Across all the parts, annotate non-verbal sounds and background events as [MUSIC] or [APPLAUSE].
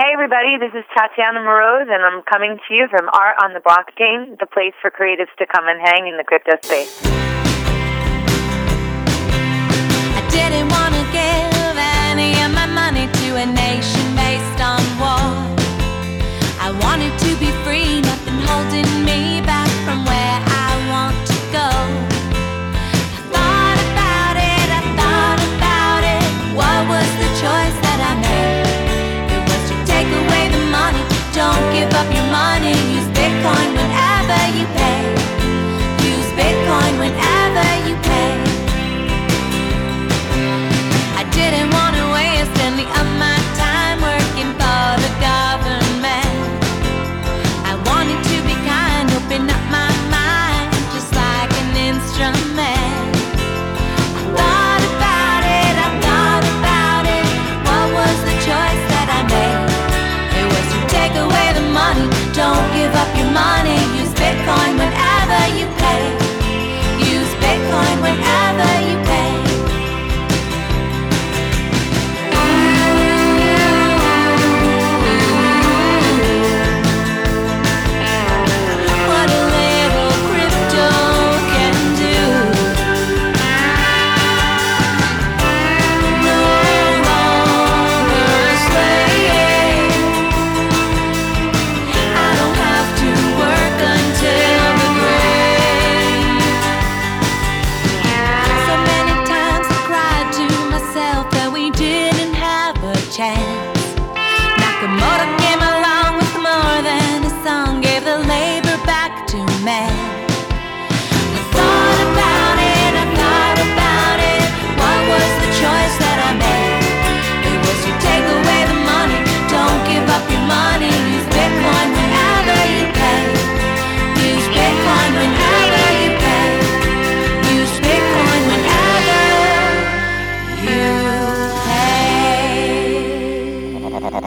Hey, everybody, this is Tatiana Moroz, and I'm coming to you from Art on the Blockchain, the place for creatives to come and hang in the crypto space.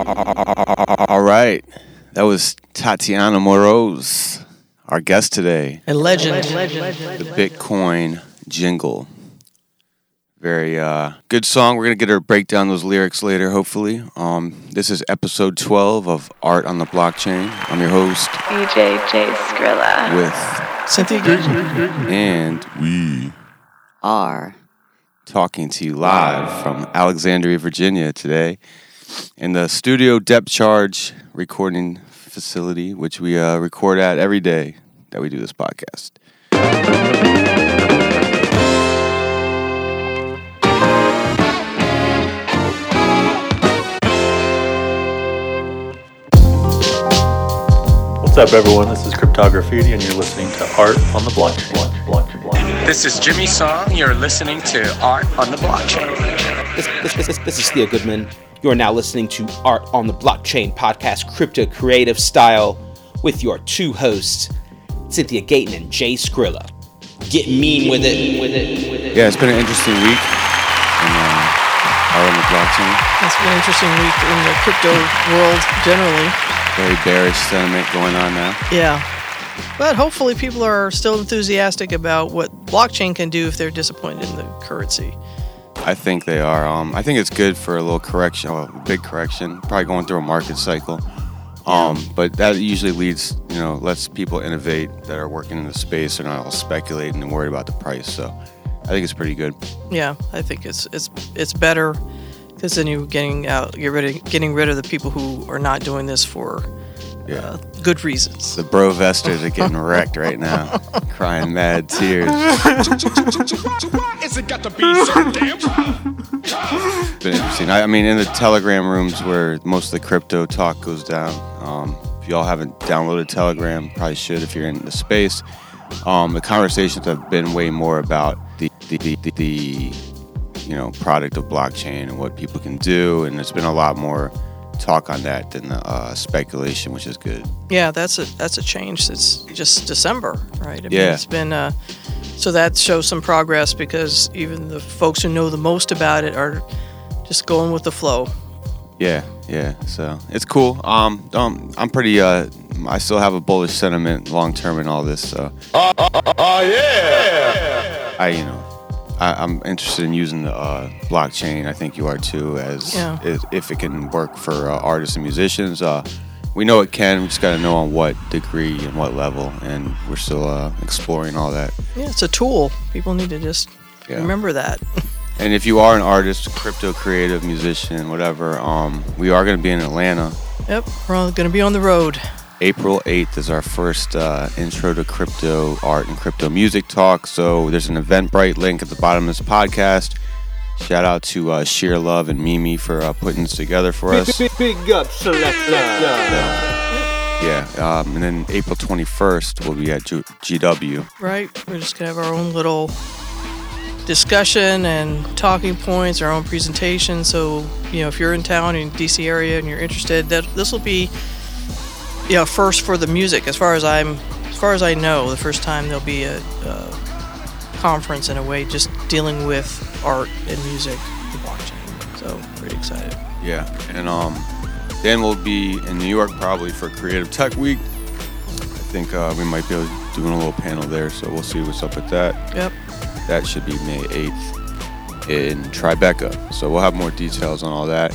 All right. That was Tatiana Moroz, our guest today. A legend. The Bitcoin jingle. Very uh, good song. We're gonna get her break down those lyrics later, hopefully. Um, this is episode 12 of Art on the Blockchain. I'm your host DJ J Skrilla. with, Cynthia Gage. and we are talking to you live from Alexandria, Virginia today in the studio depth charge recording facility, which we uh, record at every day that we do this podcast. What's up, everyone? This is Cryptograffiti, and you're listening to Art on the Blockchain. Blockchain, blockchain. This is Jimmy Song. You're listening to Art on the Blockchain. This, this, this, this is Theo Goodman. You are now listening to Art on the Blockchain podcast, crypto creative style, with your two hosts, Cynthia Gayton and Jay Skrilla. Get mean with it, with it, with it. Yeah, it's been an interesting week in uh, Art on the Blockchain. It's been an interesting week in the crypto world generally. Very bearish sentiment going on now. Yeah. But hopefully people are still enthusiastic about what blockchain can do if they're disappointed in the currency. I think they are. Um, I think it's good for a little correction, a big correction. Probably going through a market cycle. Um, but that usually leads, you know, lets people innovate that are working in the space. They're not all speculating and worried about the price. So I think it's pretty good. Yeah, I think it's it's it's better because then you're getting out, you're rid of, getting rid of the people who are not doing this for Yeah. uh, good reasons. The bro vesters are getting wrecked right now, [LAUGHS] crying mad tears. Is it got to be so damn It's [LAUGHS] been interesting. I, I mean, in the Telegram rooms where most of the crypto talk goes down. Um, if y'all haven't downloaded Telegram, probably should if you're in the space. Um, the conversations have been way more about the the, the, the, the you know product of blockchain and what people can do, and it's been a lot more talk on that than the uh, speculation, which is good. Yeah, that's a that's a change since just December, right? I mean, Yeah. it's been uh, so that shows some progress because even the folks who know the most about it are just going with the flow. Yeah, yeah. So it's cool. Um, um I'm pretty. Uh, I still have a bullish sentiment long term in all this. So. Oh yeah. I you know I, I'm interested in using the uh, blockchain. I think you are too, as Yeah. if, if it can work for uh, artists and musicians. Uh, we know it can. We just got to know on what degree and what level, and we're still uh, exploring all that. Yeah, it's a tool. People need to just Yeah. remember that. [LAUGHS] And if you are an artist, crypto creative, musician, whatever, um, we are going to be in Atlanta. Yep, we're all going to be on the road. April 8th is our first uh, intro to crypto art and crypto music talk. So there's an Eventbrite link at the bottom of this podcast. Shout out to uh, Sheer Love and Mimi for uh, putting this together for us. Big up, selector. Yeah, um, and then April 21st we'll be at G- GW. Right? We're just going to have our own little discussion and talking points, our own presentation. So, you know, if you're in town in DC area and you're interested, that this will be you know, first for the music as far as I'm as far as I know, the first time there'll be a, a conference in a way just dealing with art and music, the blockchain. So, pretty excited. Yeah, and um, then we'll be in New York probably for Creative Tech Week. I think uh, we might be doing a little panel there, so we'll see what's up with that. Yep. That should be May 8th in Tribeca. So we'll have more details on all that.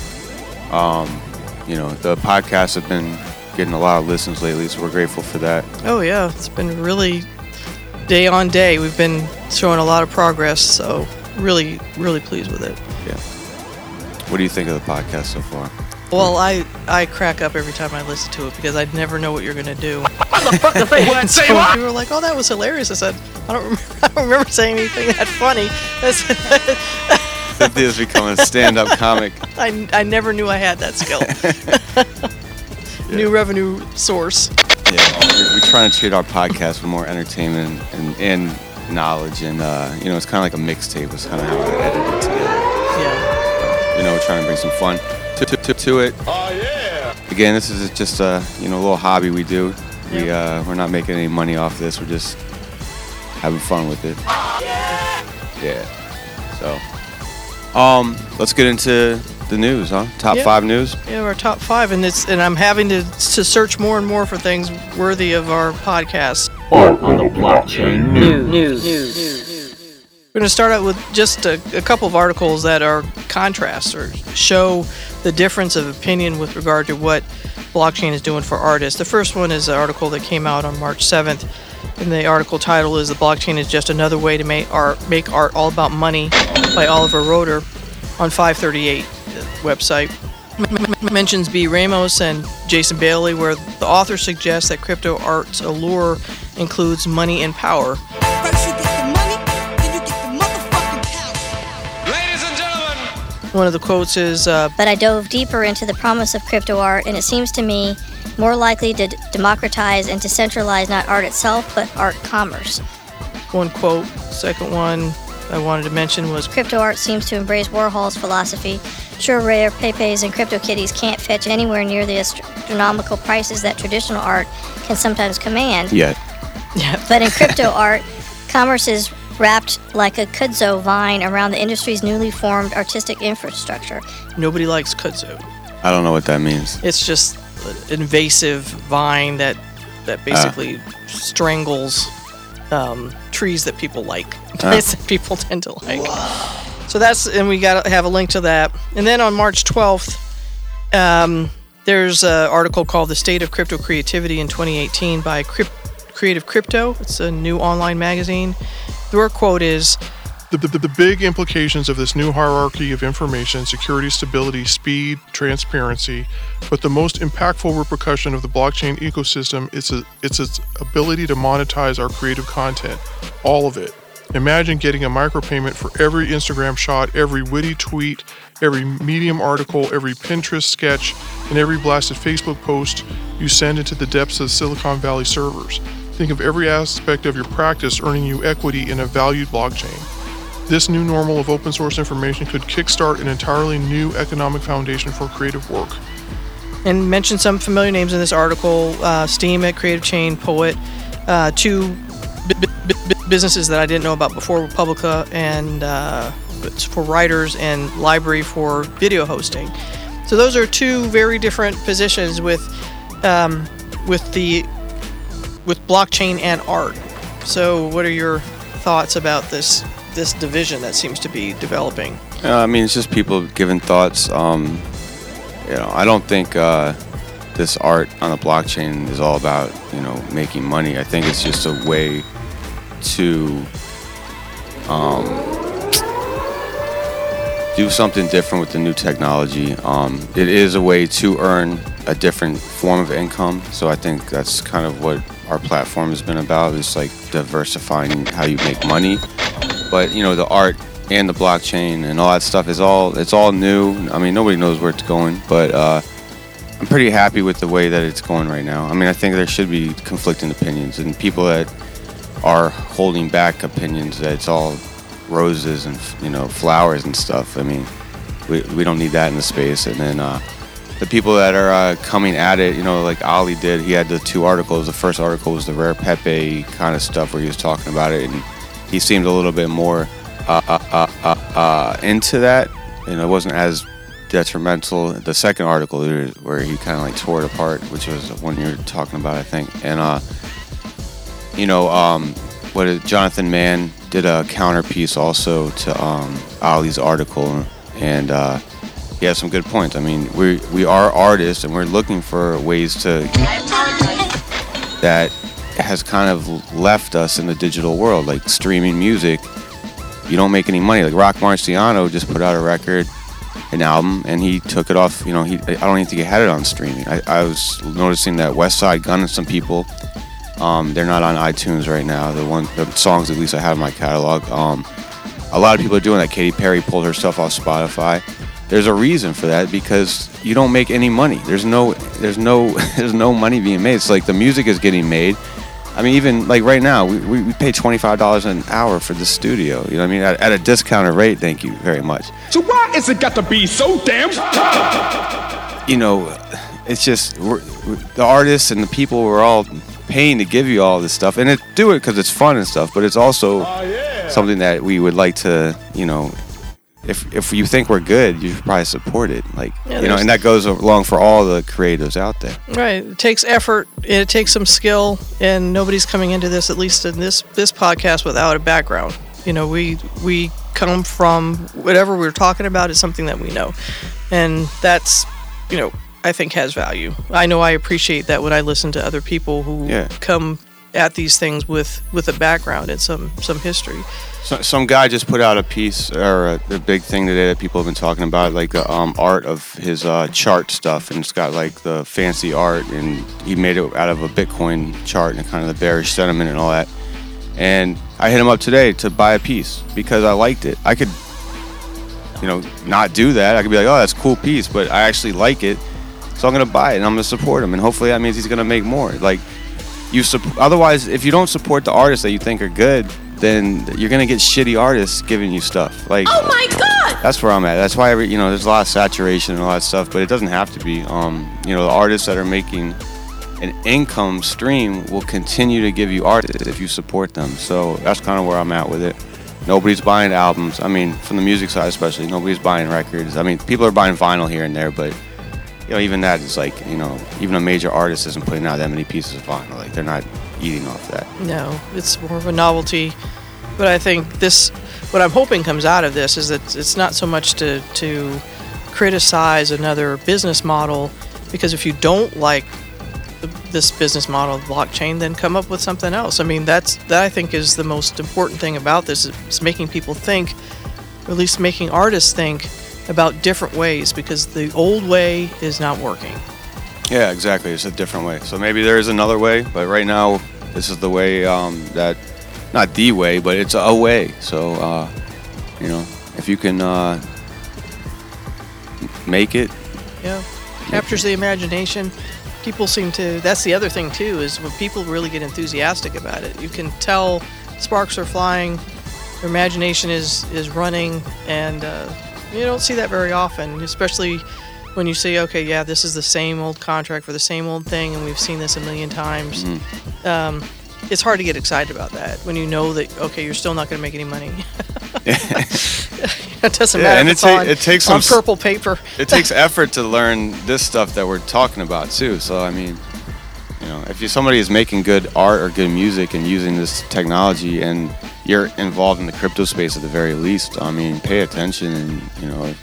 Um, you know, the podcasts have been getting a lot of listens lately, so we're grateful for that. Oh yeah, it's been really day on day. We've been showing a lot of progress, so really, really pleased with it. Yeah. What do you think of the podcast so far? Well, I I crack up every time I listen to it because I never know what you're gonna do. [LAUGHS] What? [LAUGHS] so when people were like, "Oh, that was hilarious," I said, "I don't remember, [LAUGHS] I don't remember saying anything that funny." That's- Cynthia's becoming a stand-up comic. I, I never knew I had that skill. New revenue source. Yeah, we're, we're trying to treat our podcast with more entertainment and, and knowledge, and uh, you know, it's kind of like a mixtape. It's kind of how we edit it together. Yeah. You know, we're trying to bring some fun to, to, to, to it. Oh yeah! Again, this is just a you know a little hobby we do. We uh, we're not making any money off this. We're just having fun with it. Yeah. Yeah. So, um, let's get into the news, huh? Top Yeah. five news. Yeah, our top five, and it's and I'm having to to search more and more for things worthy of our podcast. Art on the blockchain news. news, news. We're going to start out with just a, a couple of articles that are contrasts or show the difference of opinion with regard to what blockchain is doing for artists. The first one is an article that came out on March 7th, and the article title is "The Blockchain is just another way to make art make art all about money" by Oliver Roeder on 538 the website. M- m- mentions B. Ramos and Jason Bailey, where the author suggests that crypto art's allure includes money and power. First you get the money, then you get the motherfucking power. Ladies and gentlemen, One of the quotes is, uh, but I dove deeper into the promise of crypto art, and it seems to me more likely to d- democratize and to centralize not art itself, but art commerce. one quote. Second one I wanted to mention was Crypto art seems to embrace Warhol's philosophy. Sure, rare Pepes and CryptoKitties can't fetch anywhere near the astronomical prices that traditional art can sometimes command, Yet. [LAUGHS] but in crypto art, commerce is wrapped like a kudzu vine around the industry's newly formed artistic infrastructure. nobody likes kudzu. I don't know what that means. It's just an invasive vine that that basically strangles um, trees that people like. Plants [LAUGHS] that people tend to like. So that's and we got to have a link to that. And then on March 12th, um, there's an article called "The State of Crypto Creativity in 2018" by Crypt- Creative Crypto. It's a new online magazine. Their quote is. The, the, the big implications of this new hierarchy of information security, stability, speed, transparency, but the most impactful repercussion of the blockchain ecosystem is a, it's its ability to monetize our creative content, all of it. Imagine getting a micropayment for every Instagram shot, every witty tweet, every Medium article, every Pinterest sketch, and every blasted Facebook post you send into the depths of Silicon Valley servers. Think of every aspect of your practice earning you equity in a valued blockchain. This new normal of open source information could kickstart an entirely new economic foundation for creative work. and mention some familiar names in this article uh, Steemit Creative Chain, Poet, uh, two b- b- businesses that I didn't know about before Publica and uh, for writers and LBRY for video hosting. So those are two very different positions with um, with the with blockchain and art. So what are your thoughts about this this division that seems to be developing? Uh, I mean, it's just people giving thoughts. Um, you know, I don't think uh, this art on the blockchain is all about you know making money. I think it's just a way to um, do something different with the new technology. Um, it is a way to earn a different form of income. So I think that's kind of what our platform has been about. It's like diversifying how you make money. But you know, the art and the blockchain and all that stuff is all it's all new. I mean, nobody knows where it's going, but uh, I'm pretty happy with the way that it's going right now. I mean, I think there should be conflicting opinions and people that are holding back opinions that it's all roses and you know flowers and stuff. I mean, we, we don't need that in the space. And then uh, the people that are uh, coming at it, you know, like Ali did. He had the two articles. The first article was the rare Pepe kind of stuff where he was talking about it, and he seemed a little bit more uh, uh, uh, uh, into that, and it wasn't as detrimental. The second article where he kind of like tore it apart, which was the one you were talking about, I think, and uh, you know, um, what is, Jonathan Mann did a counter piece also to um, Ali's article, and uh, he has some good points. I mean, we we are artists, and we're looking for ways to that has kind of left us in the digital world, like streaming music. You don't make any money. Like Rock Marciano just put out a record, an album, and he took it off. You know, he I don't even think he had it on streaming. I, I was noticing that Westside Gunn and some people um, they're not on iTunes right now. The one, the songs at least I have in my catalog. Um, a lot of people are doing that. Katy Perry pulled her stuff off Spotify. There's a reason for that because you don't make any money. There's no, there's no, [LAUGHS] there's no money being made. It's like the music is getting made. I mean, even like right now, we, we, we pay twenty five dollars an hour for the studio. You know what I mean? At, at a discounted rate. Thank you very much. So why is it got to be so damn You know, it's just the artists and the people. We're all paying to give you all this stuff, and it, do it because it's fun and stuff. But it's also oh, something that we would like to, you know, if if you think we're good, you should probably support it. Like Yeah, you know, and that goes along for all the creatives out there. Right. It takes effort. and It takes some skill, and nobody's coming into this, at least in this this podcast, without a background. You know, we we come from whatever we're talking about is something that we know, and that's you know I think has value. I know I appreciate that when I listen to other people who Yeah. come at these things with with a background and some some history. So, some guy just put out a piece or a, a big thing today that people have been talking about, like the um, art of his uh, chart stuff, and it's got like the fancy art, and he made it out of a Bitcoin chart and kind of the bearish sentiment and all that. And I hit him up today to buy a piece because I liked it. I could, you know, not do that. I could be like, oh, that's a cool piece, but I actually like it, so I'm gonna buy it and I'm gonna support him, and hopefully that means he's gonna make more. Like you sup- otherwise if you don't support the artists that you think are good then you're gonna get shitty artists giving you stuff. Like Oh my god! that's where i'm at. That's why every, you know there's a lot of saturation and all that stuff but it doesn't have to be. Um, you know the artists that are making an income stream will continue to give you art if you support them. So that's kind of where i'm at with it. Nobody's buying albums. I mean from the music side especially nobody's buying records. I mean people are buying vinyl here and there but you know, even that is like, you know, even a major artist isn't putting out that many pieces of vinyl. Like, they're not eating off that. No, it's more of a novelty. But I think this, what I'm hoping comes out of this is that it's not so much to to criticize another business model, because if you don't like this business model of blockchain, then come up with something else. I mean, that's that I think is the most important thing about this is making people think, or at least making artists think about different ways, because the old way is not working. Yeah, exactly. It's a different way. So maybe there is another way, but right now, this is the way um, that, not the way, but it's a way. So, uh, you know, if you can uh, make it, Yeah, captures the imagination. People seem to. That's the other thing too is when people really get enthusiastic about it. You can tell sparks are flying, their imagination is is running, and uh, you don't see that very often. Especially when you say, okay, yeah, this is the same old contract for the same old thing, and we've seen this a million times. Um, it's hard to get excited about that when you know that okay, you're still not going to make any money. [LAUGHS] [LAUGHS] it doesn't Yeah, matter. and it it's ta- on, it takes on some purple paper. it takes [LAUGHS] effort to learn this stuff that we're talking about too. So I mean, you know, if you, somebody is making good art or good music and using this technology, and you're involved in the crypto space at the very least, I mean, pay attention and you know,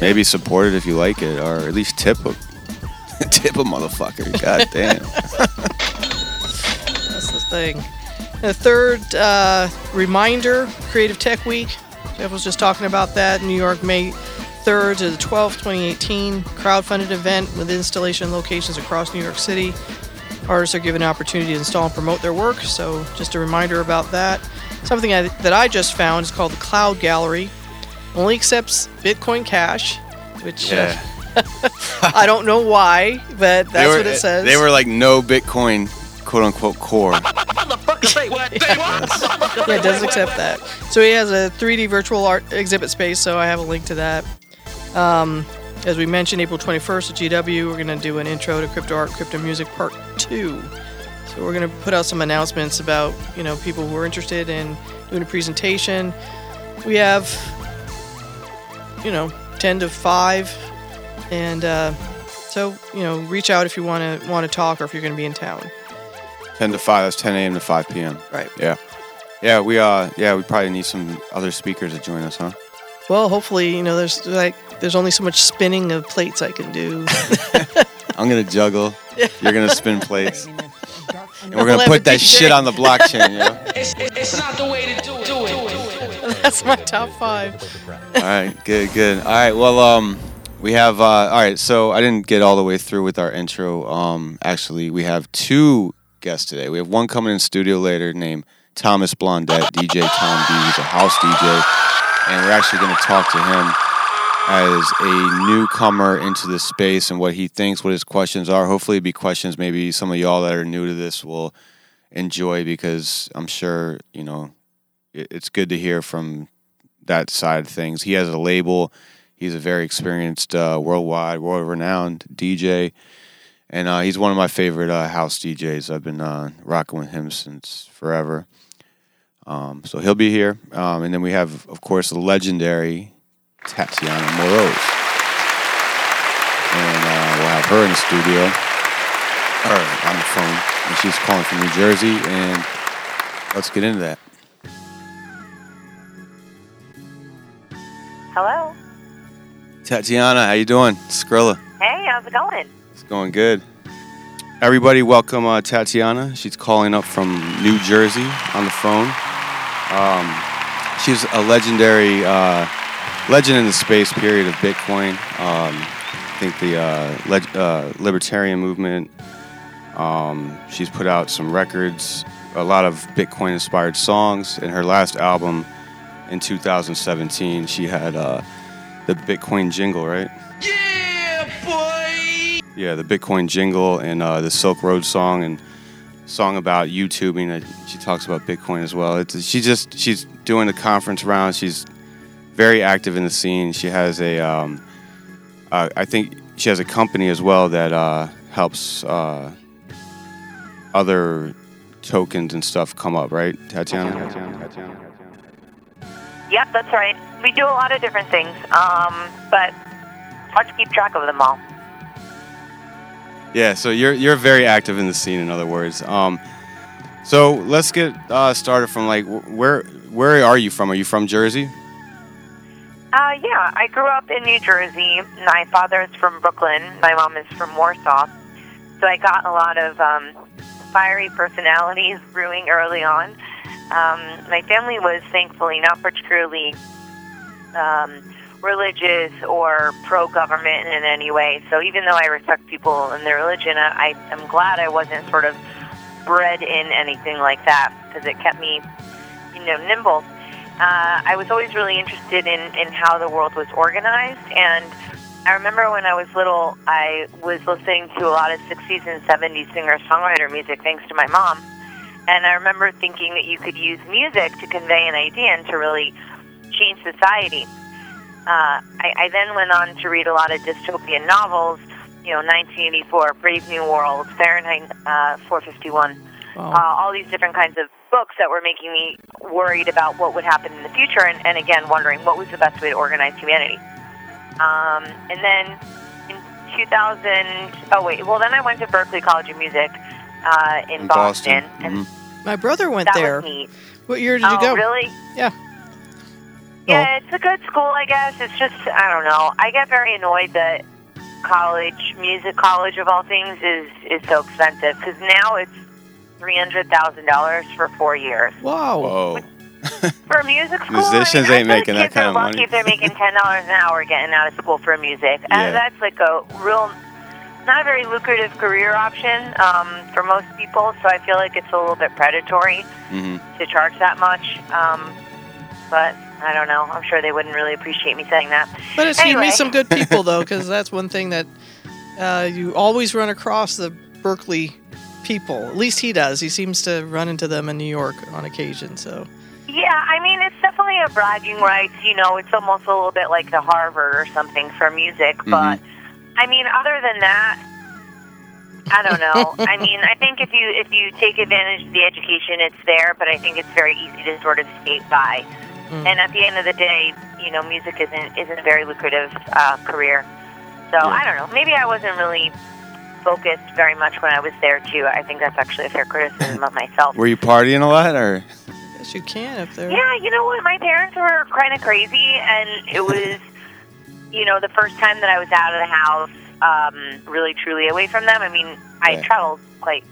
maybe support it if you like it, or at least tip a [LAUGHS] tip a motherfucker. God damn. [LAUGHS] That's the thing. The third uh, reminder Creative Tech Week. Jeff was just talking about that. New York, May 3rd to the 12th, 2018. Crowdfunded event with installation locations across New York City. Artists are given an opportunity to install and promote their work. So, just a reminder about that. Something I, that I just found is called the Cloud Gallery. Only accepts Bitcoin Cash, which uh, [LAUGHS] I don't know why, but that's were, what it says. They were like no Bitcoin, quote unquote, core. [LAUGHS] yeah, it does accept that. So he has a 3D virtual art exhibit space, so I have a link to that. Um, as we mentioned, April 21st at GW, we're going to do an intro to crypto art, crypto music part two. So we're going to put out some announcements about, you know, people who are interested in doing a presentation. We have, you know, 10 to 5, and uh, so you know, reach out if you want to want to talk or if you're going to be in town. 10 to 5. That's 10 a.m. to 5 p.m. Right. Yeah. Yeah, we uh yeah, we probably need some other speakers to join us, huh? Well, hopefully, you know, there's like there's only so much spinning of plates I can do. [LAUGHS] I'm gonna juggle. [LAUGHS] You're gonna spin plates. [LAUGHS] And we're gonna put that DJ. shit on the blockchain, yo. [LAUGHS] It's, it's not the way to do it. Do it. [LAUGHS] That's my top five. all right, good, good. All right, well, um, we have. Uh, all right, so I didn't get all the way through with our intro. Um, actually, we have two guests today. We have one coming in studio later named Thomas Blondette, DJ Tom D. He's a house DJ, and we're actually going to talk to him as a newcomer into this space and what he thinks, what his questions are. Hopefully, be questions maybe some of y'all that are new to this will enjoy because I'm sure you know it- it's good to hear from that side of things. He has a label. He's a very experienced, uh, worldwide, world-renowned DJ, and uh, he's one of my favorite uh, house DJs. I've been uh, rocking with him since forever. Um, so he'll be here, um, and then we have, of course, the legendary Tatiana Moroz, and uh, we'll have her in the studio, or on the phone, and she's calling from New Jersey. And let's get into that. Hello. Tatiana, how you doing? Skrilla. Hey, how's it going? It's going good. Everybody, welcome uh, Tatiana. She's calling up from New Jersey on the phone. Um, she's a legendary uh, legend in the space period of Bitcoin. Um, I think the uh, leg- uh, libertarian movement. Um, she's put out some records, a lot of Bitcoin-inspired songs. In her last album, in 2017, she had uh, the Bitcoin jingle, right? Yeah, boy! Yeah, the Bitcoin jingle and uh, the Silk Road song and song about YouTubing. She talks about Bitcoin as well. It's, she just she's doing the conference round. She's very active in the scene. She has a, um, uh, I think she has a company as well that uh, helps uh, other tokens and stuff come up. Right, Tatiana? Yep, that's right. We do a lot of different things, um, but hard to keep track of them all. Yeah, so you're you're very active in the scene. In other words, um, so let's get uh, started from like where where are you from? Are you from Jersey? Uh, yeah, I grew up in New Jersey. My father is from Brooklyn. My mom is from Warsaw. So I got a lot of um, fiery personalities [LAUGHS] brewing early on. Um, my family was thankfully not particularly um, religious or pro-government in any way. So even though I respect people and their religion, I, I am glad I wasn't sort of bred in anything like that because it kept me, you know, nimble. Uh, I was always really interested in, in how the world was organized. And I remember when I was little, I was listening to a lot of 60s and 70s singer songwriter music thanks to my mom. And I remember thinking that you could use music to convey an idea and to really change society. Uh, I, I then went on to read a lot of dystopian novels, you know, 1984, Brave New World, Fahrenheit uh, 451, uh, all these different kinds of books that were making me worried about what would happen in the future, and, and again, wondering what was the best way to organize humanity. Um, and then in 2000, oh wait, well then I went to Berklee College of Music uh, in, In Boston, Boston. and Mhm. My brother went that there. was neat. What year did you oh, go? really? Yeah. Yeah, it's a good school, I guess. It's just I don't know. I get very annoyed that college, music college of all things, is is so expensive because now it's three hundred thousand dollars for four years. Wow. Whoa. [LAUGHS] For a music school, Musicians I mean, ain't making that kind are of lucky money. if they're making [LAUGHS] ten dollars an hour getting out of school for music. Yeah. And that's like a real, not a very lucrative career option um, for most people. So I feel like it's a little bit predatory hmm to charge that much. Um, but I don't know. I'm sure they wouldn't really appreciate me saying that. But it's, you meet some good people though, [LAUGHS] because that's one thing that uh, you always run across the Berklee people. At least he does. He seems to run into them in New York on occasion. So Yeah, I mean, it's definitely a bragging rights. You know, it's almost a little bit like the Harvard or something for music. But I mean, other than that, I don't know. [LAUGHS] I mean, I think if you if you take advantage of the education, it's there. But I think it's very easy to sort of skate by. Mm. And at the end of the day, you know, music isn't isn't a very lucrative uh, career. So I don't know. Maybe I wasn't really focused very much when I was there too. I think that's actually a fair criticism of myself. Were you partying a lot, or yes, you can if they're. Yeah, you know what? My parents were kind of crazy, and it was, [LAUGHS] you know, the first time that I was out of the house, um, really truly away from them. I mean, I Right. traveled quite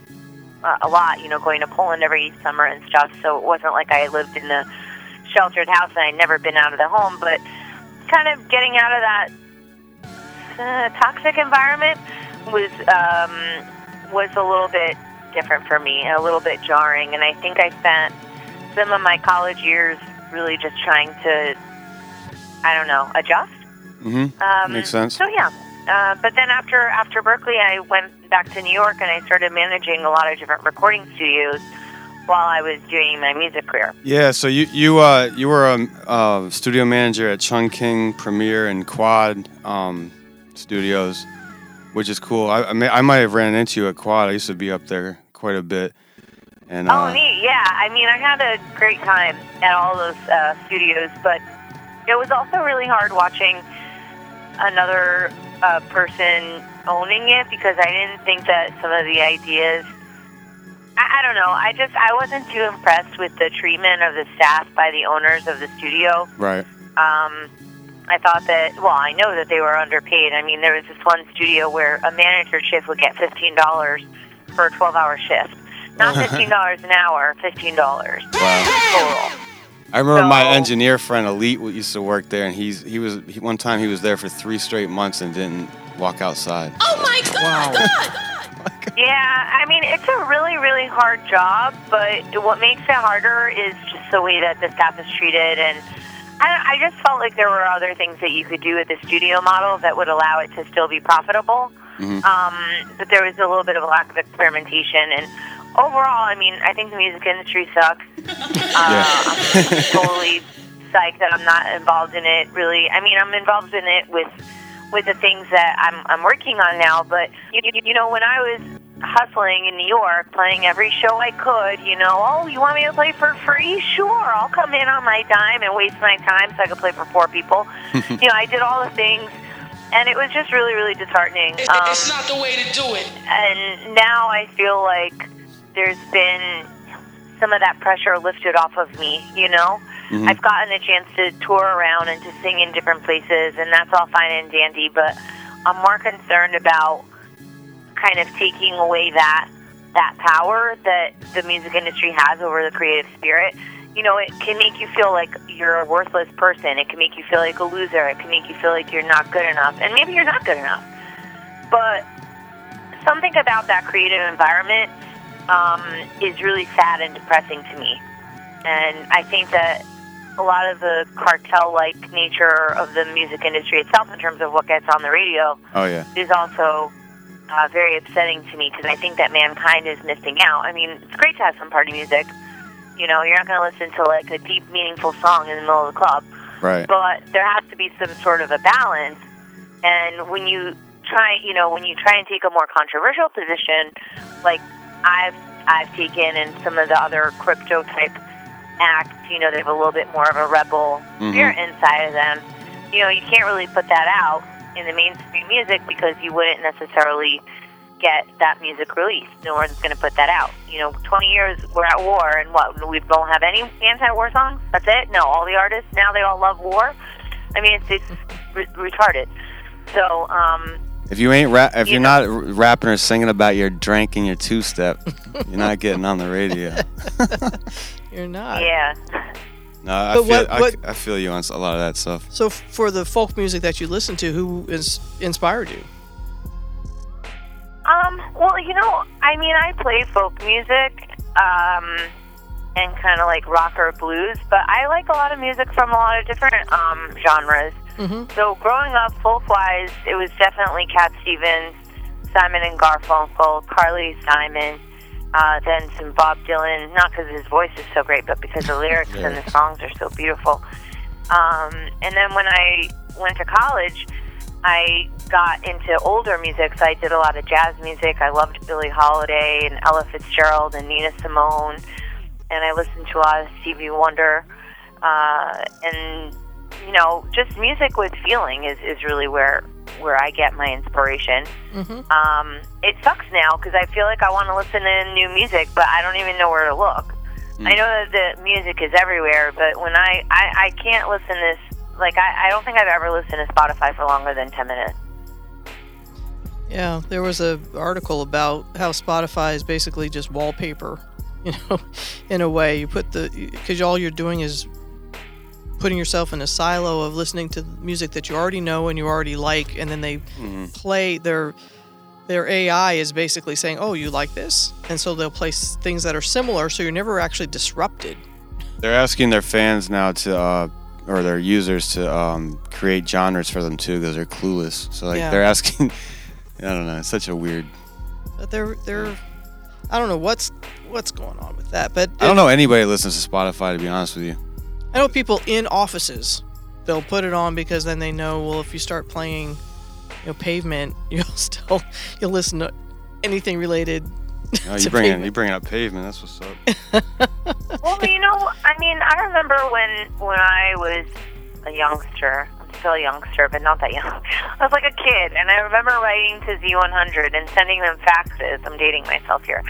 uh, a lot, you know, going to Poland every summer and stuff. So it wasn't like I lived in a sheltered house and I'd never been out of the home, but kind of getting out of that uh, toxic environment was um, was a little bit different for me, a little bit jarring. And I think I spent some of my college years really just trying to, I don't know, adjust. hmm Um, Makes sense. So yeah, uh, but then after after Berklee, I went back to New York and I started managing a lot of different recording studios while I was doing my music career. Yeah, so you you uh you were a uh, studio manager at Chung King, Premiere, and Quad um, Studios, which is cool. I I, may, I might have ran into you at Quad. I used to be up there quite a bit. And oh, uh, neat! Yeah, I mean, I had a great time at all those uh, studios, but it was also really hard watching another uh, person owning it because I didn't think that some of the ideas. I, I don't know. I just I wasn't too impressed with the treatment of the staff by the owners of the studio. right. Um, I thought that, well, I know that they were underpaid. I mean, there was this one studio where a manager shift would get $15 for a 12 hour shift. Not [LAUGHS] $15 an hour, $15 total. I remember my engineer friend Elite used to work there, and he's he was he, one time he was there for three straight months and didn't walk outside. Oh my God! [LAUGHS] Yeah, I mean, it's a really, really hard job, but what makes it harder is just the way that the staff is treated. And I, I just felt like there were other things that you could do with the studio model that would allow it to still be profitable. Mhm. Um, but there was a little bit of a lack of experimentation. And overall, I mean, I think the music industry sucks. [LAUGHS] Uh, I'm totally psyched that I'm not involved in it. Really, I mean, I'm involved in it with with the things that I'm I'm working on now. But you, you, you know, when I was hustling in New York, playing every show I could, you know, oh, you want me to play for free? Sure, I'll come in on my dime and waste my time so I could play for four people. [LAUGHS] you know, I did all the things. And it was just really, really disheartening. Um, it's not the way to do it. and now I feel like there's been some of that pressure lifted off of me, you know? Mhm. I've gotten a chance to tour around and to sing in different places, and that's all fine and dandy, but I'm more concerned about kind of taking away that that power that the music industry has over the creative spirit. You know, it can make you feel like you're a worthless person. It can make you feel like a loser. It can make you feel like you're not good enough. And maybe you're not good enough. But something about that creative environment um, is really sad and depressing to me. And I think that a lot of the cartel like nature of the music industry itself, in terms of what gets on the radio, Oh yeah. is also uh, very upsetting to me because I think that mankind is missing out. I mean, it's great to have some party music. You know, you're not going to listen to like a deep, meaningful song in the middle of the club Right. but there has to be some sort of a balance. And when you try, you know, when you try and take a more controversial position, like I've I've taken, and some of the other crypto type acts, you know, they have a little bit more of a rebel Mhm. spirit inside of them. You know, you can't really put that out in the mainstream music because you wouldn't necessarily get that music released. No one's going to put that out. You know, 20 years we're at war, and what? We don't have any anti-war songs. That's it. No, all the artists now they all love war. I mean, it's, it's re- retarded. So, um, If you ain't rap, if You you're not rapping or singing about your drink and your two step, you're not [LAUGHS] getting on the radio. [LAUGHS] You're not. yeah. No, I But feel what- I, what- I feel you on a lot of that stuff. So for the folk music that you listen to, who is inspired you? Um, well, you know, I mean, I play folk music, um, and kind of like rock or blues, but I like a lot of music from a lot of different um, genres. Mm-hmm. So growing up, folk-wise, it was definitely Cat Stevens, Simon and Garfunkel, Carly Simon, uh, then some Bob Dylan. Not because his voice is so great, but because the lyrics and the songs are so beautiful. Um, and then when I went to college, I got into older music, so I did a lot of jazz music. I loved Billie Holiday and Ella Fitzgerald and Nina Simone, and I listened to a lot of Stevie Wonder. Uh, and you know, just music with feeling is, is really where where I get my inspiration. Mm-hmm. Um, it sucks now because I feel like I want to listen to new music, but I don't even know where to look. I know that the music is everywhere, but when I, I, I can't listen to this, like, I, I don't think I've ever listened to Spotify for longer than 10 minutes. Yeah, there was a article about how Spotify is basically just wallpaper. [LAUGHS] You know, in a way, you put the because all you're doing is putting yourself in a silo of listening to music that you already know and you already like, and then they play their their AI is basically saying, "Oh, you like this," and so they'll play things that are similar, so you're never actually disrupted. They're asking their fans now to, uh, or their users to um, create genres for them too, because they're clueless. So like Yeah. they're asking. [LAUGHS] I don't know. It's such a weird. But they're they're I don't know what's what's going on with that, but I don't know anybody that listens to Spotify to be honest with you. I know people in offices, they'll put it on because then they know, well, if you start playing, you know, pavement, [LAUGHS] you'll still you'll listen to anything related. [LAUGHS] Oh, you bring in, pavement. you bringing up pavement. That's what's up. [LAUGHS] well, you know, I mean, I remember when when I was a youngster. Still a youngster, but not that young. [LAUGHS] I was like a kid, and I remember writing to Z100 and sending them faxes. I'm dating myself here,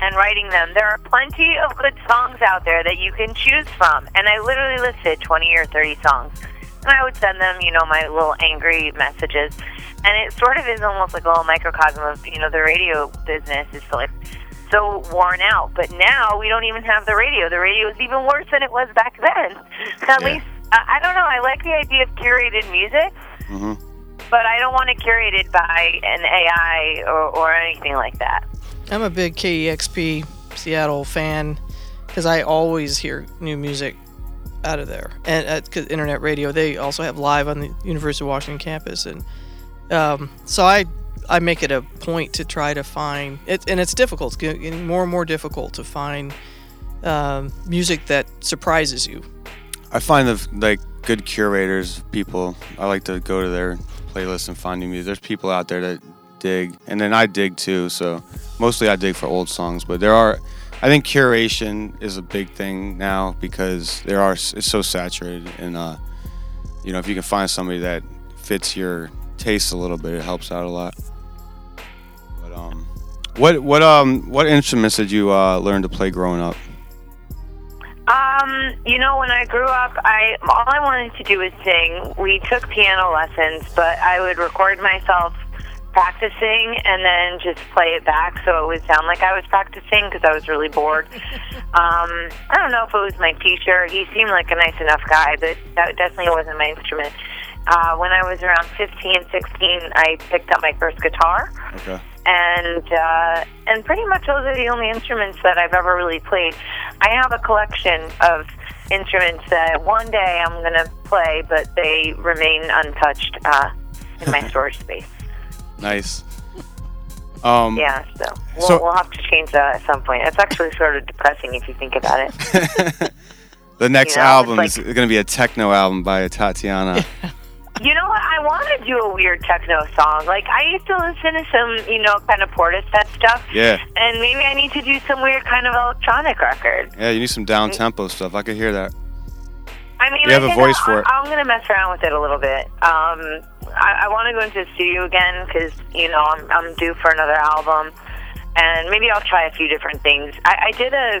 and writing them. There are plenty of good songs out there that you can choose from, and I literally listed 20 or 30 songs. And I would send them, you know, my little angry messages. And it sort of is almost like a little microcosm of, you know, the radio business is like so worn out. But now we don't even have the radio. The radio is even worse than it was back then. [LAUGHS] At Yeah. least, I, I don't know. I like the idea of curated music, hmm but I don't want it curated by an AI or, or anything like that. I'm a big KEXP Seattle fan because I always hear new music out of there. And at 'cause internet radio, they also have live on the University of Washington campus, and um, so I I make it a point to try to find it, and it's difficult. It's getting more and more difficult to find um, music that surprises you. I find the like good curators, people. I like to go to their playlists and find new music. There's people out there that dig, and then I dig too. So mostly I dig for old songs, but there are. I think curation is a big thing now because there are. It's so saturated, and uh, you know, if you can find somebody that fits your taste a little bit, it helps out a lot. But um, what what um what instruments did you uh, learn to play growing up? Um, you know, when I grew up, I all I wanted to do was sing. We took piano lessons, but I would record myself practicing and then just play it back so it would sound like I was practicing because I was really bored. [LAUGHS] um, I don't know if it was my teacher. He seemed like a nice enough guy, but that definitely wasn't my instrument. Uh, when I was around 15, 16, I picked up my first guitar Okay. And uh, and pretty much those are the only instruments that I've ever really played. I have a collection of instruments that one day I'm gonna play, but they remain untouched uh, in my [LAUGHS] storage space. Nice. Um, Yeah, so we'll, So- we'll have to change that at some point. It's actually sort of depressing if you think about it. [LAUGHS] The next You know, album it's is going to be a techno album by Tatiana. [LAUGHS] You know what? I want to do a weird techno song. Like I used to listen to some, you know, kind of Portishead stuff. Yeah. And maybe I need to do some weird kind of electronic record. yeah, you need some down tempo stuff. I could hear that. I mean, You have I a voice for it. I'm gonna mess around with it a little bit. Um, I, I want to go into the studio again because you know I'm I'm due for another album, and maybe I'll try a few different things. I, I did a.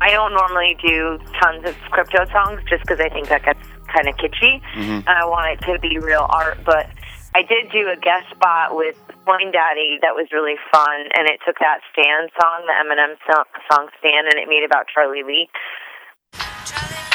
I don't normally do tons of crypto songs just because I think that gets kind of kitschy, Mhm. and I want it to be real art. But I did do a guest spot with Coin Daddy that was really fun, and it took that Stan song, the Eminem song Stan, and it made about Charlie Lee. Charlie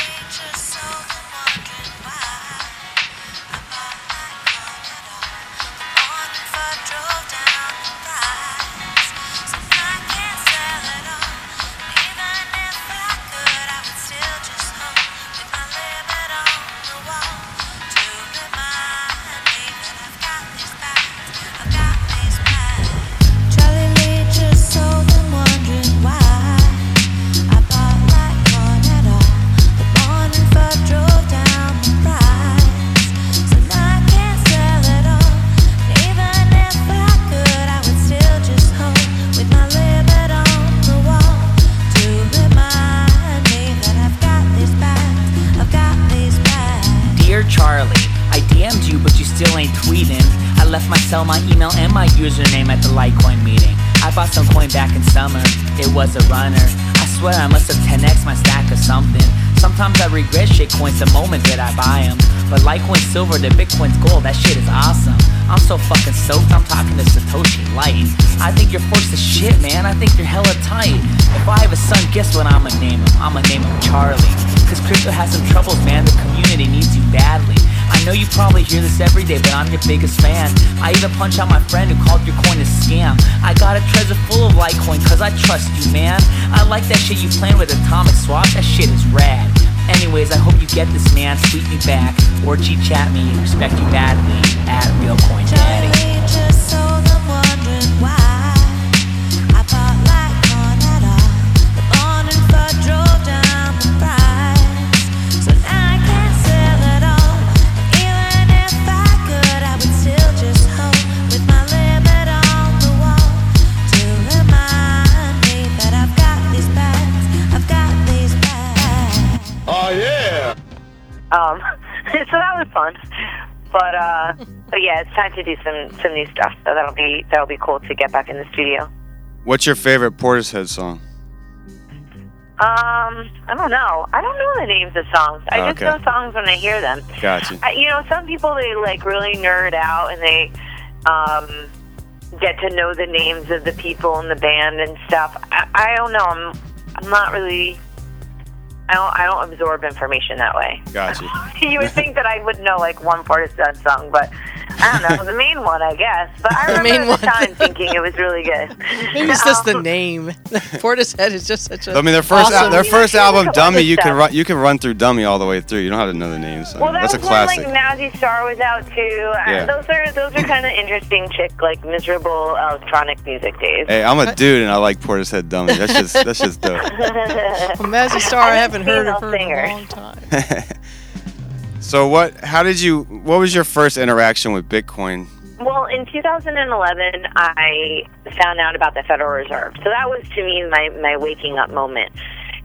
Back in summer, it was a runner. I swear I must have 10x my stack or something. Sometimes I regret shit coins the moment that I buy them. But Litecoin silver to Bitcoin's gold, that shit is awesome. I'm so fucking soaked, I'm talking to Satoshi Lite. I think you're forced to shit, man. I think you're hella tight. If I have a son, guess what I'ma name him? I'ma name him Charlie. Cause crypto has some troubles, man. The community needs you badly. I know you probably hear this every day, but I'm your biggest fan. I even punch out my friend who called your coin a scam. I got a treasure full of Litecoin, cause I trust you, man. I like that shit you playing with Atomic Swap, that shit is rad. Anyways, I hope you get this, man. Tweet me back or G chat me. Respect you badly at Real But uh, but yeah, it's time to do some some new stuff. So that'll be that'll be cool to get back in the studio. What's your favorite Portishead song? Um, I don't know. I don't know the names of songs. I just Okay. know songs when I hear them. Gotcha. I, you know, some people they like really nerd out and they um, get to know the names of the people in the band and stuff. I, I don't know. I'm I'm not really. I don't I don't absorb information that way. Gotcha. [LAUGHS] you would think that I would know like one part of that song, but I don't know the main one, I guess. But I [LAUGHS] The remember main at one. time thinking it was really good. [LAUGHS] Maybe it's just the Um, name. Portishead is just such a. I mean, their first awesome. their first album, Dummy, you can run you can run through Dummy all the way through. You don't have to know the names. I Well, mean, that that's a classic. when like Mazzy Star was out too. Uh, Yeah. Those are those are kind of interesting chick like miserable electronic music days. Hey, I'm a dude and I like Portishead Dummy. That's just that's just dope. Well, Mazzy Star, I haven't heard of her in singer. a long time. [LAUGHS] so what? How did you? What was your first interaction with Bitcoin? Well, in 2011, I found out about the Federal Reserve. So that was to me my, my waking up moment.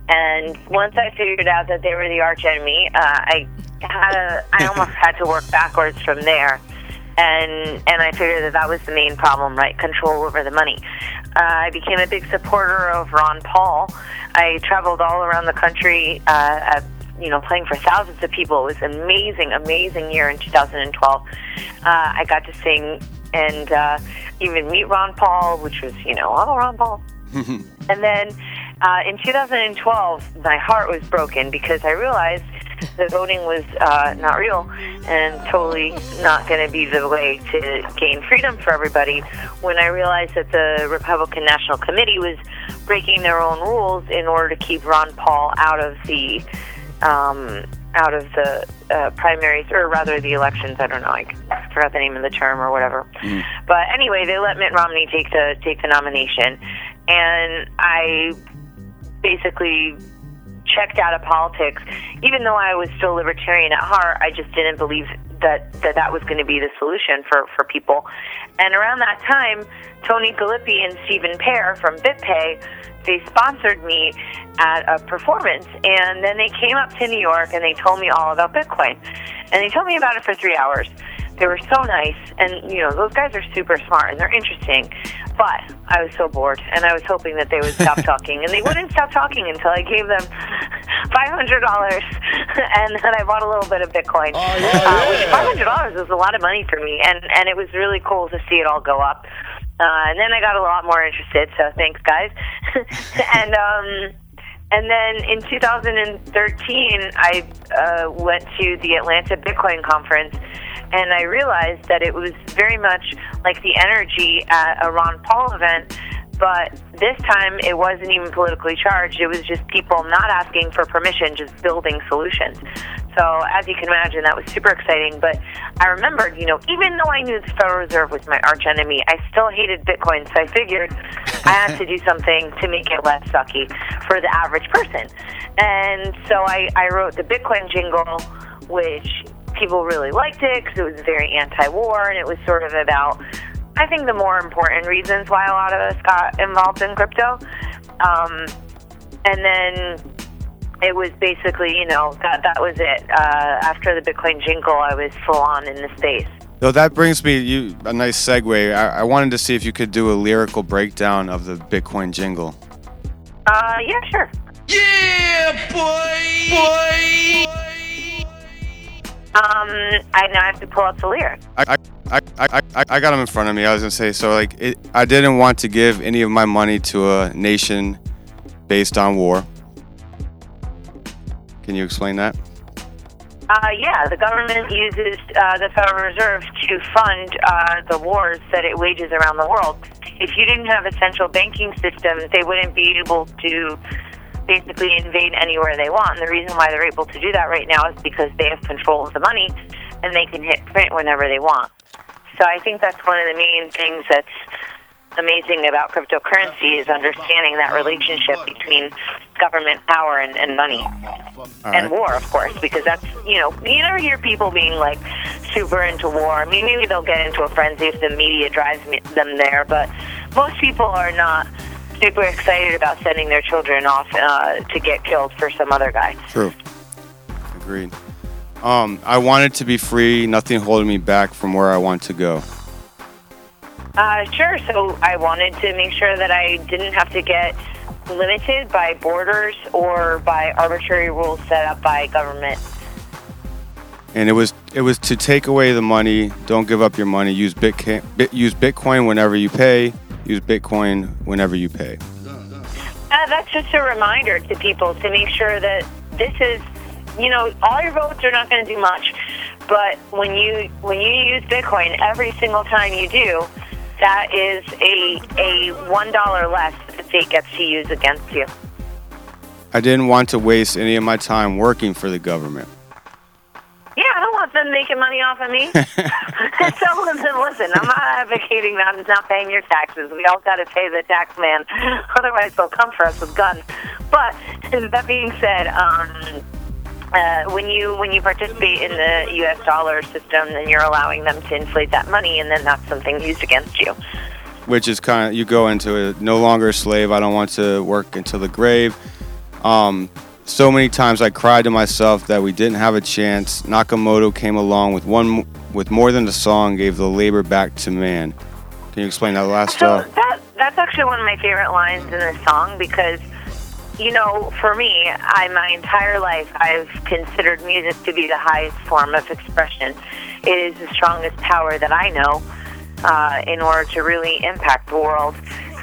And once I figured out that they were the arch enemy, uh, I had a, I almost had to work backwards from there. And and I figured that that was the main problem, right? Control over the money. Uh, I became a big supporter of Ron Paul. I traveled all around the country, uh, at, you know, playing for thousands of people. It was an amazing, amazing year in 2012. Uh, I got to sing and uh, even meet Ron Paul, which was, you know, oh, Ron Paul. [LAUGHS] And then uh, in 2012, my heart was broken because I realized the voting was uh, not real and totally not going to be the way to gain freedom for everybody. When I realized that the Republican National Committee was breaking their own rules in order to keep Ron Paul out of the um, out of the uh, primaries, or rather the elections. I don't know. I forgot the name of the term or whatever. But anyway, they let Mitt Romney take the take the nomination, and I basically checked out of politics. Even though I was still libertarian at heart, I just didn't believe that that, that was going to be the solution for, for people. And around that time, Tony Gallippi and Stephen Pair from BitPay, they sponsored me at a performance. And then they came up to New York and they told me all about Bitcoin. And they told me about it for three hours. They were so nice, and you know those guys are super smart and they're interesting. But I was so bored, and I was hoping that they would stop [LAUGHS] talking, and they wouldn't stop talking until I gave them five hundred dollars, [LAUGHS] and then I bought a little bit of Bitcoin. uh, which five hundred dollars was a lot of money for me, and and it was really cool to see it all go up. Uh, and then I got a lot more interested, so thanks, guys. [LAUGHS] and um, and then in 2013, I uh, went to the Atlanta Bitcoin conference, and I realized that it was very much like the energy at a Ron Paul event, but this time it wasn't even politically charged. It was just people not asking for permission, just building solutions. So as you can imagine, that was super exciting. But I remembered, you know, even though I knew the Federal Reserve was my arch enemy, I still hated Bitcoin. So I figured I had to do something to make it less sucky for the average person. And so I, I wrote the Bitcoin jingle, which people really liked it because it was very anti-war and it was sort of about I think the more important reasons why a lot of us got involved in crypto. Um, and then it was basically, you know, that that was it. Uh, after the Bitcoin jingle, I was full on in the space. So that brings me you a nice segue. I, I wanted to see if you could do a lyrical breakdown of the Bitcoin jingle. Uh, yeah, sure. Yeah, boy! Boy! Um, I now have to pull up the lyrics. I, I, I, I, I- I got them in front of me. I was gonna say so. Like, it, I didn't want to give any of my money to a nation based on war. Can you explain that? Uh, yeah, the government uses uh, the Federal Reserve to fund uh, the wars that it wages around the world. If you didn't have a central banking system, they wouldn't be able to basically invade anywhere they want. And the reason why they're able to do that right now is because they have control of the money and they can hit print whenever they want. So I think that's one of the main things that's amazing about cryptocurrency is understanding that relationship between government power and, and money and war, of course, because that's you know you never hear people being like super into war. I mean, maybe they'll get into a frenzy if the media drives them there, but most people are not super excited about sending their children off uh, to get killed for some other guy. True. Agreed. Um, I wanted to be free. Nothing holding me back from where I want to go. Uh, sure. So I wanted to make sure that I didn't have to get limited by borders or by arbitrary rules set up by government. And it was it was to take away the money. Don't give up your money. Use Bitcoin. Bit, use Bitcoin whenever you pay. Use Bitcoin whenever you pay. Uh, that's just a reminder to people to make sure that this is, you know, all your votes are not going to do much, but when you when you use Bitcoin every single time you do, that is a a one dollar less that the state gets to use against you. I didn't want to waste any of my time working for the government. Yeah, I don't want them making money off of me. [LAUGHS] [LAUGHS] so listen, listen, I'm not advocating that it's not paying your taxes. We all got to pay the tax man, [LAUGHS] otherwise they'll come for us with guns. But that being said, um, uh, when you when you participate in the U.S. dollar system, then you're allowing them to inflate that money, and then that's something used against you. which is kind of you go into it no longer a slave i don't want to work until the grave um, so many times i cried to myself that we didn't have a chance nakamoto came along with one with more than a song gave the labor back to man can you explain that last So uh, that that's actually one of my favorite lines in this song because you know, for me, I my entire life I've considered music to be the highest form of expression. It is the strongest power that I know uh, in order to really impact the world.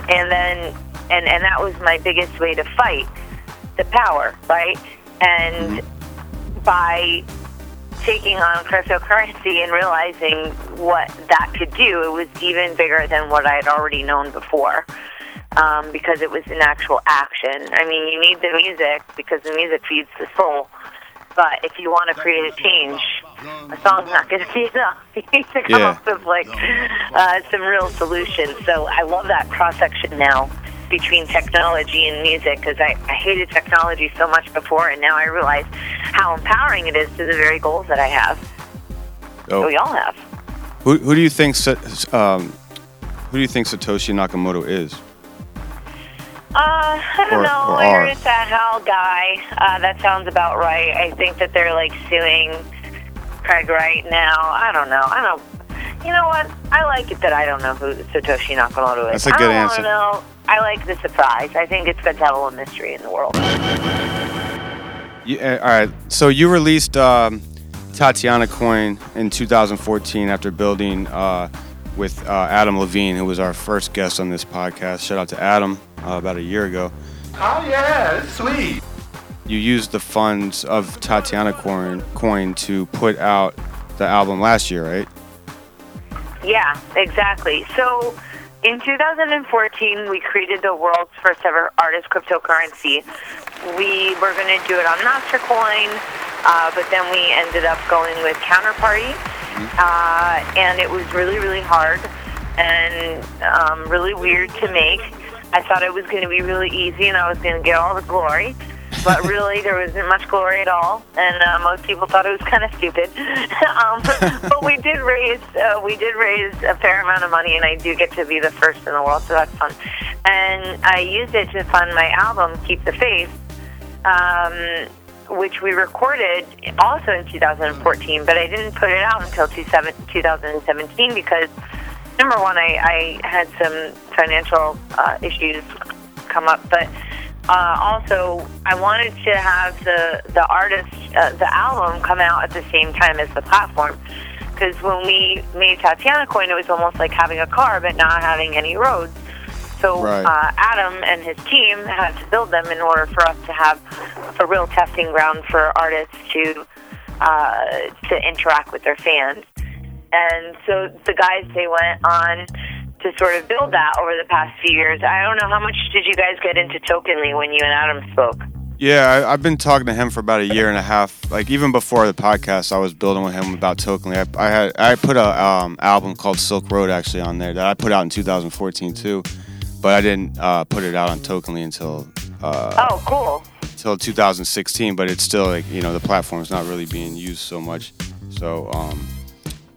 And then, and and that was my biggest way to fight the power, right? And by taking on cryptocurrency and realizing what that could do, it was even bigger than what I had already known before. Um, because it was an actual action. I mean, you need the music because the music feeds the soul. But if you want to create a change, a song's not going to be enough. [LAUGHS] You need to come Yeah. up with like uh, some real solutions. So I love that cross section now between technology and music because I, I hated technology so much before, and now I realize how empowering it is to the very goals that I have. Oh. that we all have. Who, who do you think um, who do you think Satoshi Nakamoto is? Uh, I don't Or- know. or I heard it's Hal guy. Uh, that sounds about right. I think that they're like suing Craig right now. I don't know. I don't. You know what? I like it that I don't know who Satoshi Nakamoto is. That's a good I don't answer. know. I like the surprise. I think it's good to have a little mystery in the world. Yeah, all right. So you released um, Tatiana Coin in 2014 after building uh, with uh, Adam Levine, who was our first guest on this podcast. Shout out to Adam uh, about a year ago. Oh yeah, it's sweet. You used the funds of Tatiana Coin, Coin to put out the album last year, right? Yeah, exactly. So in 2014, we created the world's first ever artist cryptocurrency. We were going to do it on Mastercoin, uh, but then we ended up going with Counterparty, uh, and it was really, really hard and um, really weird to make. I thought it was going to be really easy and I was going to get all the glory. But really, there wasn't much glory at all, and uh, most people thought it was kind of stupid. [LAUGHS] um, but we did raise uh, we did raise a fair amount of money, and I do get to be the first in the world, so that's fun. And I used it to fund my album, Keep the Faith, um, which we recorded also in 2014, but I didn't put it out until 2017 because number one, I, I had some financial uh, issues come up, but uh, also I wanted to have the the artist uh, the album come out at the same time as the platform. Because when we made Tatiana Coin, it was almost like having a car but not having any roads. So Right. uh, Adam and his team had to build them in order for us to have a real testing ground for artists to uh, to interact with their fans. And so the guys they went on to sort of build that over the past few years. I don't know how much did you guys get into Tokenly when you and Adam spoke. Yeah, I, I've been talking to him for about a year and a half. Like even before the podcast, I was building with him about Tokenly. I, I had I put a um, album called Silk Road actually on there that I put out in 2014 too, but I didn't uh, put it out on Tokenly until uh, Oh, cool. until 2016. But it's still like you know the platform's not really being used so much. So, um,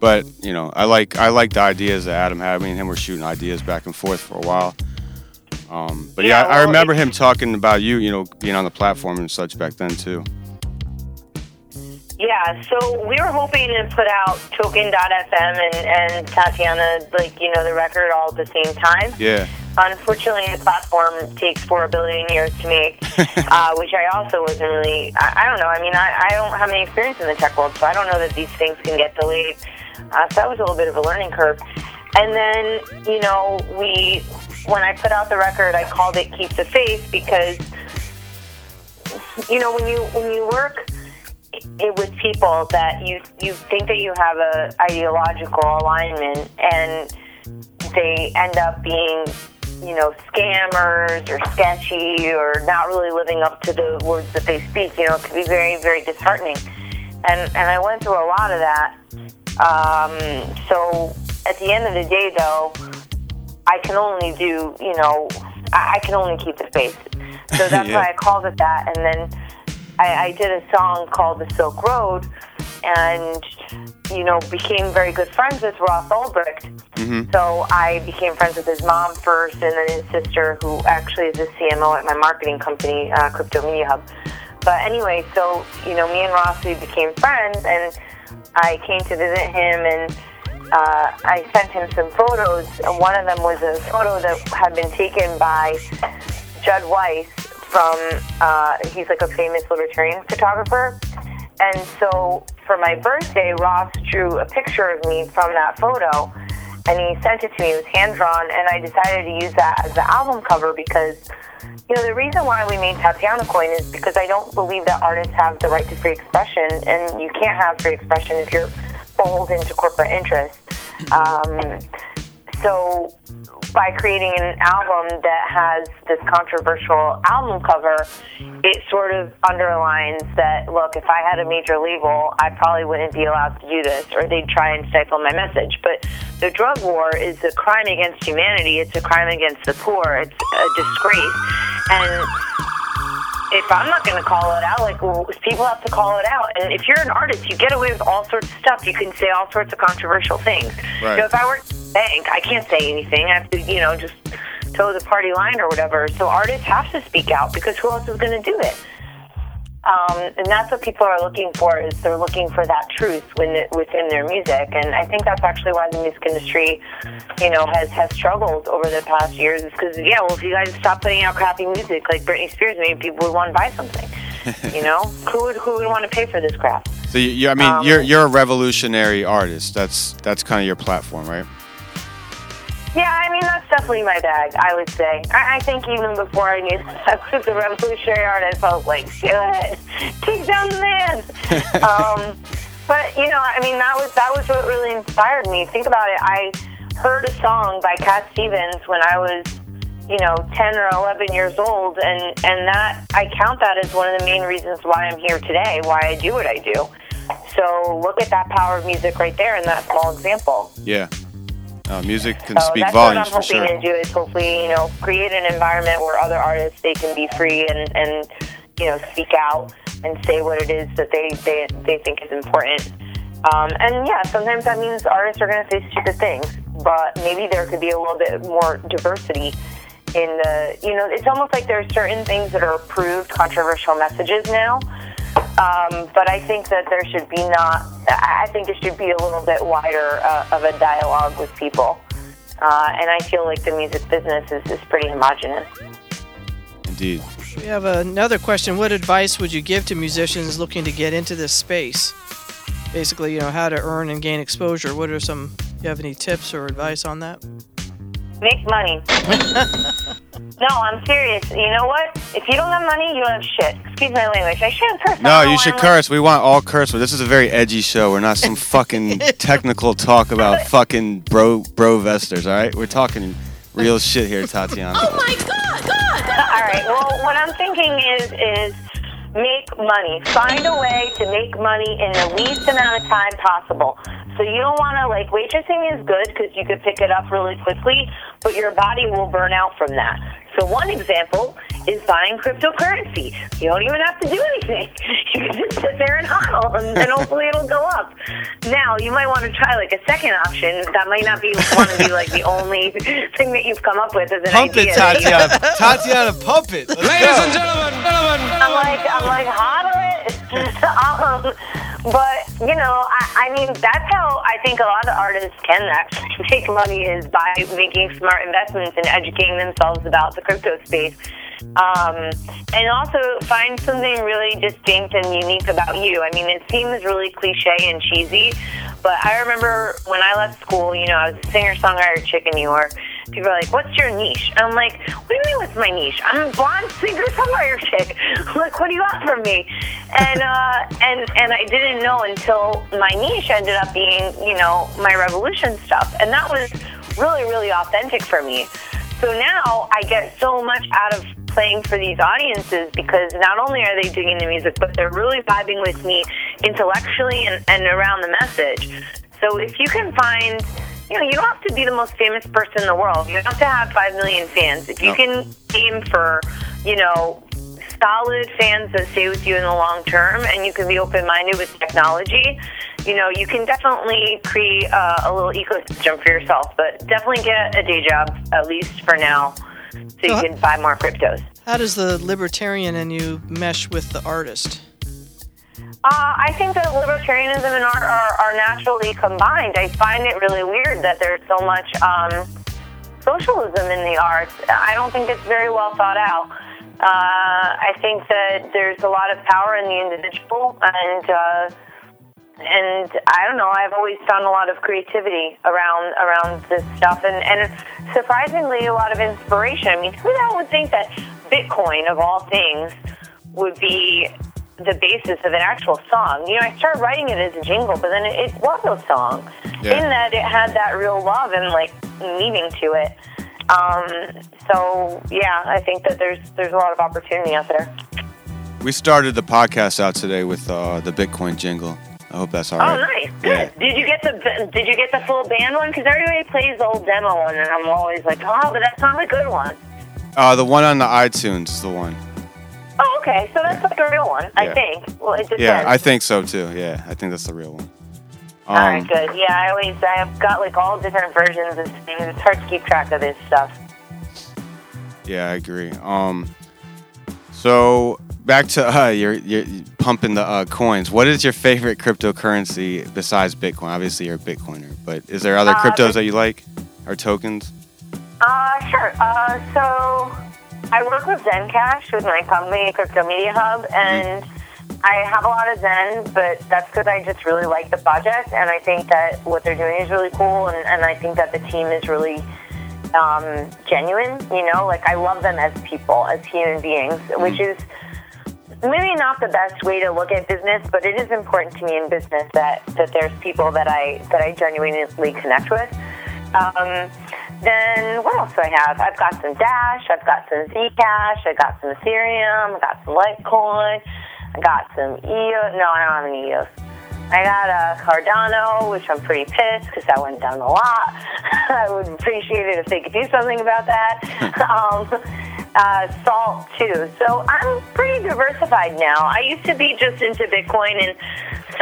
but you know I like I like the ideas that Adam had. Me and him were shooting ideas back and forth for a while. Um, but yeah, Yeah, I, I remember him talking about you, you know, being on the platform and such back then too. Yeah, so we were hoping to put out Token.fm and, and Tatiana, like, you know, the record all at the same time. Yeah. Unfortunately, the platform takes four billion years to make, [LAUGHS] uh, which I also wasn't really. I, I don't know. I mean, I, I don't have any experience in the tech world, so I don't know that these things can get delayed. Uh, so that was a little bit of a learning curve. And then, you know, we when I put out the record, I called it "Keep the Faith" because, you know, when you when you work it with people that you you think that you have a ideological alignment and they end up being you know scammers or sketchy or not really living up to the words that they speak you know it can be very very disheartening and and I went through a lot of that um, so at the end of the day though I can only do you know I, I can only keep the faith so [LAUGHS] that's Yeah. why I called it that and then I, I did a song called The Silk Road and, you know, became very good friends with Ross Ulbricht. Mm-hmm. So I became friends with his mom first and then his sister, who actually is the CMO at my marketing company, uh, Crypto Media Hub. But anyway, so, you know, me and Ross, we became friends and I came to visit him and uh, I sent him some photos. And one of them was a photo that had been taken by Judd Weiss from, uh, he's like a famous libertarian photographer. And so for my birthday, Ross drew a picture of me from that photo and he sent it to me. It was hand drawn, and I decided to use that as the album cover because, you know, the reason why we made Tatiana Coin is because I don't believe that artists have the right to free expression, and you can't have free expression if you're beholden to corporate interests. Um, so by creating an album that has this controversial album cover, it sort of underlines that look, if I had a major label, I probably wouldn't be allowed to do this, or they'd try and stifle my message. But the drug war is a crime against humanity. It's a crime against the poor. It's a disgrace, and if I'm not going to call it out, like well, people have to call it out. And if you're an artist, you get away with all sorts of stuff. You can say all sorts of controversial things. Right. So if I a bank, I can't say anything. I have to, you know, just toe the party line or whatever. So artists have to speak out because who else is going to do it? Um, and that's what people are looking for is they're looking for that truth within, within their music. And I think that's actually why the music industry, you know, has, has struggled over the past years is because, yeah, well, if you guys stop putting out crappy music like Britney Spears, maybe people would want to buy something. [LAUGHS] you know, who would, who would want to pay for this crap? So you, you I mean, Um, you're you're a revolutionary artist. That's that's kind of your platform, right? Yeah, I mean that's definitely my bag. I would say. I, I think even before I knew [LAUGHS] I was a revolutionary artist, I felt like, shit, take down the man. [LAUGHS] um, but you know, I mean that was that was what really inspired me. Think about it. I heard a song by Cat Stevens when I was, you know, ten or eleven years old, and and that I count that as one of the main reasons why I'm here today, why I do what I do. So look at that power of music right there in that small example. Yeah. Uh, music can So speak that's volumes what I'm hoping sure. to do is hopefully, you know, create an environment where other artists they can be free and, and you know, speak out and say what it is that they, they, they think is important. Um, and yeah, sometimes that means artists are going to say stupid things, but maybe there could be a little bit more diversity in the, you know, it's almost like there are certain things that are approved controversial messages now. Um, but I think that there should be not, I I think it should be a little bit wider uh, of a dialogue with people. Uh, and I feel like the music business is, is pretty homogenous. Indeed. We have another question. What advice would you give to musicians looking to get into this space? Basically, you know, how to earn and gain exposure. What are some, you have any tips or advice on that? Make money. [LAUGHS] no, I'm serious. You know what? If you don't have money, you don't have shit. Excuse my language. I shouldn't curse. No, you should curse. We want all curse. This is a very edgy show. We're not some [LAUGHS] fucking technical talk about [LAUGHS] fucking bro bro vesters. All right, we're talking real shit here, Tatiana. Oh my god! God! god. All right. Well, what I'm thinking is is make money. Find a way to make money in the least amount of time possible. So you don't want to like waitressing is good because you could pick it up really quickly, but your body will burn out from that. So one example is buying cryptocurrency. You don't even have to do anything. [LAUGHS] You can just sit there and hodl, and, and hopefully it'll go up. Now you might want to try like a second option. That might not be want to be like the only thing that you've come up with as an Pump idea. it, Tatiana. [LAUGHS] Tatiana, pump it. Let's Ladies go. and gentlemen, I'm like, I'm like, hodl it. [LAUGHS] um, but you know, I, I mean, that's how I think a lot of artists can actually [LAUGHS] make money is by making smart investments and educating themselves about the crypto space. Um, and also find something really distinct and unique about you. I mean, it seems really cliche and cheesy, but I remember when I left school, you know, I was a singer songwriter chick in New York. People are like, "What's your niche?" I'm like, "What do you mean, what's my niche? I'm a blonde singer songwriter chick. [LAUGHS] like, what do you want from me?" And uh, and and I didn't know until my niche ended up being, you know, my revolution stuff, and that was really, really authentic for me. So now I get so much out of playing for these audiences because not only are they digging the music, but they're really vibing with me intellectually and, and around the message. So if you can find, you know, you don't have to be the most famous person in the world. You don't have to have five million fans. If you No. can aim for, you know, solid fans that stay with you in the long term and you can be open-minded with technology, you know, you can definitely create uh, a little ecosystem for yourself. But definitely get a day job, at least for now, so you can buy more cryptos. How does the libertarian in you mesh with the artist? Uh, I think that libertarianism and art are, are naturally combined. I find it really weird that there's so much um, socialism in the arts. I don't think it's very well thought out. Uh, I think that there's a lot of power in the individual, and uh, and I don't know. I've always found a lot of creativity around around this stuff, and and surprisingly, a lot of inspiration. I mean, who would think that Bitcoin, of all things, would be the basis of an actual song? You know, I started writing it as a jingle, but then it, it was a song Yeah. in that it had that real love and like meaning to it. Um, so yeah, I think that there's there's a lot of opportunity out there. We started the podcast out today with uh, the Bitcoin jingle. I hope that's all Oh, right. nice. Good. Did you get the Did you get the full band one? Because everybody plays the old demo one, and I'm always like, oh, but that's not a good one. Uh, the one on the iTunes is the one. Oh, Okay, so that's like a real one, I Yeah. think. Well, it depends. Yeah, I think so too. Yeah, I think that's the real one. Um, all right, good. Yeah, I always I've got like all different versions of things. It's hard to keep track of this stuff. Yeah, I agree. Um, so back to uh, you're, you're pumping the uh, coins. What is your favorite cryptocurrency besides Bitcoin? Obviously, you're a Bitcoiner, but is there other Uh, cryptos that you like or tokens? Uh, sure. Uh, so I work with Zencash with my company, Crypto Media Hub, and I have a lot of Zen, but that's because I just really like the project, and I think that what they're doing is really cool, and, and I think that the team is really um, genuine. You know, like I love them as people, as human beings, which is maybe not the best way to look at business, but it is important to me in business that, that there's people that I that I genuinely connect with. Um, then what else do I have? I've got some Dash, I've got some Zcash, I've got some Ethereum, I've got some Litecoin, I got some EOS. No, I don't have any EOS. I got a Cardano, which I'm pretty pissed because that went down a lot. [LAUGHS] I would appreciate it if they could do something about that. [LAUGHS] um, uh, salt too. So I'm pretty diversified now. I used to be just into Bitcoin, and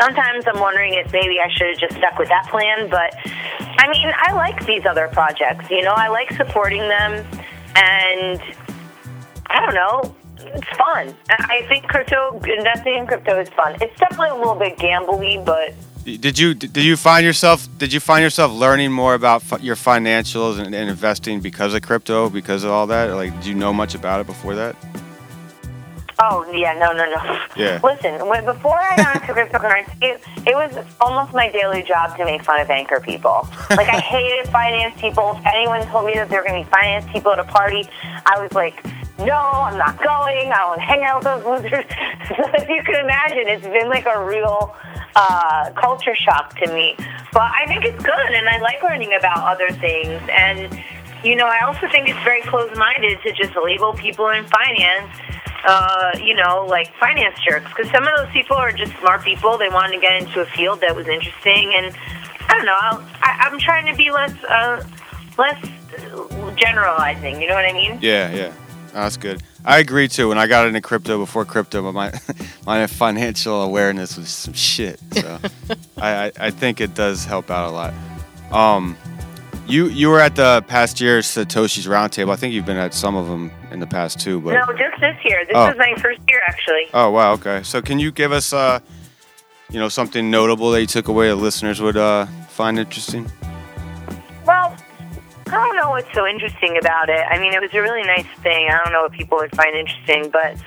sometimes I'm wondering if maybe I should have just stuck with that plan. But I mean, I like these other projects. You know, I like supporting them, and I don't know. It's fun. I think crypto investing in crypto is fun. It's definitely a little bit gambly, but Did you did you find yourself did you find yourself learning more about fi- your financials and, and investing because of crypto because of all that? Like, did you know much about it before that? Oh yeah, no, no, no. Yeah. Listen, when, before I got into [LAUGHS] cryptocurrency, it, it was almost my daily job to make fun of anchor people. Like I [LAUGHS] hated finance people. If anyone told me that there were going to be finance people at a party, I was like, no, I'm not going. I don't hang out with those losers. [LAUGHS] so if you can imagine, it's been like a real uh, culture shock to me. But I think it's good, and I like learning about other things. And you know, I also think it's very close minded to just label people in finance uh, you know, like finance jerks. Because some of those people are just smart people. They wanted to get into a field that was interesting, and I don't know. I, I'm trying to be less, uh, less generalizing. You know what I mean? Yeah, yeah. No, that's good. I agree too. When I got into crypto before crypto, but my [LAUGHS] my financial awareness was some shit. So [LAUGHS] I, I I think it does help out a lot. Um, you you were at the past year's Satoshi's Roundtable. I think you've been at some of them in the past too. But No, just this year. This Oh. is my first year, actually. oh wow, okay. So can you give us uh, you know, something notable that you took away that listeners would uh find interesting? I don't know what's so interesting about it. I mean, it was a really nice thing. I don't know what people would find interesting, but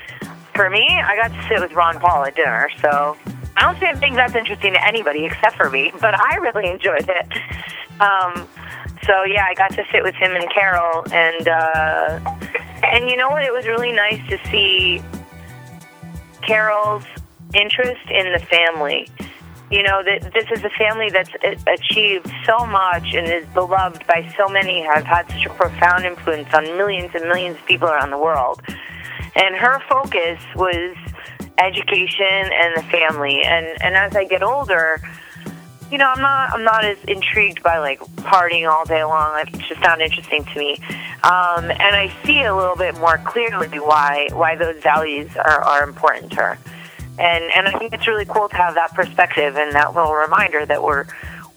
for me, I got to sit with Ron Paul at dinner, so I don't think- think that's interesting to anybody except for me, but I really enjoyed it. Um, so yeah, I got to sit with him and Carol, and uh, and you know what? It was really nice to see Carol's interest in the family. You know that this is a family that's achieved so much and is beloved by so many. Have had such a profound influence on millions and millions of people around the world. And her focus was education and the family. And and as I get older, you know, I'm not I'm not as intrigued by like partying all day long. It's just not interesting to me. Um, and I see a little bit more clearly why why those values are, are important to her. And and I think it's really cool to have that perspective and that little reminder that we're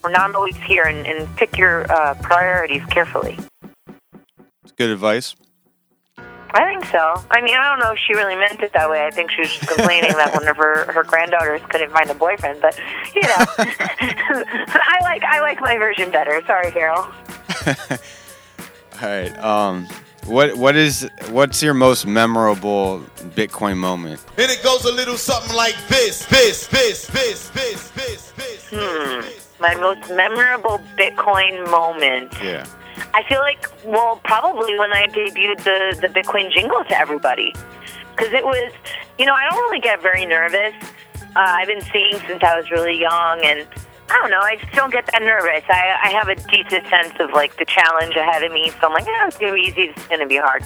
we're not always here and, and pick your uh, priorities carefully. It's good advice. I think so. I mean, I don't know if she really meant it that way. I think she was just complaining that one of her, her granddaughters couldn't find a boyfriend. But you know, [LAUGHS] I like I like my version better. Sorry, Carol. [LAUGHS] All right. Um, what what is what's your most memorable Bitcoin moment? And it goes a little something like this, this, this, this, this, this, this. Hmm. My most memorable Bitcoin moment. Yeah. I feel like, well, probably when I debuted the, the Bitcoin jingle to everybody. Because it was, you know, I don't really get very nervous. Uh, I've been singing since I was really young, and I don't know, I just don't get that nervous. I, I have a decent sense of, like, the challenge ahead of me, so I'm like, yeah, it's to be easy, it's to be hard.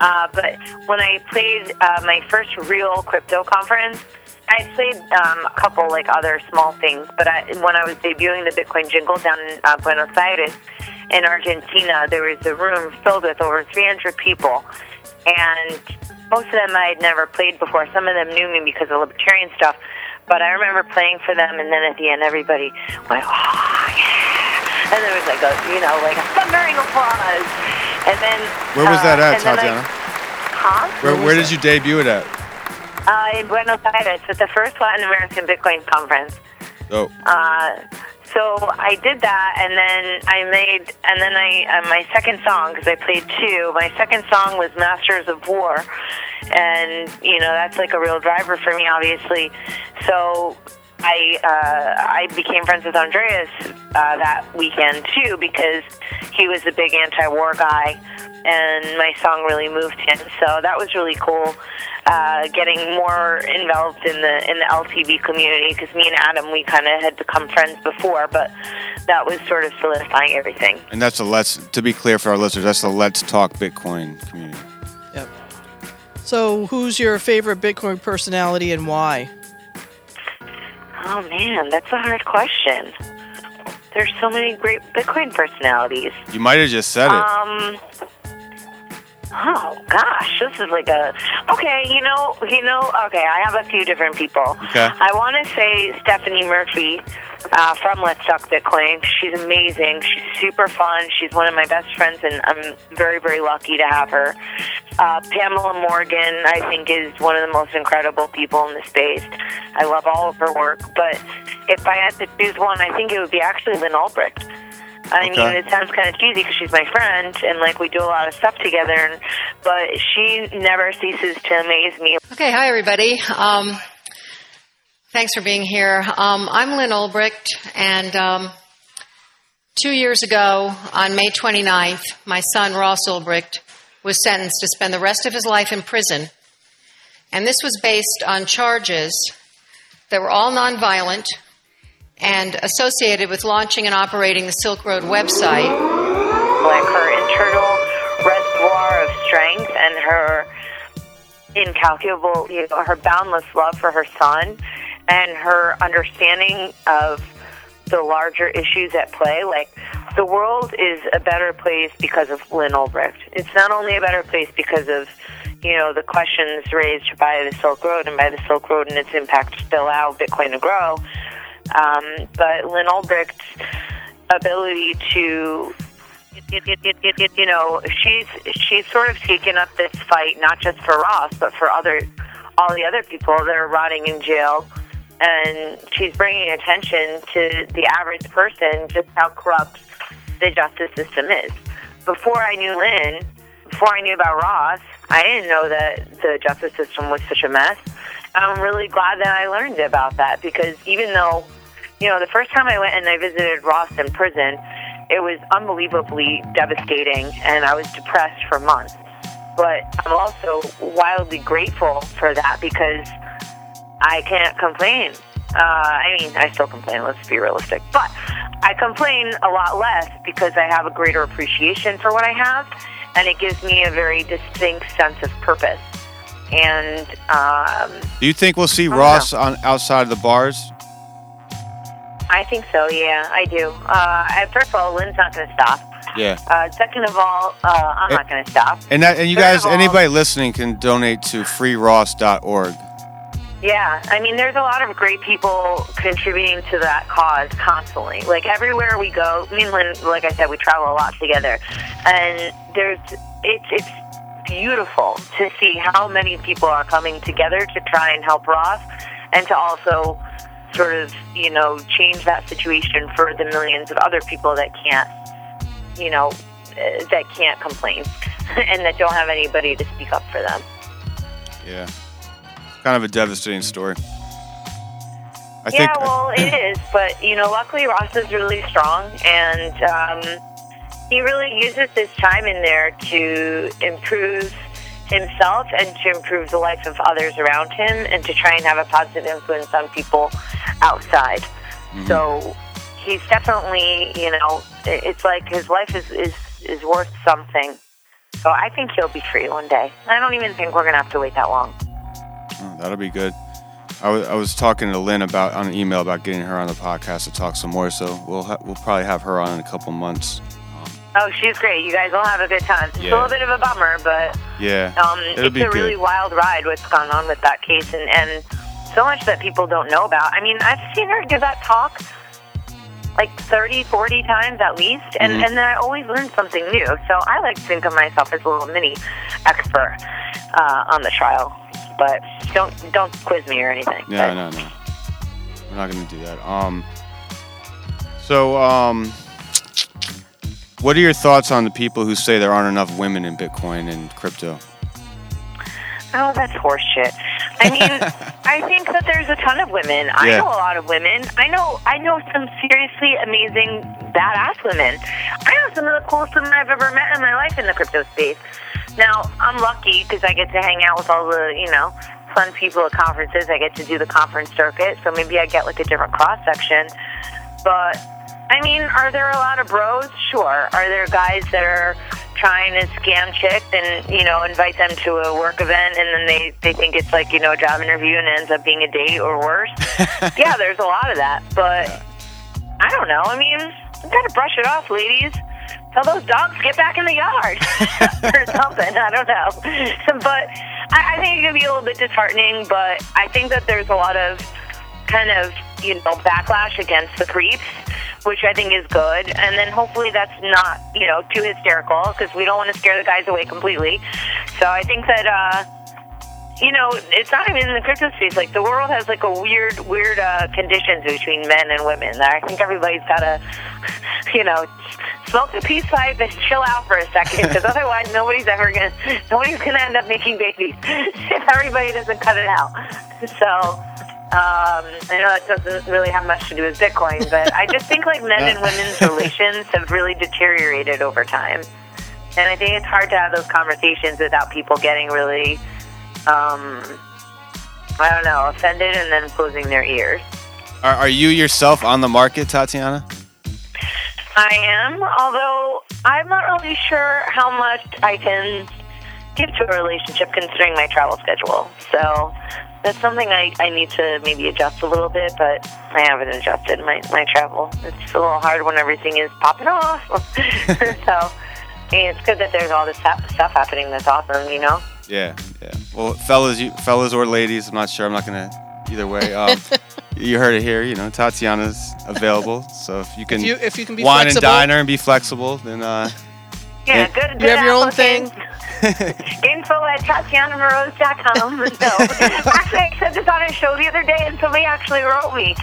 Uh, but when I played uh, my first real crypto conference, I played um, a couple like other small things, but I, when I was debuting the Bitcoin jingle down in uh, Buenos Aires, in Argentina, there was a room filled with over 300 people, and most of them I had never played before. Some of them knew me because of libertarian stuff. But I remember playing for them, and then at the end, everybody went, "Oh yeah!" And there was like a, you know, like a thundering applause. And then Where was that uh, at, I- Tatiana? huh? Where, where did you debut it at? Uh, in Buenos Aires at the first Latin American Bitcoin conference. Oh, Uh, so I did that, and then I made, and then I uh, my second song because I played two. My second song was Masters of War, and you know that's like a real driver for me, obviously. So I uh, I became friends with Andreas uh, that weekend too because he was a big anti-war guy, and my song really moved him. So that was really cool. Uh, getting more involved in the in the LTB community because me and Adam we kind of had become friends before, but that was sort of solidifying everything. and that's the let's. To be clear for our listeners, that's the Let's Talk Bitcoin community. Yep. So, who's your favorite Bitcoin personality and why? Oh man, that's a hard question. There's so many great Bitcoin personalities. You might have just said it. Um. Oh gosh, this is like a okay. You know, you know. Okay, I have a few different people. Okay. I want to say Stephanie Murphy uh, from Let's Talk Bitcoin. She's amazing. She's super fun. She's one of my best friends, and I'm very, very lucky to have her. Uh, Pamela Morgan, I think, is one of the most incredible people in the space. I love all of her work, but if I had to choose one, I think it would be actually Lynn Ulbricht. I mean, it sounds kind of cheesy because she's my friend, and like we do a lot of stuff together. And, but she never ceases to amaze me. Okay, hi everybody. Um, thanks for being here. Um, I'm Lynn Ulbricht, and um, two years ago, on May 29th, my son Ross Ulbricht was sentenced to spend the rest of his life in prison. And this was based on charges that were all nonviolent and associated with launching and operating the Silk Road website. like her internal reservoir of strength and her incalculable, you know, her boundless love for her son and her understanding of the larger issues at play. Like, the world is a better place because of Lynn Ulbricht. It's not only a better place because of, you know, the questions raised by the Silk Road and by the Silk Road and its impact to allow Bitcoin to grow, um, but Lynn Ulbricht's ability to you know, she's she's sort of taken up this fight not just for Ross, but for other all the other people that are rotting in jail, and she's bringing attention to the average person just how corrupt the justice system is. Before I knew Lynn, before I knew about Ross, I didn't know that the justice system was such a mess. I'm really glad that I learned about that because even though, you know, the first time I went and I visited Ross in prison, it was unbelievably devastating and I was depressed for months. But I'm also wildly grateful for that because I can't complain. Uh, I mean, I still complain, let's be realistic. But I complain a lot less because I have a greater appreciation for what I have and it gives me a very distinct sense of purpose. And um, Do you think we'll see Ross on outside of the bars? I think so, yeah, I do. Uh, first of all, Lynn's not going to stop. Yeah. Uh, second of all, uh, I'm not going to stop. And that, and you Third guys, all- anybody listening can donate to freeross.org. Yeah, I mean, there's a lot of great people contributing to that cause constantly. Like everywhere we go, me and Lynn, like I said, we travel a lot together, and there's it's it's beautiful to see how many people are coming together to try and help Ross, and to also sort of you know change that situation for the millions of other people that can't you know uh, that can't complain [LAUGHS] and that don't have anybody to speak up for them. Yeah. Kind of a devastating story. I yeah, think well, it is, but you know, luckily Ross is really strong, and um, he really uses his time in there to improve himself and to improve the life of others around him, and to try and have a positive influence on people outside. Mm-hmm. So he's definitely, you know, it's like his life is is is worth something. So I think he'll be free one day. I don't even think we're gonna have to wait that long. Oh, that'll be good. I was, I was talking to Lynn about on an email about getting her on the podcast to talk some more. So we'll ha- we'll probably have her on in a couple months. Oh, she's great. You guys will have a good time. It's a little bit of a bummer, but Yeah. um, It'll it's be a really wild ride what's gone on with that case, and, and so much that people don't know about. I mean, I've seen her give that talk like 30, 40 times at least, and, Mhm. and then I always learn something new. So I like to think of myself as a little mini expert uh, on the trial. But don't don't quiz me or anything. No, no, no. We're not gonna do that. Um. So, um, what are your thoughts on the people who say there aren't enough women in Bitcoin and crypto? Oh, that's horseshit. I mean, [LAUGHS] I think that there's a ton of women. I Yeah. know a lot of women. I know I know some seriously amazing badass women. I know some of the coolest women I've ever met in my life in the crypto space. Now, I'm lucky because I get to hang out with all the, you know, fun people at conferences. I get to do the conference circuit, so maybe I get like a different cross section. But I mean, are there a lot of bros? Sure. Are there guys that are trying to scam chicks and you know invite them to a work event and then they they think it's like you know a job interview and it ends up being a date or worse? [LAUGHS] yeah, there's a lot of that. But I don't know. I mean, you gotta brush it off, ladies. Tell those dogs get back in the yard [LAUGHS] or [LAUGHS] something. I don't know. But I, I think it can be a little bit disheartening. But I think that there's a lot of kind of you know backlash against the creeps, which I think is good. And then hopefully that's not you know too hysterical because we don't want to scare the guys away completely. So I think that. uh you know, it's not even in the crypto space. Like the world has like a weird, weird uh, conditions between men and women. I think everybody's got to, [LAUGHS] you know, smoke a peace pipe and chill out for a second, because [LAUGHS] otherwise nobody's ever gonna, nobody's gonna end up making babies [LAUGHS] if everybody doesn't cut it out. So. Um, I know that doesn't really have much to do with Bitcoin, but I just think like men and women's [LAUGHS] relations have really deteriorated over time. And I think it's hard to have those conversations without people getting really, um, I don't know, offended and then closing their ears. Are, are you yourself on the market, Tatiana? I am, although I'm not really sure how much I can give to a relationship considering my travel schedule. So that's something I, I need to maybe adjust a little bit, but I haven't adjusted my, my travel. It's a little hard when everything is popping off. [LAUGHS] so it's good that there's all this hap- stuff happening that's awesome, you know? Yeah, yeah. Well, fellas, you, fellas or ladies, I'm not sure. I'm not gonna either way. Um, [LAUGHS] you heard it here. You know, Tatiana's available. So if you can, you- if you can be wine flexible. and dine her and be flexible, then uh, Yeah, Yeah. good. You have your own applicants. [LAUGHS] Info at TatianaMoroz.com. no. [LAUGHS] Actually, I said this on a show the other day, and somebody actually wrote me,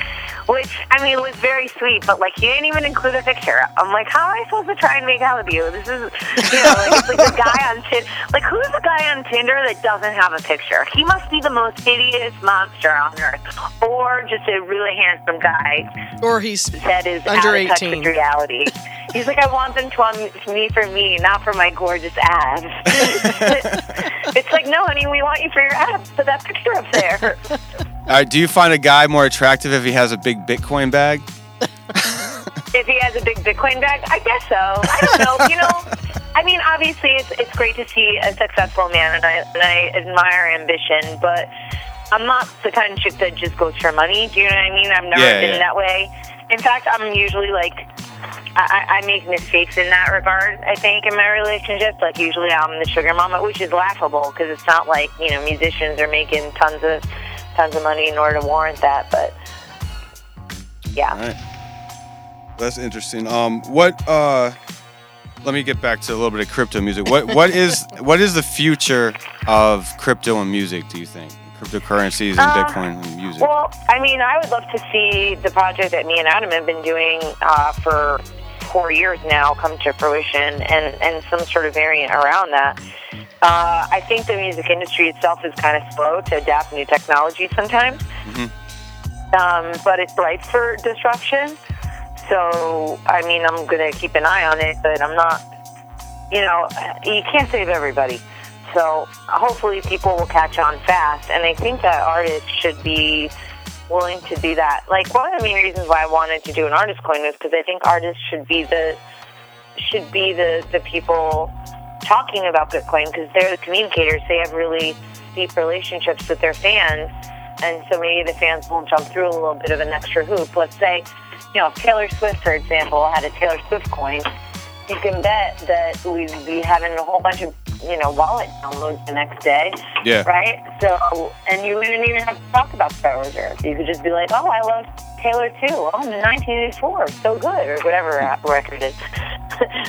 which, I mean, was very sweet, but, like, he didn't even include a picture. I'm like, how am I supposed to try and make out with you? This is, you know, like, it's like a guy on Tinder. Like, who's a guy on Tinder that doesn't have a picture? He must be the most hideous monster on earth. Or just a really handsome guy Or he's that is under out of touch 18. with reality. He's like, I want them to want me for me, not for my gorgeous abs. [LAUGHS] [LAUGHS] it's like, no, honey, we want you for your abs. Put that picture up there. [LAUGHS] right, do you find a guy more attractive if he has a big Bitcoin bag? [LAUGHS] if he has a big Bitcoin bag, I guess so. I don't know. You know, I mean, obviously, it's it's great to see a successful man, and I and I admire ambition, but. I'm not the kind of chick that just goes for money. Do you know what I mean? I've never Yeah, been yeah. that way. In fact, I'm usually like I, I I make mistakes in that regard. I think in my relationships, like usually I'm the sugar mama, which is laughable because it's not like you know musicians are making tons of tons of money in order to warrant that. But yeah, right. That's interesting. Um, what? Uh, let me get back to a little bit of crypto music. What? What [LAUGHS] is? What is the future of crypto and music? Do you think cryptocurrencies and Uh, Bitcoin and music? Well, I mean, I would love to see the project that me and Adam have been doing uh, for four years now come to fruition, and and some sort of variant around that. Uh, I think the music industry itself is kind of slow to adapt new technology sometimes, um, but it's ripe for disruption. So, I mean, I'm going to keep an eye on it, but I'm not, you know, you can't save everybody. So, hopefully, people will catch on fast. And I think that artists should be willing to do that. Like, one of the main reasons why I wanted to do an artist coin was because I think artists should be the should be the, the people talking about Bitcoin because they're the communicators. They have really deep relationships with their fans. And so maybe the fans will jump through a little bit of an extra hoop. Let's say, you know, if Taylor Swift, for example, had a Taylor Swift coin, you can bet that we'd be having a whole bunch of, you know, wallet downloads the next day. Yeah. Right? So, and you wouldn't even have to talk about Star Reserve. You could just be like, oh, I love Taylor too. Oh, 1984, so good, or whatever [LAUGHS] record is.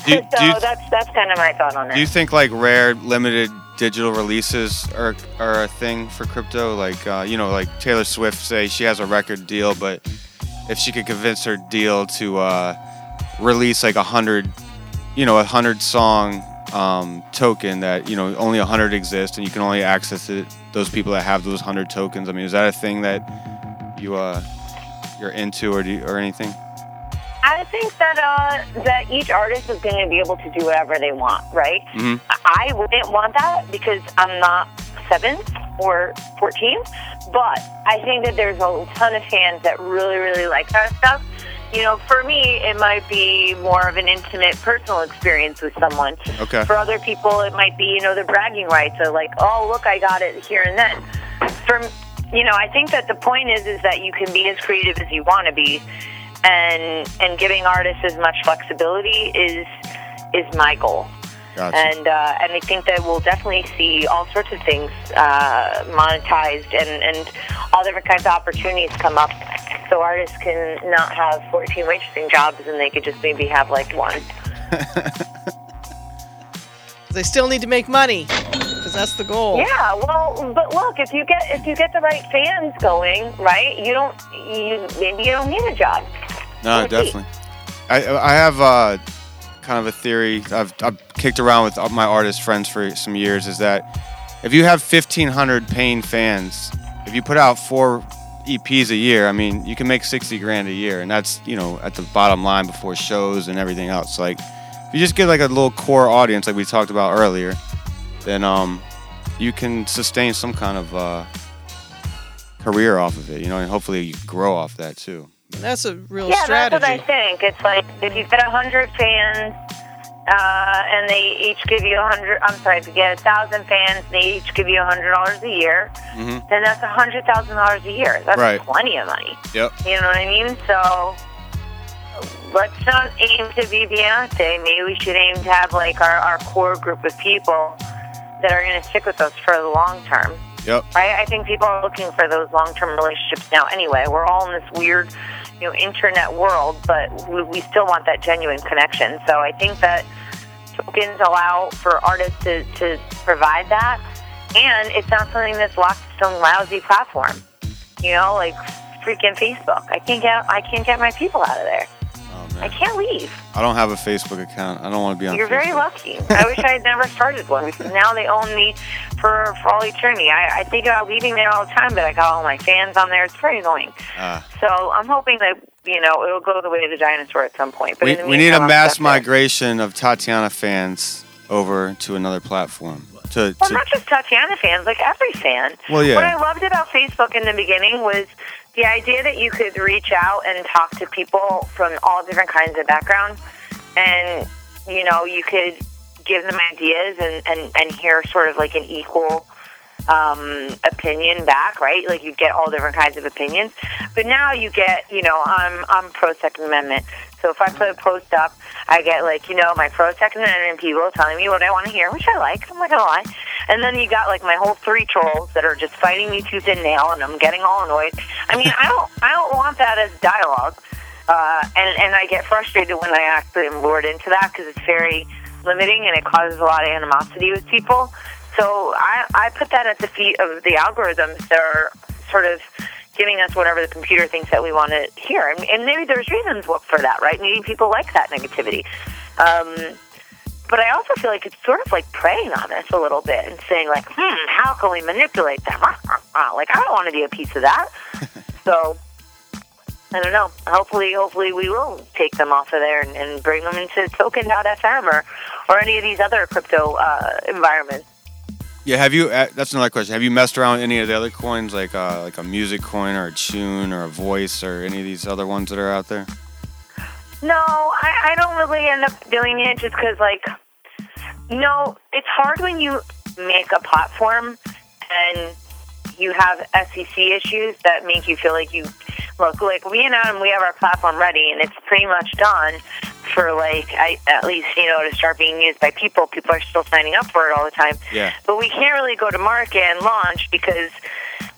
Do [LAUGHS] so do you- that's that's kind of my thought on it. Do you think like rare limited digital releases are are a thing for crypto? Like uh, you know, like Taylor Swift say she has a record deal, but if she could convince her deal to uh, release like a hundred, you know, a hundred song um, token that you know only a hundred exist and you can only access it. Those people that have those hundred tokens. I mean, is that a thing that you uh, you're into or do you, or anything? I think that uh, that each artist is going to be able to do whatever they want, right? hmm I wouldn't want that because I'm not seven or 14, but I think that there's a ton of fans that really, really like that stuff. You know, for me, it might be more of an intimate, personal experience with someone. Okay. For other people, it might be, you know, the bragging rights of like, oh, look, I got it here and then. For, you know, I think that the point is, is that you can be as creative as you want to be, and and giving artists as much flexibility is is my goal. Gotcha. And uh, and I think that we'll definitely see all sorts of things uh, monetized and, and all different kinds of opportunities come up, so artists can not have 14 waitressing jobs and they could just maybe have like one. [LAUGHS] They still need to make money because that's the goal. Yeah, well, but look, if you get if you get the right fans going, right, you don't you maybe you don't need a job. No, definitely. I I have uh, kind of a theory I've, I've kicked around with my artist friends for some years is that if you have 1,500 paying fans, if you put out four EPs a year, I mean, you can make 60 grand a year, and that's you know at the bottom line before shows and everything else. Like, if you just get like a little core audience like we talked about earlier, then um, you can sustain some kind of uh, career off of it, you know, and hopefully you grow off that too. That's a real yeah, strategy. that's what I think. It's like if you get a hundred fans, uh, and they each give you a hundred. I'm sorry, if you get a thousand fans, and they each give you a hundred dollars a year. Mm-hmm. Then that's a hundred thousand dollars a year. That's Right. plenty of money. Yep. You know what I mean? So let's not aim to be Beyonce. Maybe we should aim to have like our, our core group of people that are going to stick with us for the long term. Yep. Right? I think people are looking for those long term relationships now anyway. We're all in this weird, you know, internet world, but we, we still want that genuine connection. So I think that tokens allow for artists to, to provide that. And it's not something that's locked to some lousy platform. You know, like freaking Facebook. I can't get I can't get my people out of there. I can't leave. I don't have a Facebook account. I don't want to be on You're Facebook. very lucky. I wish I had never started one because now they own me for, for all eternity. I, I think about leaving there all the time, but I got all my fans on there. It's very annoying. Ah. So I'm hoping that, you know, it'll go the way of the dinosaur at some point. But we, we need a mass migration of Tatiana fans over to another platform. To, Well, to not just Tatiana fans, like every fan. Well, yeah. What I loved about Facebook in the beginning was the idea that you could reach out and talk to people from all different kinds of backgrounds, and you know, you could give them ideas and and and hear sort of like an equal um, opinion back, right? Like you get all different kinds of opinions. But now you get, you know, I'm I'm pro Second Amendment. So if I put a post up, I get like, you know, my pro Second Amendment people telling me what I want to hear, which I like. I'm not gonna lie. And then you got like my whole three trolls that are just fighting me tooth and nail, and I'm getting all annoyed. I mean, I don't I don't want that as dialogue. Uh, and and I get frustrated when I actually am lured into that because it's very limiting and it causes a lot of animosity with people. So I, I put that at the feet of the algorithms that are sort of giving us whatever the computer thinks that we want to hear. And, and maybe there's reasons for that, right? Maybe people like that negativity. Um, but I also feel like it's sort of like preying on us a little bit and saying like, hmm, how can we manipulate them? Like I don't want to be a piece of that. [LAUGHS] so I don't know. Hopefully, hopefully we will take them off of there and, and bring them into Token.fm or or any of these other crypto uh, environments. Yeah, have you? Uh, that's another question. Have you messed around with any of the other coins, like uh, like a music coin or a tune or a voice or any of these other ones that are out there? No, I, I don't really end up doing it just because, like, no, it's hard when you make a platform and you have SEC issues that make you feel like you look like we and Adam, we have our platform ready and it's pretty much done. For like I, at least you know to start being used by people. People are still signing up for it all the time. Yeah. But we can't really go to market and launch because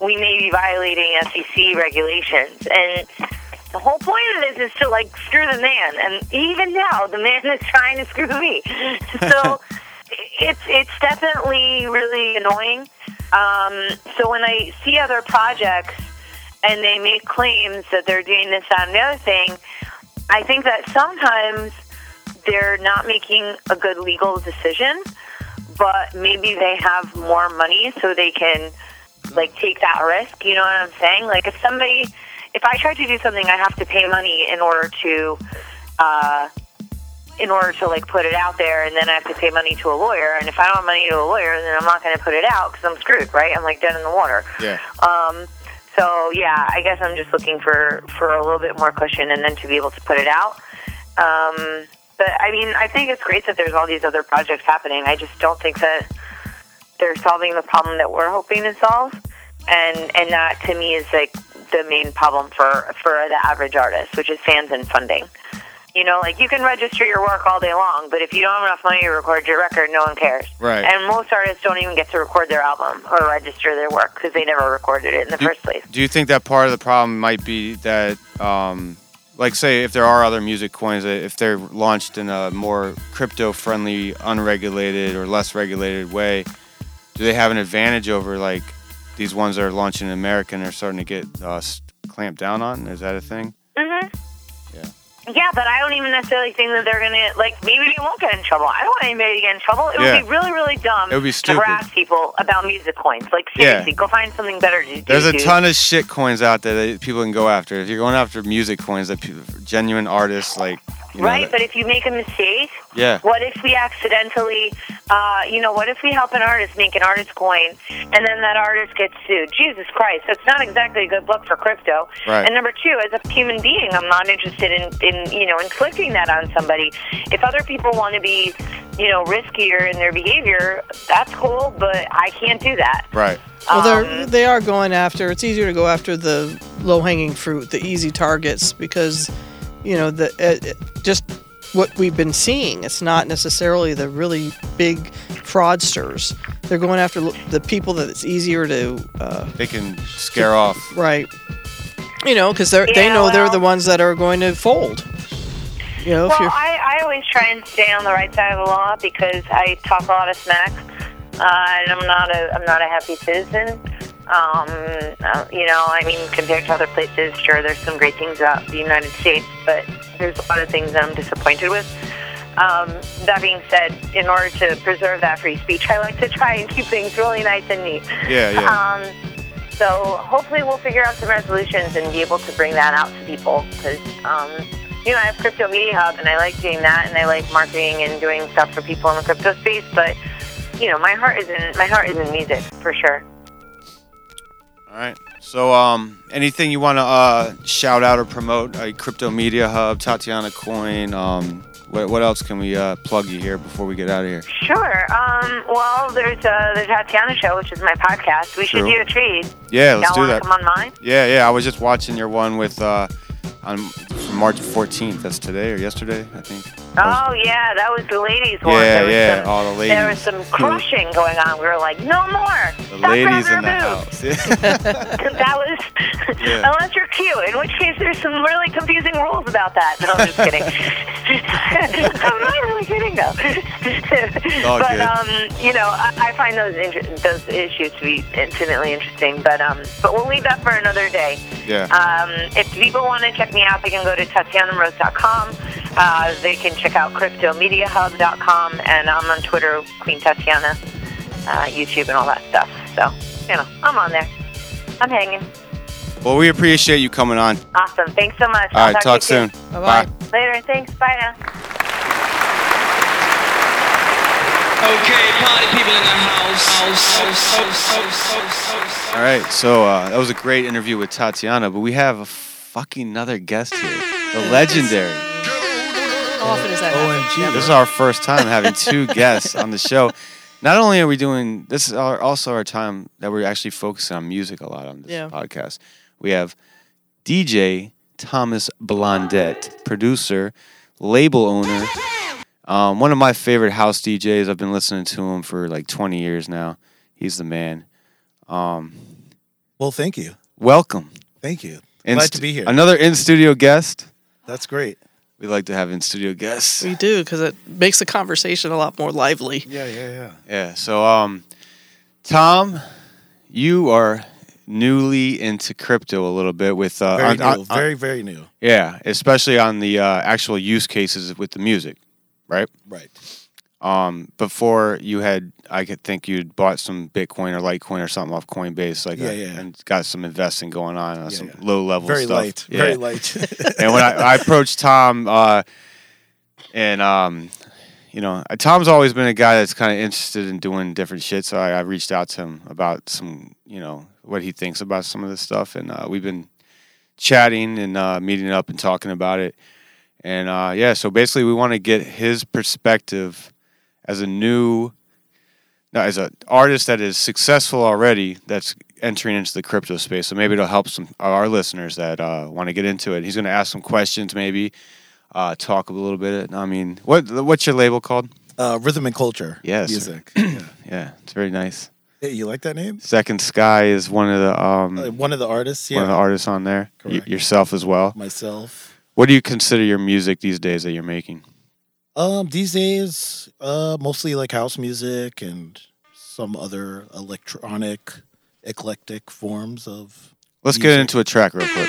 we may be violating SEC regulations. And the whole point of this is to like screw the man. And even now, the man [LAUGHS] is trying to screw me. So [LAUGHS] it's it's definitely really annoying. Um, so when I see other projects and they make claims that they're doing this, that, and the other thing, I think that sometimes they're not making a good legal decision, but maybe they have more money so they can like take that risk. You know what I'm saying? Like if somebody, if I try to do something, I have to pay money in order to, uh, in order to like put it out there, and then I have to pay money to a lawyer. And if I don't have money to a lawyer, then I'm not going to put it out because I'm screwed, right? I'm like dead in the water. Yeah. Um, so yeah, I guess I'm just looking for for a little bit more cushion, and then to be able to put it out. Um, but I mean, I think it's great that there's all these other projects happening. I just don't think that they're solving the problem that we're hoping to solve, and and that to me is like the main problem for for the average artist, which is fans and funding. You know, like you can register your work all day long, but if you don't have enough money to record your record, no one cares. Right. And most artists don't even get to record their album or register their work because they never recorded it in the Do- first place. Do you think that part of the problem might be that, um, like, say, if there are other music coins, that if they're launched in a more crypto-friendly, unregulated or less regulated way, do they have an advantage over like these ones that are launching in America and are starting to get uh, clamped down on? Is that a thing? hmm Yeah, but I don't even necessarily think that they're gonna like. Maybe they won't get in trouble. I don't want anybody to get in trouble. It Yeah. would be really, really dumb It would be stupid. to harass people about music coins. Like Yeah. seriously, go find something better to do. There's a dude. ton of shit coins out there that people can go after. If you're going after music coins, that people, genuine artists like, you know, right, that- but if you make a mistake, Yeah. What if we accidentally, uh, you know, what if we help an artist make an artist coin, and then that artist gets sued? Jesus Christ, that's not exactly a good look for crypto. Right. And number two, as a human being, I'm not interested in, in you know, inflicting that on somebody. If other people want to be, you know, riskier in their behavior, that's cool, but I can't do that. right. Well, Um, they're they are going after. It's easier to go after the low hanging fruit, the easy targets, because you know the uh, uh, just what we've been seeing. It's not necessarily the really big fraudsters. They're going after the people that it's easier to uh, They can scare off. right. You know, because they they Yeah, know they're the ones that are going to fold. You know, Well, you're I, I always try and stay on the right side of the law because I talk a lot of smack, uh, and I'm not a I'm not a happy citizen. Um, uh, you know, I mean, compared to other places, sure, there's some great things about the United States, but there's a lot of things that I'm disappointed with. Um, that being said, in order to preserve that free speech, I like to try and keep things really nice and neat. Yeah, yeah. Um, so hopefully we'll figure out some resolutions and be able to bring that out to people because, um, you know, I have Crypto Media Hub and I like doing that and I like marketing and doing stuff for people in the crypto space. But you know, my heart is in my heart is in music for sure. All right. So, um, anything you want to uh, shout out or promote? Uh, Crypto Media Hub, Tatiana Coin. Um, what, what else can we uh, plug you here before we get out of here? Sure. Um, well, there's uh, the Tatiana Show, which is my podcast. We should do a trade. Yeah, let's Y'all do that. Come on mine. Yeah, yeah. I was just watching your one with uh, on March 14th. That's today or yesterday, I think. Oh yeah, that was the ladies one. Yeah, there yeah, Some, all the ladies. There was some crushing going on. We were like, no more. The Stop ladies in the house. [LAUGHS] That was Yeah. [LAUGHS] unless you're cute, in which case there's some really confusing rules about that. No, I'm just kidding. [LAUGHS] I'm not really kidding though. all but good. um, you know, I, I find those inter- those issues to be infinitely interesting. But um, but we'll leave that for another day. Yeah. Um, if people want to check me out, they can go to TatianaMoroz.com. Uh, they can check out CryptoMediaHub.com, and I'm on Twitter, Queen Tatiana, uh, YouTube, and all that stuff. So, you know, I'm on there. I'm hanging. Well, we appreciate you coming on. Awesome. Thanks so much. All I'll right, talk, talk to you soon. Bye. Later. Thanks. Bye now. Okay, party people in the house. house, house, house, house, house. All right. So uh, that was a great interview with Tatiana, but we have a fucking another guest here, the legendary. How often is that? happen? This is our first time having two [LAUGHS] guests on the show. Not only are we doing this is our, also our time that we're actually focusing on music a lot on this Yeah. podcast. We have DJ Thomas Blondet, producer, label owner. Um, one of my favorite house DJs. I've been listening to him for like 20 years now. He's the man. Um, Well, thank you. welcome. Thank you. In Glad stu- to be here. Another in studio guest. That's great. We like to have in studio guests. We do because it makes the conversation a lot more lively. Yeah, yeah, yeah. Yeah. So, um, Tom, you are newly into crypto a little bit with uh, Very on- new. on- on- very, very new. yeah, especially on the uh, actual use cases with the music, right? Right. Um, before you had, I could think you'd bought some Bitcoin or Litecoin or something off Coinbase, like Yeah, uh, yeah. and got some investing going on, uh, some low level Very stuff. light. Very light. [LAUGHS] and when I, I approached Tom, uh, and um, you know, uh, Tom's always been a guy that's kind of interested in doing different shit. So I, I reached out to him about some, you know, what he thinks about some of this stuff, and uh, we've been chatting and uh, meeting up and talking about it. And uh, yeah, so basically, we want to get his perspective as a new, no, as an artist that is successful already, that's entering into the crypto space. So maybe it'll help some of our listeners that uh, want to get into it. He's going to ask some questions, maybe uh, talk a little bit. I mean, what what's your label called? Uh, Rhythm and Culture. Yes, Music. [CLEARS THROAT] yeah, it's very nice. Hey, you like that name? Second Sky is one of the um, Uh, one of the artists. Yeah. one of the artists on there. Y- yourself as well. Myself. What do you consider your music these days that you're making? Um, these days, uh, mostly like house music and some other electronic, eclectic forms of. Let's get into a track real quick.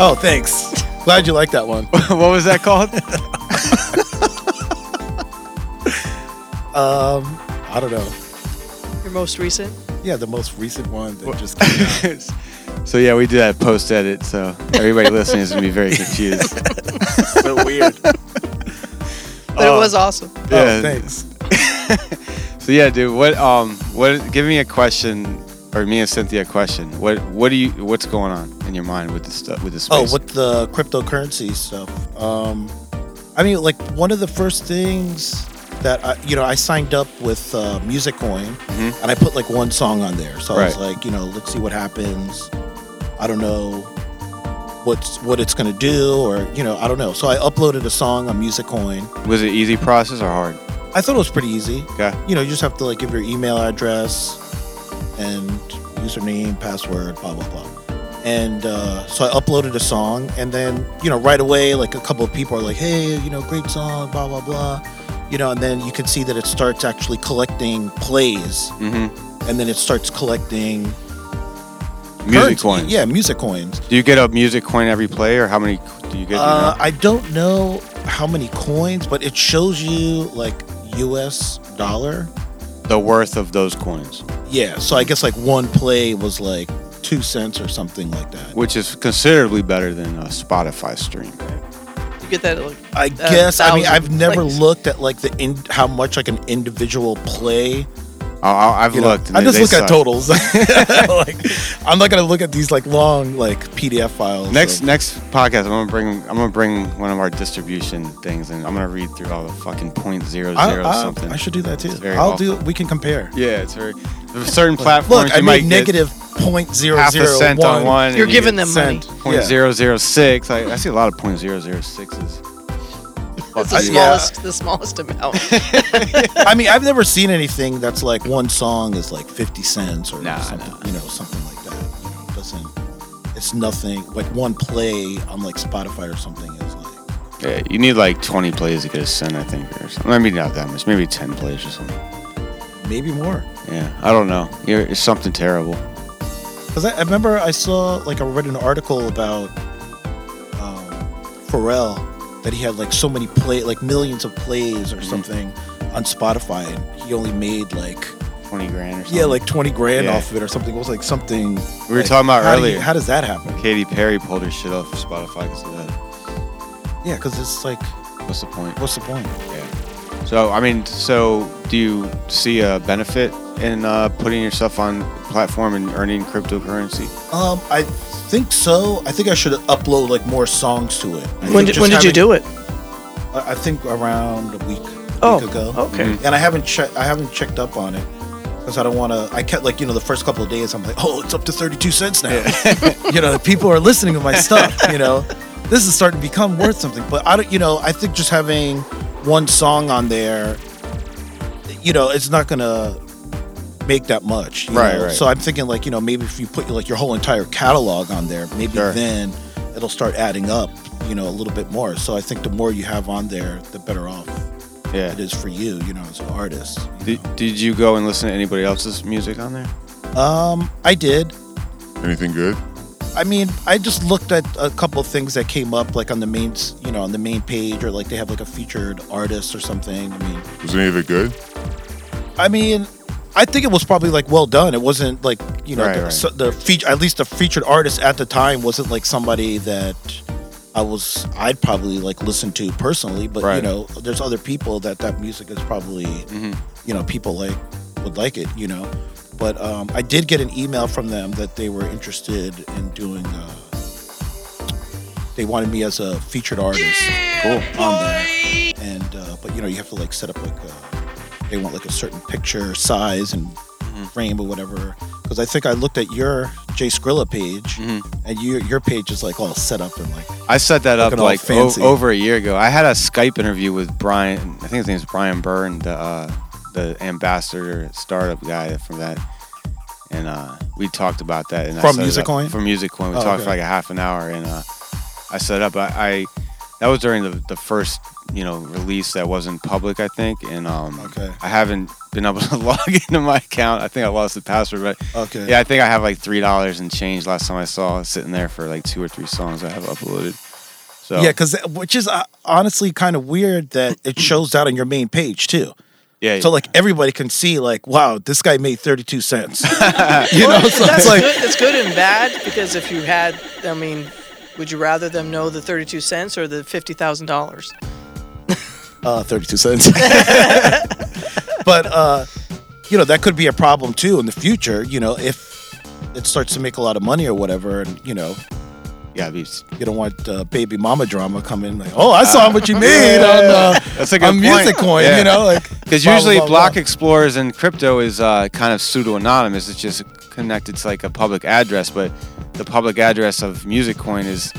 Oh, thanks. Glad you like that one. [LAUGHS] what was that called? [LAUGHS] um, I don't know. Your most recent? Yeah, the most recent one that just came out. [LAUGHS] So yeah, we do that post edit, so everybody listening is gonna be very confused. so weird. But it was awesome. Oh, thanks. so yeah, dude, what um what give me a question or me and Cynthia a question. What what do you what's going on in your mind with this stuff with this Oh, with the cryptocurrency stuff. Um, I mean, like one of the first things that I, you know, I signed up with uh, MusicCoin, and I put like one song on there. So I was Mm-hmm. Like, you know, let's see what happens. I don't know what's what it's gonna do, or you know, I don't know. So I uploaded a song on MusicCoin. Was it easy process or hard? I thought it was pretty easy. Okay. You know, you just have to like give your email address and username, password, blah blah blah. And uh, so I uploaded a song, and then you know right away, like a couple of people are like, "Hey, you know, great song, blah blah blah." you know, and then you can see that it starts actually collecting plays, Mm-hmm. and then it starts collecting Music currency. coins. Yeah, music coins. Do you get a music coin every play, or how many do you get? do you Uh, know? I don't know how many coins, but it shows you like U.S. dollar. the worth of those coins, Yeah, so I guess like one play was like two cents or something like that. which is considerably better than a Spotify stream. You get that. At, like, I a guess. I mean, I've never plays. looked at like the in how much like an individual play. I- I- I've you looked. and I just they look at totals. [LAUGHS] [LAUGHS] like, I'm not gonna look at these like long like PDF files. Next of- next podcast, I'm gonna bring I'm gonna bring one of our distribution things, and I'm gonna read through all the fucking point zero I, zero I- something. I should do that too. I'll awful. do. We can compare. Yeah, it's very. There's certain platforms Look, I you made might get negative point zero half zero a cent on one. You're giving you them get money. Point Yeah. zero zero six. I, I see a lot of point zero zero sixes. It's the I- smallest, the smallest amount. [LAUGHS] I mean, I've never seen anything that's like one song is like 50 cents or Nah, something, you know, something like that. You know, it doesn't, it's nothing like one play on like Spotify or something is like, Yeah, you need like 20 plays to get a cent, I think, or something. Maybe not that much. Maybe 10 plays or something. maybe more. Yeah, I don't know. It's something terrible. Because I, I remember I saw, like, I read an article about um, Pharrell that he had like so many play, like millions of plays or mm-hmm. something on Spotify, and he only made like 20 grand or something. yeah, like 20 grand Yeah. off of it or something. It was like something We were like, talking about how do you- earlier. how does that happen? Katy Perry pulled her shit off Spotify because of that. Yeah, because it's like, What's the point? what's the point? Yeah. So, I mean, so do you see a benefit in uh, putting yourself on platform and earning cryptocurrency? Um, I think so. I think I should upload like more songs to it. I when did, just when did you do it? I I think around a week, a Oh, week ago. okay. Mhm. And I haven't checked. I haven't checked up on it because I don't want to. I kept like you know the first couple of days. I'm like, oh, it's up to 32 cents now. [LAUGHS] you know, people are listening to my stuff. You know, this is starting to become worth something. But I don't. You know, I think just having one song on there, you know, it's not gonna make that much. you Right, know? right. So I'm thinking like you know maybe if you put like your whole entire catalog on there, maybe Sure. then it'll start adding up. You know, a little bit more. So I think the more you have on there, the better off Yeah. it is for you. You know, as an artist. Did, did you go and listen to anybody else's music on there? Um, I did. Anything good? I mean, I just looked at a couple of things that came up, like on the main, you know, on the main page, or like they have like a featured artist or something. I mean, Was any of it good? I mean, I think it was probably like well done. It wasn't like you know Right, the, right. so the feature, at least the featured artist at the time wasn't like somebody that I was I'd probably like listen to personally. But you know, there's other people that that music is probably Mm-hmm. you know people like would like it. You know, but um, I did get an email from them that they were interested in doing. Uh, they wanted me as a featured artist Cool. on there, and uh, but you know you have to like set up like uh they want like a certain picture size and Mm-hmm. frame or whatever. Because I think I looked at your Jay Skrilla page, Mm-hmm. and your your page is like all set up and like I set that up like o- over a year ago. I had a Skype interview with Brian. I think his name is Brian Byrne, the uh, the ambassador startup guy from that. And uh, we talked about that. And From set Music up- Coin? From Music Coin. We Oh, talked okay. for like a half an hour, and uh, I set up. I, I that was during the, the first you know release that wasn't public, I think. And um, Okay. I haven't been able [LAUGHS] to log into my account. I think I lost the password, but Okay. yeah, I think I have like three dollars and change. Last time I saw it sitting there for like two or three songs I have uploaded. So yeah, because which is uh, honestly kind of weird that it shows that on your main page too. Yeah, So like everybody can see like, wow, this guy made thirty two cents. [LAUGHS] you know, so that's it's like good. It's good and bad because if you had, I mean, would you rather them know the thirty-two cents or the fifty thousand dollars? uh, 32 cents. [LAUGHS] but, uh, you know, that could be a problem too in the future, you know, if it starts to make a lot of money or whatever. And, you know, yeah, be, you don't want uh, baby mama drama coming like, oh, I saw what you [LAUGHS] made on, uh, That's a good on point. Music Coin, Yeah. you know, like. Because usually blah, blah, block blah. explorers and crypto is uh, kind of pseudo anonymous. It's just connected to like a public address, but the public address of Music Coin is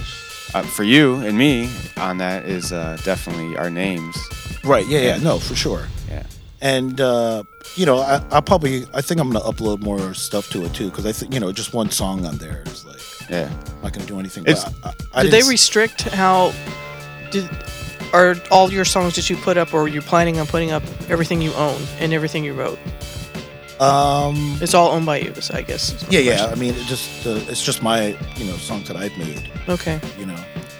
uh, for you and me on that is uh, definitely our names. Right. Yeah, yeah. No, for sure. Yeah. And, uh, you know, I, I'll probably, I think I'm going to upload more stuff to it too. Because I think, you know, just one song on there is like, Yeah. I'm not going to do anything. It's- but I, I Did they restrict how? Did are all your songs that you put up, or you're planning on putting up everything you own and everything you wrote? Um, It's all owned by you, so I guess. yeah, yeah. I mean, it just uh, it's just my you know songs that I've made. Okay. You know,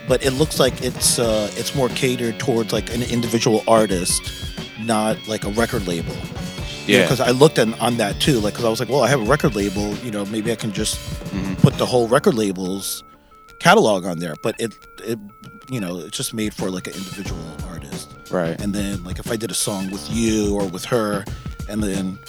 but it looks like it's uh, it's more catered towards like an individual artist, not like a record label. Yeah. Because I looked at, on that too, like because I was like, well, I have a record label. You know, maybe I can just Mm-hmm. put the whole record label's catalog on there. But it it you know it's just made for like an individual artist. Right. And then like if I did a song with you or with her, and then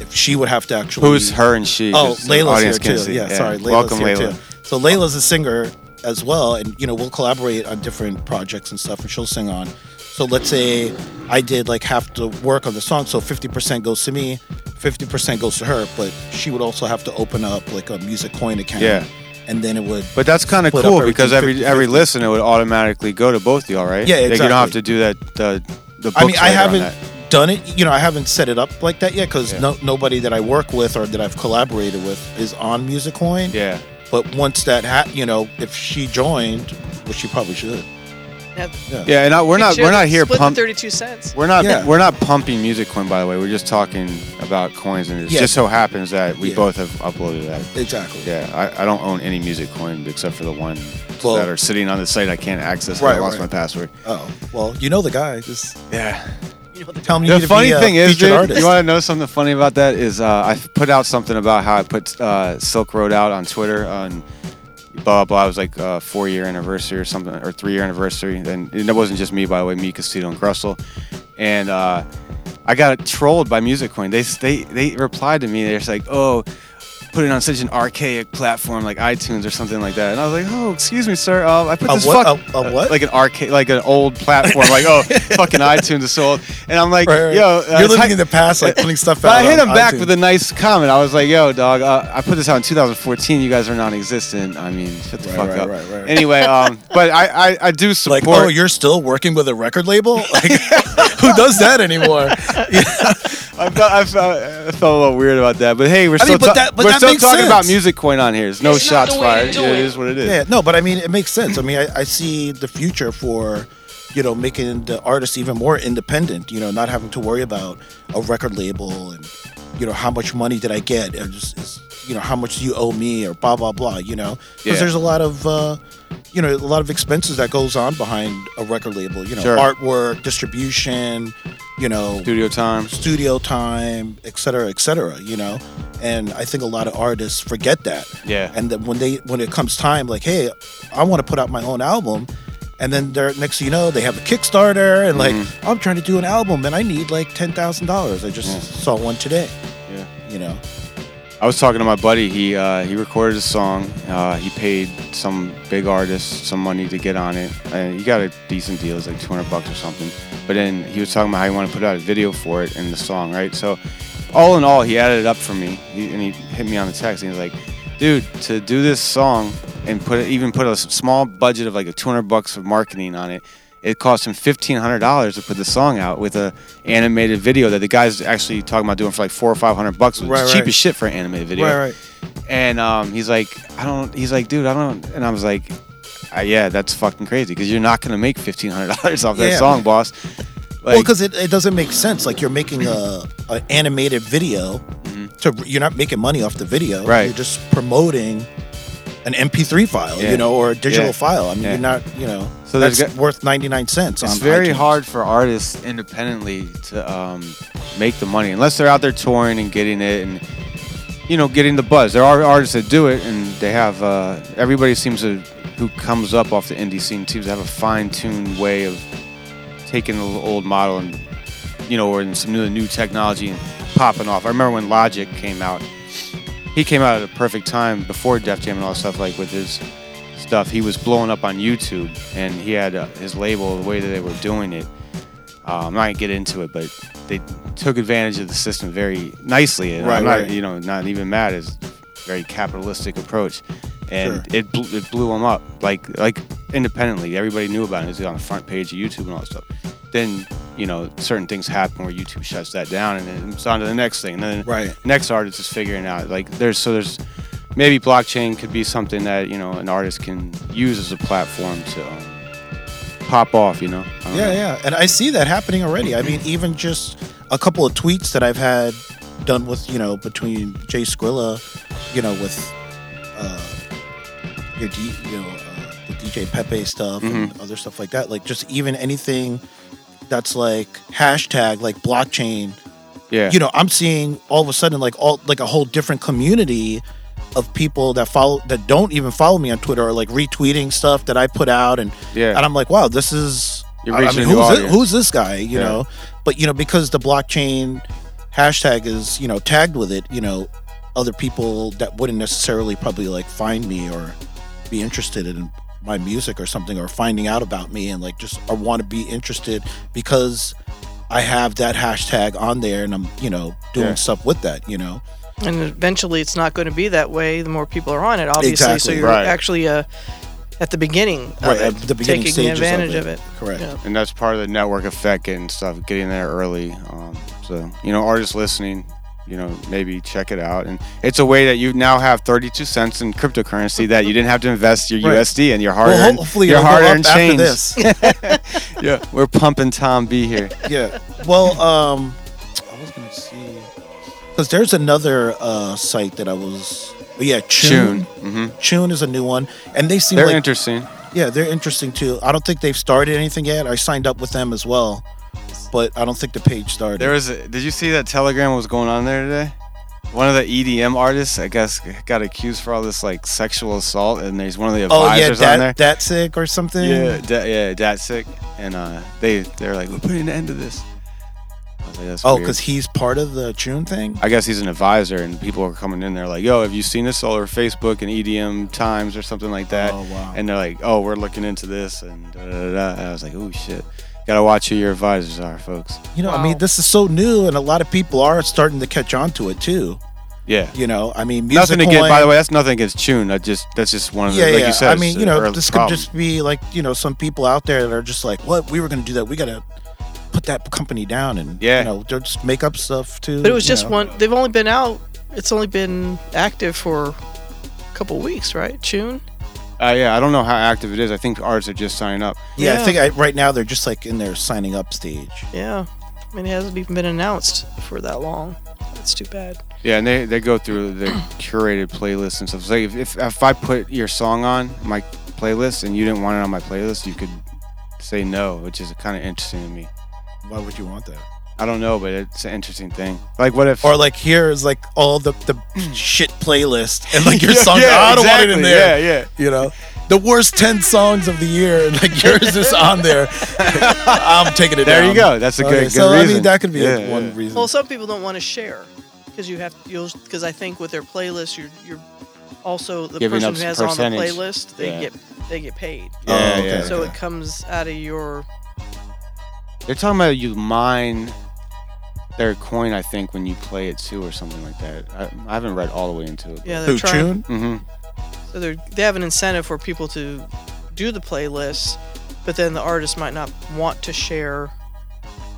if she would have to actually Who's her and she? Oh, the Layla's audience here too. see. Yeah, Yeah. sorry, Layla's Welcome, here Layla. too. So Layla's a singer as well, and you know we'll collaborate on different projects and stuff, and she'll sing on. So let's say I did like half the work on the song, so fifty percent goes to me, fifty percent goes to her, but she would also have to open up like a music coin account. Yeah. And then it would. But that's kind of cool because every 50-50. every listener would automatically go to both of y'all, right? Yeah, Like, you don't have to do that. The the I mean, I haven't done it. You know, I haven't set it up like that yet because no, nobody that I work with or that I've collaborated with is on Music Coin. Yeah. But once that, ha- you know, if she joined, which she probably should. Yeah. Yeah, and I, we're not we're not here split the pump. 32 cents. We're not Yeah. we're not pumping music coin by the way. We're just talking about coins, and it Yeah. just so happens that we Yeah. both have uploaded that. Exactly. Yeah, I, I don't own any music coin except for the one Well- that are sitting on the site I can't access. 'cause Right, I lost right. my password. Oh, well, you know the guy. Just yeah. Tell him you the need funny to be thing a is, featured dude, artist. you want to know something funny about that? Is uh, I put out something about how I put uh, Silk Road out on Twitter on blah blah. It was like a four year anniversary or something, or three year anniversary. And it wasn't just me, by the way, me, Castillo, and Grussel. And uh, I got trolled by Music Coin. They they they replied to me. They're just like, oh. Put it on such an archaic platform like iTunes or something like that, and I was like, "Oh, excuse me, sir. Uh, I put A this what? fuck A- a what? like an arcade, like an old platform. like, oh, [LAUGHS] fucking iTunes is so old." And I'm like, Right, right. "Yo, uh, You're living type- in the past, like putting stuff but out I hit him back with a nice comment. I was like, "Yo, dog, uh, I put this out in 2014. You guys are non-existent. I mean, shut the Right, fuck up." Anyway, um, [LAUGHS] but I, I, I do support. Like, oh, you're still working with a record label? [LAUGHS] Like, who does that anymore? I felt, I, felt, I felt a little weird about that, but hey, we're I still, mean, but ta- that- but we're that still makes talking about music coin on here. There's no It's not shots way to fired. do Yeah, it it. is what it is. Yeah, no, but I mean, it makes sense. I mean, I, I see the future for, you know, making the artist even more independent. You know, not having to worry about a record label and, you know, how much money did I get? Or just, it's, you know, how much do you owe me or blah blah blah. You know, because Yeah. there's a lot of, uh, you know, a lot of expenses that goes on behind a record label. You know, Sure. artwork, distribution. You know, Studio time. studio time, et cetera, et cetera, you know? And I think a lot of artists forget that. Yeah. And then when they when it comes time, like, hey, I want to put out my own album, and then they're next thing you know, they have a Kickstarter and like, Mm-hmm. I'm trying to do an album and I need like ten thousand dollars. I just saw one today. Yeah. You know. I was talking to my buddy. He uh, he recorded a song. Uh, he paid some big artist some money to get on it. And he got a decent deal. It was like 200 bucks or something. But then he was talking about how he wanted to put out a video for it in the song, right? So, all in all, he added it up for me. He, and he hit me on the text. And he was like, "Dude, to do this song and put even put a small budget of like a 200 bucks of marketing on it." It cost him fifteen hundred dollars to put the song out with a animated video that the guy's actually talking about doing for like four or five hundred bucks. Which Right, is cheap right. as shit for an animated video. Right, right. And um, he's like, I don't. He's like, dude, I don't. And I was like, uh, yeah, that's fucking crazy because you're not gonna make fifteen hundred dollars [LAUGHS] off that Yeah. song, boss. well, because it, it doesn't make sense. Like you're making a an animated video, Mm. to you're not making money off the video. Mm-hmm. Right. You're just promoting an MP3 file, Yeah. you know, or a digital Yeah. file. I mean, Yeah. you're not, you know, So that's got- worth 99 cents. it's very iTunes. hard for artists independently to um, make the money unless they're out there touring and getting it and you know getting the buzz. There are artists that do it and they have. Uh, everybody seems to who comes up off the indie scene seems to have a fine-tuned way of taking the old model and you know or in some new new technology and popping off. I remember when Logic came out. He came out at a perfect time before Def Jam and all that stuff like with his stuff. He was blowing up on YouTube, and he had uh, his label. The way that they were doing it, uh, I'm not gonna get into it, but they took advantage of the system very nicely. And Right, I'm not, right. you know, not even mad. It's a very capitalistic approach, and Sure. it blew, it blew him up like like independently. Everybody knew about it. It was on the front page of YouTube and all that stuff. Then you know certain things happen where YouTube shuts that down, and then it's on to the next thing. And then Right. next artist is figuring out like there's so there's maybe blockchain could be something that you know an artist can use as a platform to pop off, you know. Yeah, know. yeah, and I see that happening already. I mean, even just a couple of tweets that I've had done with you know between Jay Skrilla, you know, with uh, your D, you know, uh, the DJ Pepe stuff and Mm-hmm. other stuff like that. Like just even anything that's like hashtag like blockchain. Yeah. You know, I'm seeing all of a sudden like all like a whole different community of people that follow that don't even follow me on Twitter are like retweeting stuff that I put out and Yeah. and I'm like, wow, this is You're I- I mean, who's, thi- audience. who's this guy? You Yeah. know, but you know because the blockchain hashtag is you know tagged with it, you know, other people that wouldn't necessarily probably like find me or be interested in my music or something or finding out about me and like just or want to be interested because I have that hashtag on there and I'm you know doing Yeah. stuff with that. You know. And eventually, it's not going to be that way. The more people are on it, obviously. So you're Right. actually uh, at the beginning, of Right, it, at the beginning taking stages of it. of it. Correct. Yeah. and that's part of the network effect and stuff getting there early um, so you know artists listening you know maybe check it out and it's a way that you now have 32 cents in cryptocurrency that you didn't have to invest your Right. usd and your hard-earned hopefully your hard-earned change this. [LAUGHS] yeah we're pumping tom b here yeah. Well, um, I was gonna see because there's another uh site that I was. oh, Yeah, Choon. Choon, mhm. Choon is a new one, and they seem they're like interesting yeah, they're interesting too. I don't think they've started anything yet. I signed up with them as well, but I don't think the page started. there was a, did you see that telegram was going on there today one of the EDM artists, I guess, got accused for all this like sexual assault, and there's one of the oh yeah, advisors on there. that that sick or something. Yeah, da, yeah, that's sick. And uh, they they're like, we're putting an end to this. Like, Oh, because he's part of the Choon thing. I guess he's an advisor, and people are coming in there like, "Yo, have you seen this all over Facebook and EDM Times or something like that?" Oh, wow. And they're like, "Oh, we're looking into this," and da, da, da. And I was like, "Oh shit, gotta watch who your advisors are, folks." You know, I mean, this is so new, and a lot of people are starting to catch on to it too. Yeah. You know, I mean, music Nothing against, by the way, that's nothing against Choon. That just that's just one of the yeah, like yeah. you said. I mean, you know, this problem. could just be like, you know, some people out there that are just like, what? We were going to do that. We got to put that company down, and Yeah. you know, they'll just make up stuff too. But it was just know. one. They've only been out. It's only been active for a couple weeks, right? June. Uh, yeah, I don't know how active it is. I think artists are just signing up. Yeah, I Yeah. think I, right now they're just like in their signing up stage. Yeah. I mean, it hasn't even been announced for that long. That's too bad. Yeah, and they, they go through the curated playlists and stuff. So if, if if I put your song on my playlist and you didn't want it on my playlist, you could say no, which is kind of interesting to me. Why would you want that? I don't know, but it's an interesting thing. Like, what if? Or like here is like all the the [CLEARS THROAT] shit playlist and like your Yeah, song. yeah, I don't want it in there. Yeah, yeah. You know, the worst ten songs of the year, and like [LAUGHS] yours is on there. [LAUGHS] I'm taking it down. There down. you go. That's a good- Okay, good so I mean, that could be Yeah, one yeah. reason. Well, some people don't want to share because you have you'll because I think with their playlist, you're you're also the Giving person who has percentage. on the playlist. They Yeah. get they get paid. Yeah, Oh, okay. yeah, So okay. it comes out of your They're talking about you mine their coin, I think, when you play it too, or something like that. I, I haven't read all the way into it. yeah. They're trying, hmm So they they have an incentive for people to do the playlist, but then the artist might not want to share.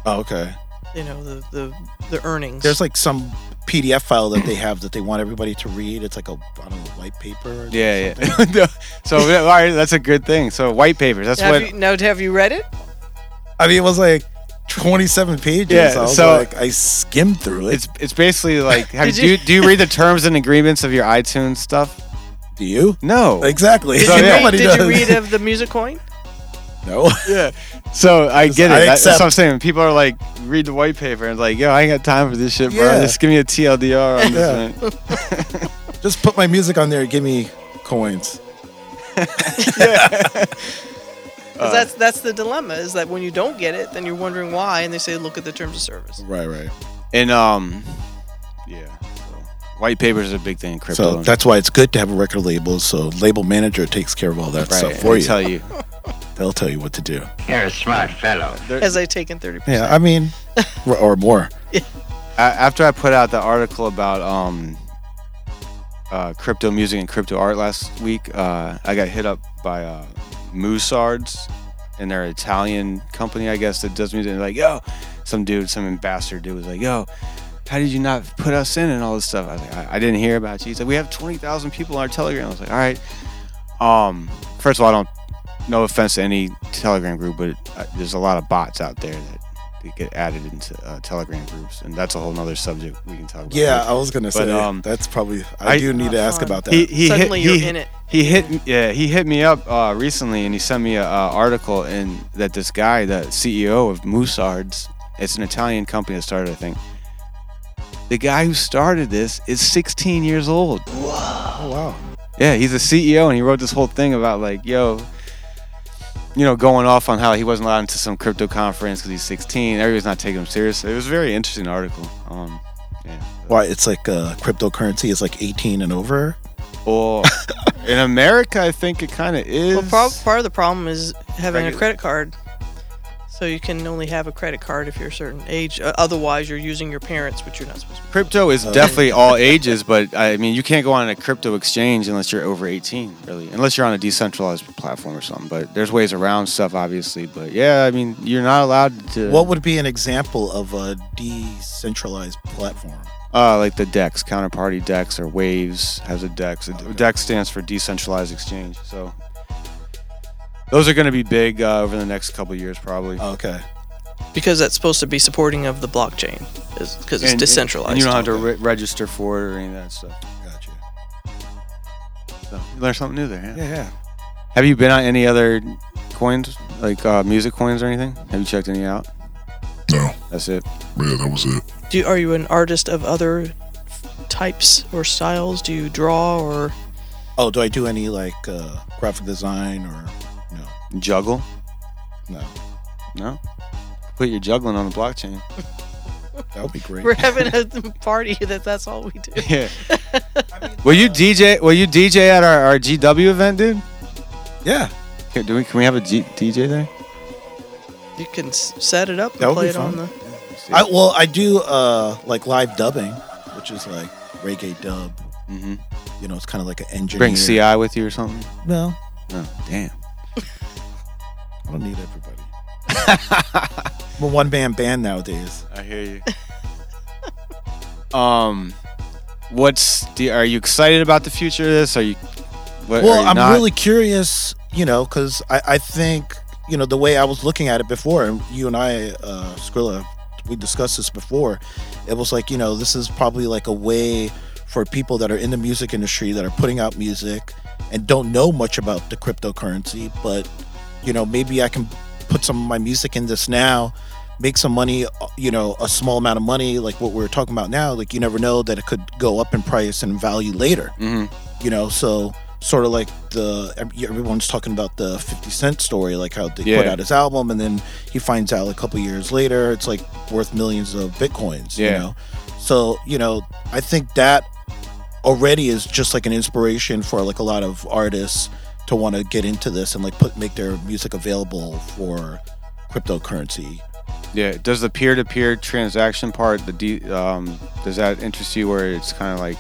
Oh, okay. You know the the the earnings. There's like some PDF file that they have that they want everybody to read. It's like a I don't know white paper. Or Yeah, something. [LAUGHS] yeah. so yeah, all right, that's a good thing. So white papers. That's have what. you, now, have you read it? I mean, it was like 27 pages. Yeah, I was so- like, I skimmed through it. It's it's basically like have, [LAUGHS] Did do, you, you- do you read the terms and agreements of your iTunes stuff? Do you? No. Exactly. Did, So, you, [LAUGHS] yeah. read, Nobody did you does. read of the music coin? No. Yeah. [LAUGHS] So I get it. I That- that's accept. what I'm saying. People are like, read the white paper and like, yo, I ain't got time for this shit, bro. Yeah. Just give me a TLDR on this, Yeah. man. Just put my music on there and give me coins. Uh, 'Cause that's that's the dilemma is that when you don't get it, then you're wondering why, and they say look at the terms of service. Right, right. And um, yeah. So white papers is a big thing in crypto. So that's why it's good to have a record label. So label manager takes care of all that Right, stuff for they you. tell you. [LAUGHS] They'll tell you what to do. You're a smart fellow. As I take in thirty percent. Yeah, I mean, [LAUGHS] or- or more. A- after I put out the article about um, uh, crypto music and crypto art last week, uh, I got hit up by uh, Musards, and they're an Italian company, I guess, that does music. And like, yo, some dude, some ambassador dude was like, yo, how did you not put us in and all this stuff? I was like, I, I didn't hear about you. He's like, we have 20,000 people on our Telegram. I was like, all right. Um, first of all, I don't no offense to any Telegram group, but uh, there's a lot of bots out there that, that get added into uh, Telegram groups, and that's a whole nother subject we can talk about. Yeah, later. I was gonna But, say um, that's probably. I, do need to ask about that. He, he Suddenly hit, you're he, in it. He hit yeah he hit me up uh, recently, and he sent me an uh, article in that this guy, the CEO of Mooseards, it's an Italian company that started, I think. The guy who started this is 16 years old. Oh wow. Yeah, he's a CEO, and he wrote this whole thing about like, yo, you know, going off on how he wasn't allowed into some crypto conference because he's 16. Everybody's not taking him seriously. It was a very interesting article. Um, yeah. Why it's like uh, cryptocurrency is like 18 and over. Or [LAUGHS] in America, I think it kind of is. Well, prob- part of the problem is having a Regu- credit card. So you can only have a credit card if you're a certain age. Uh, otherwise, you're using your parents, which you're not supposed to. Crypto is definitely [LAUGHS] all ages, but I mean, you can't go on a crypto exchange unless you're over 18, really, unless you're on a decentralized platform or something. But there's ways around stuff, obviously. But yeah, I mean, you're not allowed to. What would be an example of a decentralized platform? Uh, like the DEX, counterparty DEX or Waves has a DEX. A DEX stands for decentralized exchange. So those are going to be big uh, over the next couple of years, probably. Okay. Because that's supposed to be supporting of the blockchain, because it's And- decentralized. And you don't have to re- register for it or any of that stuff. Gotcha. So you learn something new there. Yeah. Yeah, yeah. Have you been on any other coins, like uh, music coins or anything? Have you checked any out? No. That's it. Yeah, that was it. Do you, are you an artist of other types or styles? Do you draw or? Oh, do I do any like uh, graphic design or no? Juggle? No. No. Put your juggling on the blockchain. [LAUGHS] That would be great. We're having a party [LAUGHS] that that's all we do. [LAUGHS] Yeah. Will you DJ? Will you DJ at our, our GW event, dude? Yeah. Can, do we, can we have a G, DJ there? You can s- set it up and That would play be it on fun. the. I, well, I do uh, like live dubbing, which is like reggae dub. Mm-hmm. You know, it's kind of like an engineer. Bring CI with you or something? No, No. Damn. I don't need everybody. [LAUGHS] I'm a one man band nowadays. I hear you. um, what's the? are you excited about the future of this? Are you? What, are well, you I'm not? really curious, you know, because I, I think, you know, the way I was looking at it before, and you and I, uh, Skrilla, we discussed this before, it was like, you know, this is probably like a way for people that are in the music industry that are putting out music and don't know much about the cryptocurrency, but, you know, maybe I can put some of my music in this now make some money you know a small amount of money like what we're talking about now like you never know that it could go up in price and value later Mhm. you know so sort of like the everyone's talking about the 50 cent story like how they put out his album and then he finds out a couple years later it's like worth millions of bitcoins you Yeah. know so you know i think that already is just like an inspiration for like a lot of artists to want to get into this and like put make their music available for cryptocurrency Yeah. Does the peer-to-peer transaction part, the D, um, does that interest you? Where it's kind of like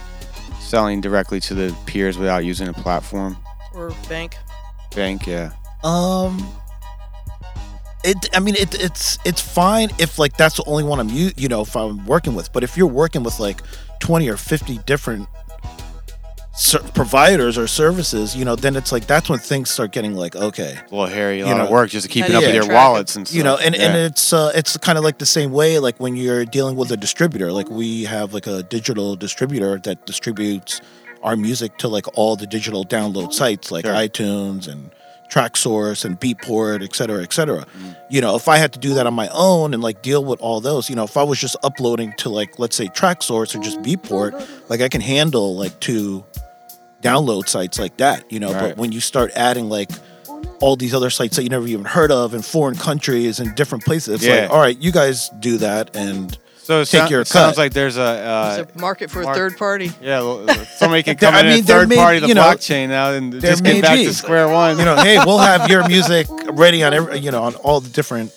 selling directly to the peers without using a platform? Or bank. Bank, yeah. Um, it. I mean, it, it's it's fine if like that's the only one I'm you you know if I'm working with. But if you're working with like twenty or fifty different ser- providers or services, you know, then it's like that's when things start getting like okay, A little hairy, a You know, of work just keeping how up do with your wallets and stuff. you know, and and it's uh it's kind of like the same way like when you're dealing with a distributor. Like we have like a digital distributor that distributes our music to like all the digital download sites like iTunes and TrackSource and Beatport, et cetera, et cetera. Mm. You know, if I had to do that on my own and like deal with all those, you know, if I was just uploading to like let's say TrackSource or just Beatport, like I can handle like two download sites like that, you know. Right. But when you start adding like all these other sites that you never even heard of in foreign countries and different places, it's Yeah. like, all right, you guys do that and So it, take sou- your it cut. sounds like there's a, uh, There's a market for a third party. yeah, somebody can [LAUGHS] There- come I in mean, and there third may- party the you know, blockchain now and just get back be. to square one. you know, hey, we'll have your [LAUGHS] music ready on every, you know, on all the different,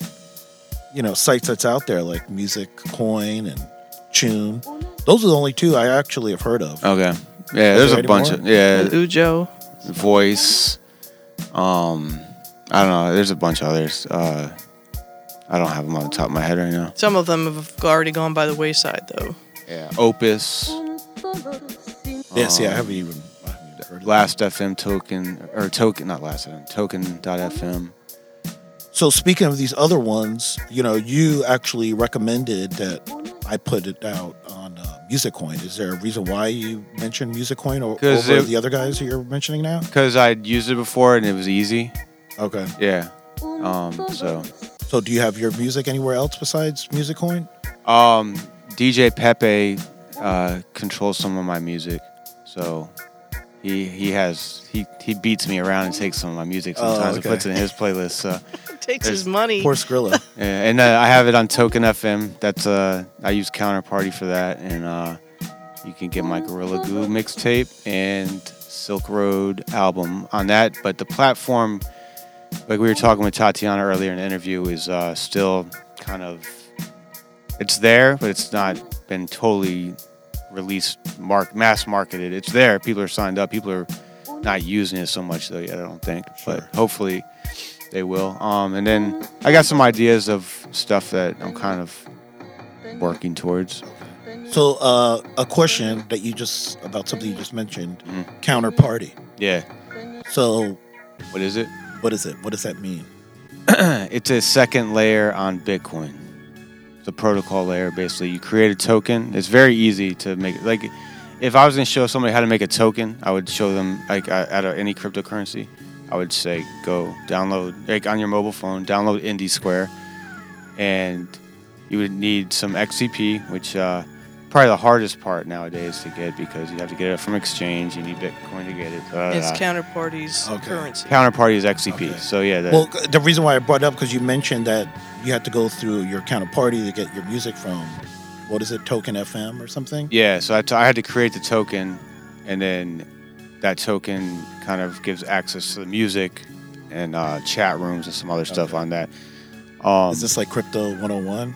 you know, sites that's out there like Music Coin and Choon. Those are the only two I actually have heard of. Okay. Yeah, there's there a bunch more? of yeah. Ujo. Voice. Um, I don't know. There's a bunch of others. Uh, I don't have them on the top of my head right now. Some of them have already gone by the wayside, though. Yeah. Opus. Yeah, I Um, haven't even, I haven't even heard of Last FM token or token, not Last FM, token.fm. So speaking of these other ones, you know, you actually recommended that I put it out on uh, MusicCoin. Is there a reason why you mentioned MusicCoin o- 'Cause over it- the other guys that you're mentioning now? Because I'd used it before and it was easy. Okay. Yeah. Um, so So do you have your music anywhere else besides MusicCoin? um, DJ Pepe uh, controls some of my music. So he he has he he beats me around and takes some of my music Oh, sometimes okay. and puts it in his playlist. So [LAUGHS] Takes his money. Poor Skrilla. [LAUGHS] Yeah, and uh, I have it on Token FM. That's uh, I use Counterparty for that, and uh, you can get my Gorilla Glue mixtape and Silk Road album on that. But the platform, like we were talking with Tatiana earlier in the interview, is uh, still kind of it's there, but it's not been totally released, mark mass marketed. It's there. People are signed up. People are not using it so much though yet. I don't think, but hopefully they will. Um, and then I got some ideas of stuff that I'm kind of working towards. So uh, a question that you just about something you just mentioned, counterparty. Yeah. So what is it? What is it? What does that mean? [CLEARS THROAT] it's a second layer on Bitcoin. It's a protocol layer. Basically, you create a token. It's very easy to make. Like, if I was going to show somebody how to make a token, I would show them like uh, out of any cryptocurrency. I would say go download like on your mobile phone, download Indie Square, and you would need some XCP, which uh, probably the hardest part nowadays to get because you have to get it from exchange. You need Bitcoin to get it. da, da, It's da. counterparty's currency. Counterparty is XCP. So yeah, the, Well, the reason why I brought it up because you mentioned that you had to go through your counterparty to get your music from. What is it, Token FM or something? Yeah, so I, t- I had to create the token, and then that token kind of gives access to the music and uh, chat rooms and some other stuff on that. Um, Is this like Crypto 101?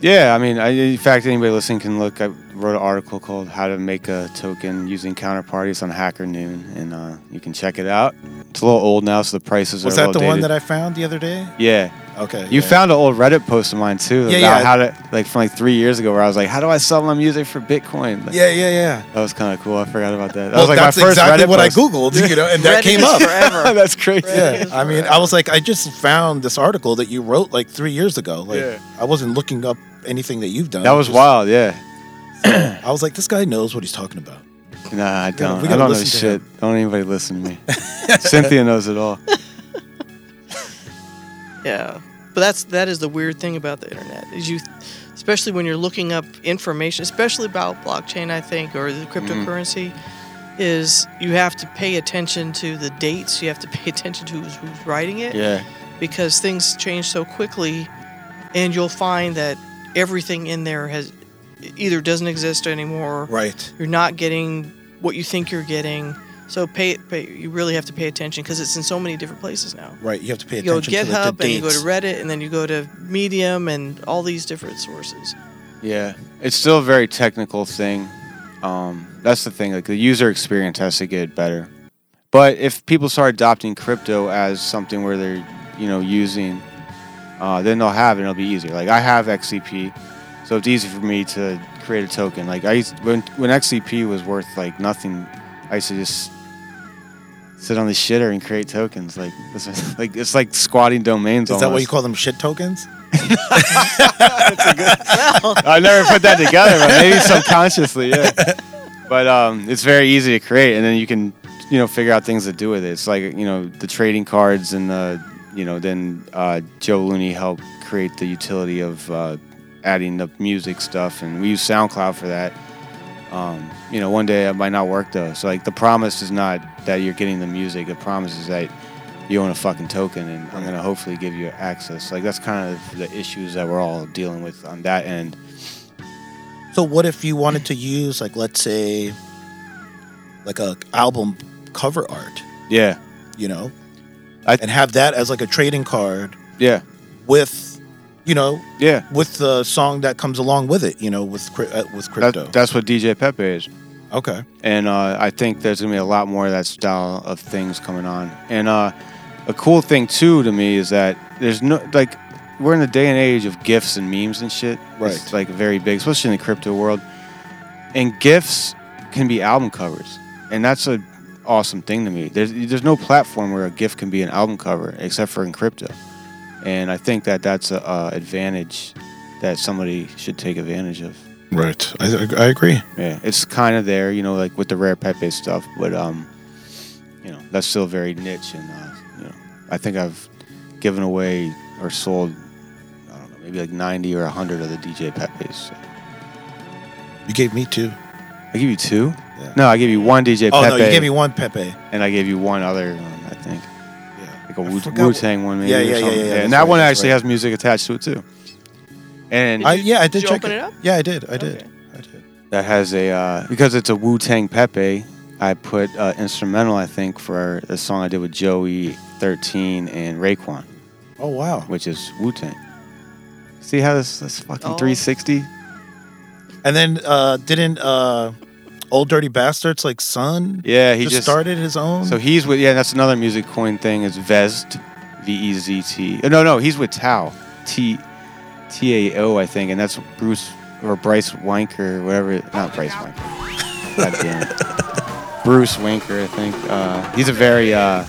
Yeah, I mean, I, in fact, anybody listening can look. I wrote an article called "How to Make a Token Using Counterparties" on Hacker Noon, and uh, you can check it out. It's a little old now, so the prices Was are a that the one that I found the other day? Yeah. Okay. You yeah. found an old Reddit post of mine too Yeah, about yeah. how to like from like three years ago where I was like, how do I sell my music for Bitcoin? Like, Yeah, yeah, yeah. That was kind of cool. I forgot about that. That Well, was like that's my first exactly Reddit what I googled, you know, and that came up. [LAUGHS] that's crazy. Yeah, I mean, I was like, I just found this article that you wrote like three years ago. Like, Yeah. I wasn't looking up anything that you've done. That was Just- wild. Yeah. I was like, this guy knows what he's talking about. Nah, I don't. we I gotta don't know listen to shit. Don't anybody listen to me. [LAUGHS] Cynthia knows it all. [LAUGHS] Yeah, but that's that is the weird thing about the internet is you, especially when you're looking up information, especially about blockchain, I think, or the mm-hmm. cryptocurrency, is you have to pay attention to the dates. You have to pay attention to who's, who's writing it. Yeah. Because things change so quickly, and you'll find that everything in there has either doesn't exist anymore. Right. You're not getting what you think you're getting. So pay, pay you really have to pay attention because it's in so many different places now. Right. You have to pay attention. You go to attention to GitHub the, the and you go to Reddit and then you go to Medium and all these different sources. Yeah, it's still a very technical thing. Um, that's the thing. Like the user experience has to get better. But if people start adopting crypto as something where they're, you know, using, uh, then they'll have it. and It'll be easier. Like I have XCP, so it's easy for me to create a token. Like I used when when XCP was worth like nothing, I used to just sit on the shitter and create tokens. Like is, [LAUGHS] like it's like squatting domains. Is that what you call them shit tokens? [LAUGHS] I never put that together, but maybe subconsciously, yeah. [LAUGHS] But um, it's very easy to create, and then you can, you know, figure out things to do with it. It's like you know the trading cards, and the, you know, then uh, Joe Looney helped create the utility of uh, adding the music stuff, and we use SoundCloud for that. Um, you know, one day it might not work though. So like the promise is not that you're getting the music. The promise is that you own a fucking token, and I'm gonna hopefully give you access. Like that's kind of the issues that we're all dealing with on that end. So what if you wanted to use like let's say like a album cover art, Yeah, you know, I, and have that as like a trading card yeah, with, you know, yeah. with the song that comes along with it, you know, with uh, with crypto. That, that's what DJ Pepe is. Okay. And uh, I think there's gonna be a lot more of that style of things coming on. And uh, a cool thing too to me is that there's no like we're in the day and age of gifs and memes and shit. Right. It's like very big, especially in the crypto world. And gifs can be album covers, and that's a awesome thing to me. There's there's no platform where a GIF can be an album cover except for in crypto, and I think that that's a, a advantage that somebody should take advantage of. Right. I, I agree. Yeah, it's kind of there, you know, like with the rare Pepe stuff, but um, you know, that's still very niche, and uh, you know, I think I've given away or sold, I don't know, maybe like ninety or hundred of the DJ Pepes. So. You gave me two. I give you two. Yeah. No, I gave you one DJ Pepe. Oh, Pepe. no, you gave me one Pepe. and I gave you one other one, I think. Yeah, like a Wu Tang one, maybe. Yeah, or yeah, yeah, something. yeah, yeah, and that's that right, one that's actually right. has music attached to it too. And I, yeah, I did Did you check open it. it up? Yeah, I did. I did. I did. that has a uh, because it's a Wu Tang Pepe. I put uh, instrumental, I think, for the song I did with Joey, Thirteen, and Raekwon, Oh wow. which is Wu Tang. See how this this fucking Oh. 360? And then uh didn't uh Old Dirty Bastards like son Yeah, he just, just started his own. So he's with yeah, that's another music coin thing. Is Vezt, V E Z T. uh, No, no, he's with Tao, T T A O, I think, and that's Bruce or Bryce Wanker, whatever. Not Bryce Wanker. God damn it. [LAUGHS] Bruce Wanker, I think. Uh, he's a very. Uh,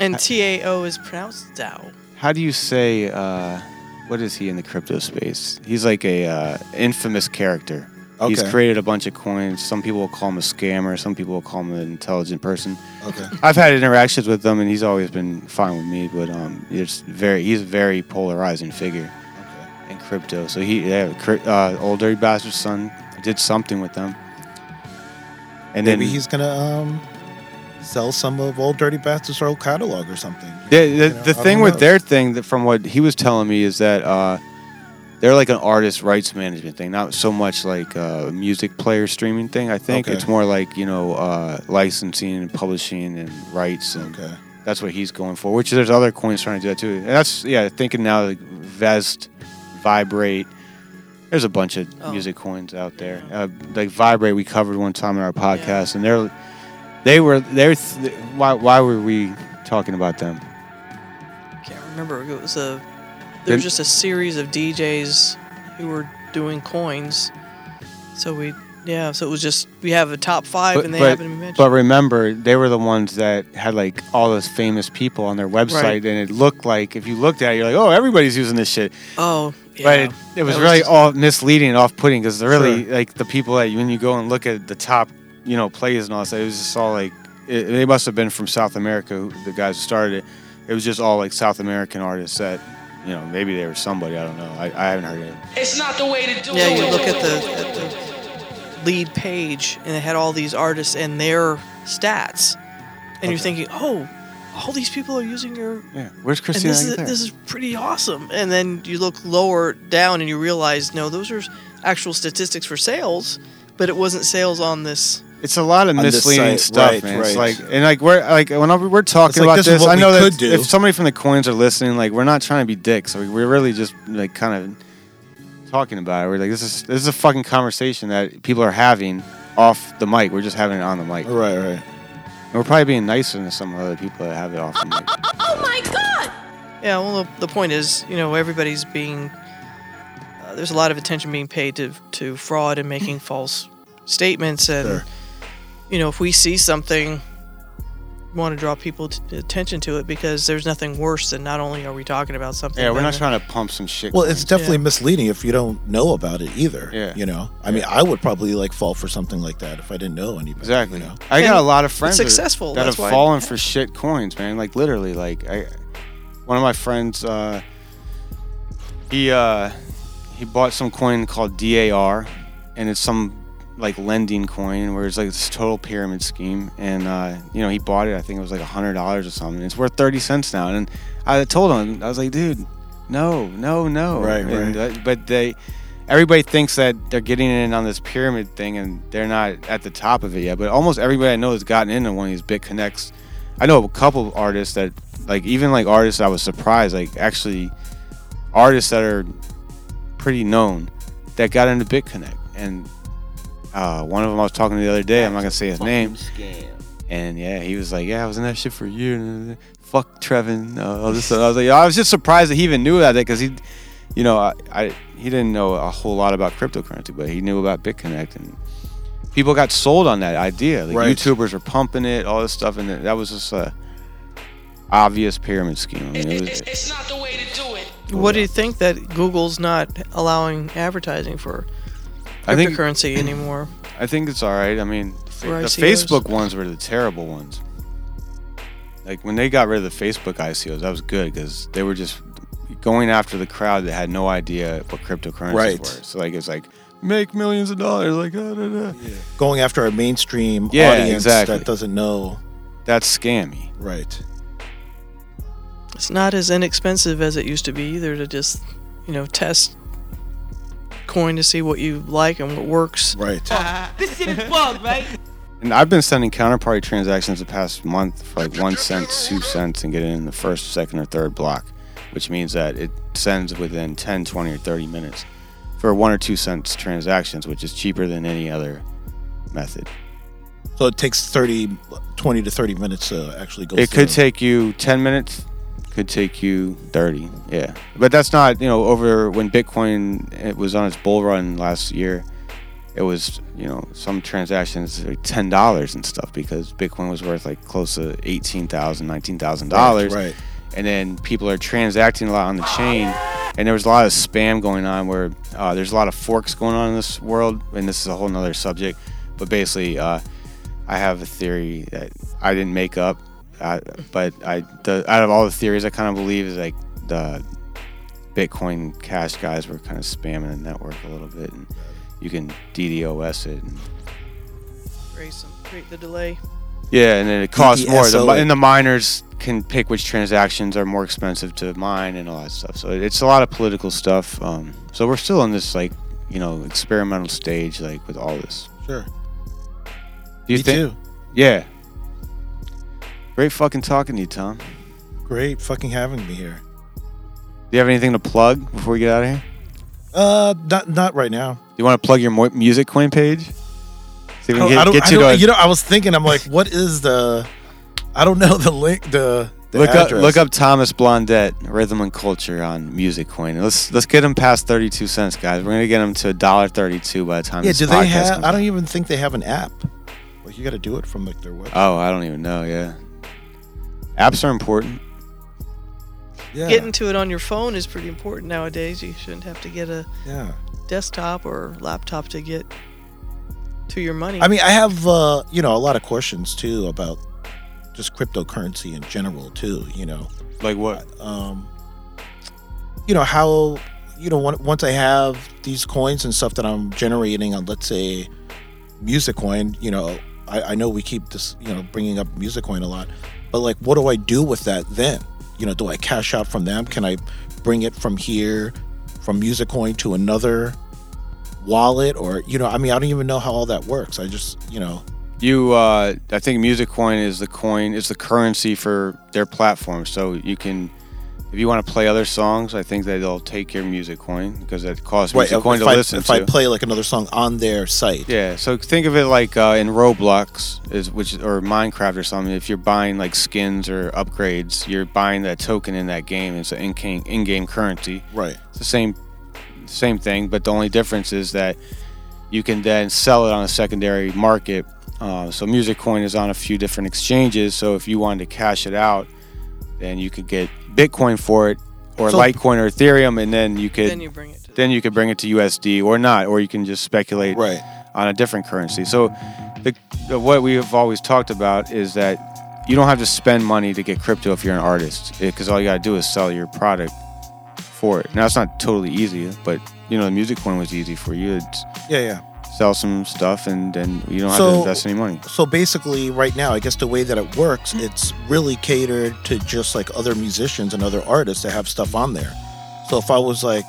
And TAO is pronounced Dao. how do you say? Uh, what is he in the crypto space? He's like a uh, infamous character. He's created a bunch of coins. Some people will call him a scammer. Some people will call him an intelligent person. Okay. I've had interactions with him, and he's always been fine with me. But um, it's very he's a very polarizing figure okay. in crypto. So he yeah, uh, old dirty bastard son did something with them, and Maybe then he's gonna um sell some of Old Dirty Bastards' old catalog or something. the the, know, the thing with their thing, that from what he was telling me, is that uh, they're like an artist rights management thing, not so much like a music player streaming thing. I think Okay. it's more like you know uh, licensing and publishing and rights and. Okay. That's what he's going for. Which there's other coins trying to do that too. And that's yeah, thinking now like Vezt, Viberate. There's a bunch of Oh. music coins out there. Uh, like Viberate, we covered one time in our podcast, and they're they were they're th- why why were we talking about them? Can't remember. It was a. There Then- just a series of DJs who were doing coins. So we, yeah. So it was just we have a top five, and they happen to be mentioned. but remember, they were the ones that had like all those famous people on their website, Right. and it looked like if you looked at it, you're like, oh, everybody's using this shit. oh, yeah. But it, it was That really just- all misleading and off-putting because really Sure. like the people that when you go and look at the top, you know, plays and all that, it was just all like it, they must have been from South America. Who, the guys who started it, it was just all like South American artists that, you know, maybe they were somebody. I don't know. I, I haven't heard it. It's not the way to do Yeah, it. Yeah, you look at the at the lead page, and it had all these artists and their stats, and you're thinking, oh, all these people are using your. Yeah, where's And Christina? this is this is pretty awesome. And then you look lower down, and you realize, no, those are actual statistics for sales, but it wasn't sales on this. It's a lot of misleading site, stuff, right, man. It's like and like we're like when we're talking like, about this this, I know that do. if somebody from the coins are listening, like we're not trying to be dicks. Like, we're really just like kind of talking about it. We're like this is this is a fucking conversation that people are having off the mic. We're just having it on the mic. Right, right. And we're probably being nicer than some other people that have it off the mic. [LAUGHS] Oh my god! Yeah, well, the, the point is, you know, everybody's being. Uh, there's a lot of attention being paid to to fraud and making [LAUGHS] false statements, and Sure. You know, if we see something, we want to draw people t- attention to it because there's nothing worse than not only are we talking about something. Yeah, we're then not trying to pump some shit. Well, it's definitely Yeah. misleading if you don't know about it either. Yeah. You know, I mean, I would probably like fall for something like that if I didn't know anybody. Exactly. You know? I got And a lot of friends that- successful, that that's have why- fallen for shit coins, man. Like literally, like I, one of my friends, uh, he uh, he bought some coin called DAR, and it's some like lending coin where it's like this total pyramid scheme. And uh, you know, he bought it. I think it was like a hundred dollars or something. It's worth thirty cents now. And I told him, I was like, dude, no, no, no. Right, And, right. uh, but they everybody thinks that they're getting in on this pyramid thing and they're not at the top of it yet. But almost everybody I know has gotten into one of these BitConnects. I know a couple of artists that like even like artists I was surprised, like actually artists that are pretty known that got into BitConnect. And uh, one of them I was talking to the other day, I'm not gonna say his name. And yeah, he was like, "Yeah, I was in that shit for a year." Fuck Trevin. Uh, all this stuff. I was like, I was just surprised that he even knew about that because he, you know, I, I he didn't know a whole lot about cryptocurrency, but he knew about BitConnect and people got sold on that idea. Like Right. YouTubers were pumping it, all this stuff, and that was just a obvious pyramid scheme. I mean, it was, It's not the way to do it. What do you think that Google's not allowing advertising for I think- cryptocurrency anymore? I think it's all right. I mean, the ICOs? Facebook ones were the terrible ones. Like when they got rid of the Facebook ICOs, that was good because they were just going after the crowd that had no idea what cryptocurrencies Right. were. So like it's like make millions of dollars, like ah, da, da. Going after a mainstream Yeah, audience exactly. that doesn't know. That's scammy. Right. It's not as inexpensive as it used to be either to just, you know, test coin to see what you like and what works. Right. [LAUGHS] This shit is bugged, right? And I've been sending counterparty transactions the past month for like one cent, two cents, and getting in the first, second, or third block, which means that it sends within 10, 20, or 30 minutes for one or two cents transactions, which is cheaper than any other method. So it takes 30, 20 to 30 minutes to actually go It could take you 10 minutes, could take you 30. Yeah. But that's not, you know, over when Bitcoin it was on its bull run last year, it was, you know, some transactions like $10 and stuff because Bitcoin was worth like close to $18,000, $19,000. Right, right. And then people are transacting a lot on the chain. And there was a lot of spam going on where uh, there's a lot of forks going on in this world. And this is a whole nother subject. But basically, uh, I have a theory that I didn't make up, uh, but I the, out of all the theories I kind of believe is like the Bitcoin Cash guys were kind of spamming the network a little bit, and you can DDoS it. And, Create, some, create the delay. yeah, and then it costs more. The, DDoS mi- it. and the miners can pick which transactions are more expensive to mine and all that stuff. So it's a lot of political stuff. Um, so we're still in this like you know experimental stage, like with all this. Sure. Do you Me think? too. Yeah. Great fucking talking to you, Tom. Great fucking having me here. Do you have anything to plug before we get out of here? Uh, not not right now. Do you want to plug your mo- music coin page? See if we I can don't, get, get you don't- to you know, I was thinking, I'm like, what is the? I don't know the link. The, the look up address. look up Thomas Blondet Rhythm and Culture on Music Coin. Let's let's get him past thirty two cents, guys. We're gonna get him to a dollar thirty two by the time. Yeah, this do they podcast have? comes I out. don't even think they have an app. Like you got to do it from like their website. Oh, I don't even know. Yeah, apps are important. Yeah. Getting to it on your phone is pretty important nowadays. You shouldn't have to get a Yeah. desktop or laptop to get to your money. I mean, I have uh, you know a lot of questions too about just cryptocurrency in general too. You know, like what? Um, you know how you know once I have these coins and stuff that I'm generating on, let's say, music coin. You know, I, I know we keep this you know bringing up music coin a lot, but like, what do I do with that then? You know, do I cash out from them? Can I bring it from here, from music coin to another wallet, or you know, I mean, I don't even know how all that works. I just you know. You, uh, I think Music Coin is the coin, is the currency for their platform. So you can, if you want to play other songs, I think that they'll take your Music Coin because it costs Music if, Coin to I, listen if to. I play like another song on their site, Yeah, so think of it like uh, in Roblox, is which or Minecraft or something. If you're buying like skins or upgrades, you're buying that token in that game. It's an in-game, in-game currency. Right. It's the same, same thing, but the only difference is that you can then sell it on a secondary market. Uh, so Music Coin is on a few different exchanges. So if you wanted to cash it out, then you could get Bitcoin for it, or So- Litecoin or Ethereum, and then you could Then you bring it then you could bring it to USD or not, or you can just speculate Right. on a different currency. So, the, the, what we have always talked about is that you don't have to spend money to get crypto if you're an artist, eh, because all you gotta do is sell your product for it. Now it's not totally easy, but you know the music coin was easy for you. It's yeah, yeah. Sell some stuff and then you don't have to invest any money. So basically, right now, I guess the way that it works, it's really catered to just like other musicians and other artists that have stuff on there. So if I was like,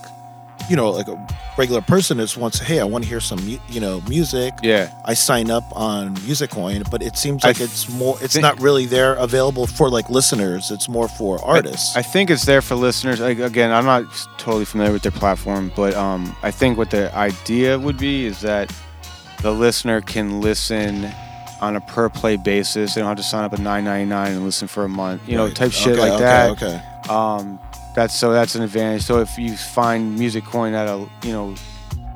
you know, like a regular person that wants, hey, I want to hear some, mu- you know, music. Yeah. I sign up on MusicCoin, but it seems I like it's more, it's think- not really there available for like listeners. It's more for artists. I, I think it's there for listeners. Like, again, I'm not totally familiar with their platform, but um, I think what the idea would be is that the listener can listen on a per play basis. They don't have to sign up at 9.99 and listen for a month. You know, Right. type shit Okay, like okay, that. okay. Um, that's so that's an advantage. So if you find Music Coin at a you know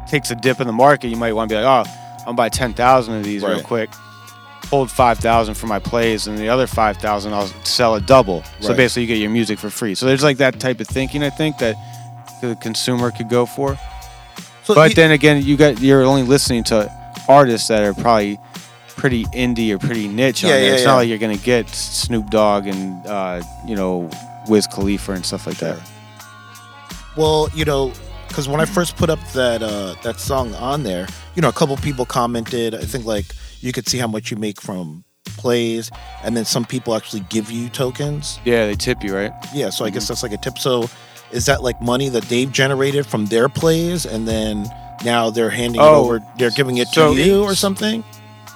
takes a dip in the market, you might want to be like, oh, I'll buy ten thousand of these real quick, hold five thousand for my plays, and the other five thousand I'll sell a double. So basically, you get your music for free. So there's like that type of thinking I think that the consumer could go for. So but you- then again, you got you're only listening to artists that are probably pretty indie or pretty niche on Yeah, there. yeah, it's yeah. not like you're gonna get Snoop Dogg and uh, you know Wiz Khalifa and stuff like that. Well, you know, because when I first put up that uh, that song on there, you know, a couple people commented. I think like you could see how much you make from plays, and then some people actually give you tokens. Yeah, they tip you, right? Yeah, so I guess that's like a tip. So is that like money that they've generated from their plays, and then now they're handing it Oh, over? They're giving it so- to you or something?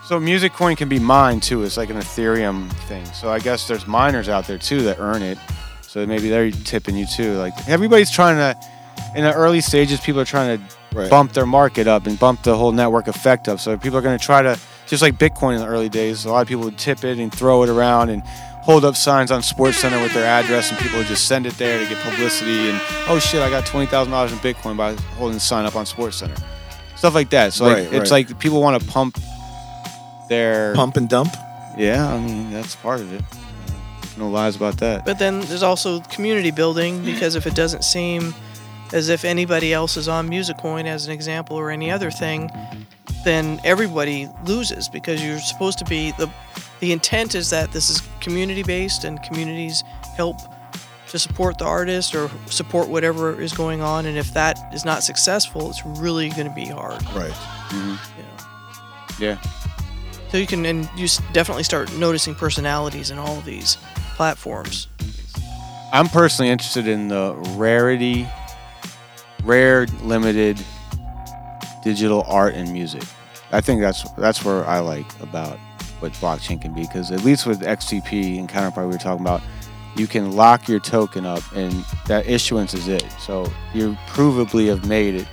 So music coin can be mined too. It's like an Ethereum thing. So I guess there's miners out there too that earn it. So maybe they're tipping you too. Like everybody's trying to, in the early stages, people are trying to Right. bump their market up and bump the whole network effect up. So people are going to try to, just like Bitcoin in the early days, a lot of people would tip it and throw it around and hold up signs on Sports Center with their address, and people would just send it there to get publicity. And oh shit, I got twenty thousand dollars in Bitcoin by holding the sign up on Sports Center, stuff like that. So like, Right, it's like people want to pump their Pump and dump. yeah, I mean that's part of it. No lies about that. But then there's also community building because if it doesn't seem as if anybody else is on MusicCoin as an example or any other thing, then everybody loses because you're supposed to be the the intent is that this is community based and communities help to support the artist or support whatever is going on and if that is not successful it's really going to be hard Right. Mm-hmm. Yeah. Yeah so you can and you definitely start noticing personalities in all of these platforms I'm personally interested in the rarity, rare, limited digital art and music. I think that's that's where I like about what blockchain can be because at least with XCP and Counterparty we were talking about, you can lock your token up and that issuance is it. So you provably have made it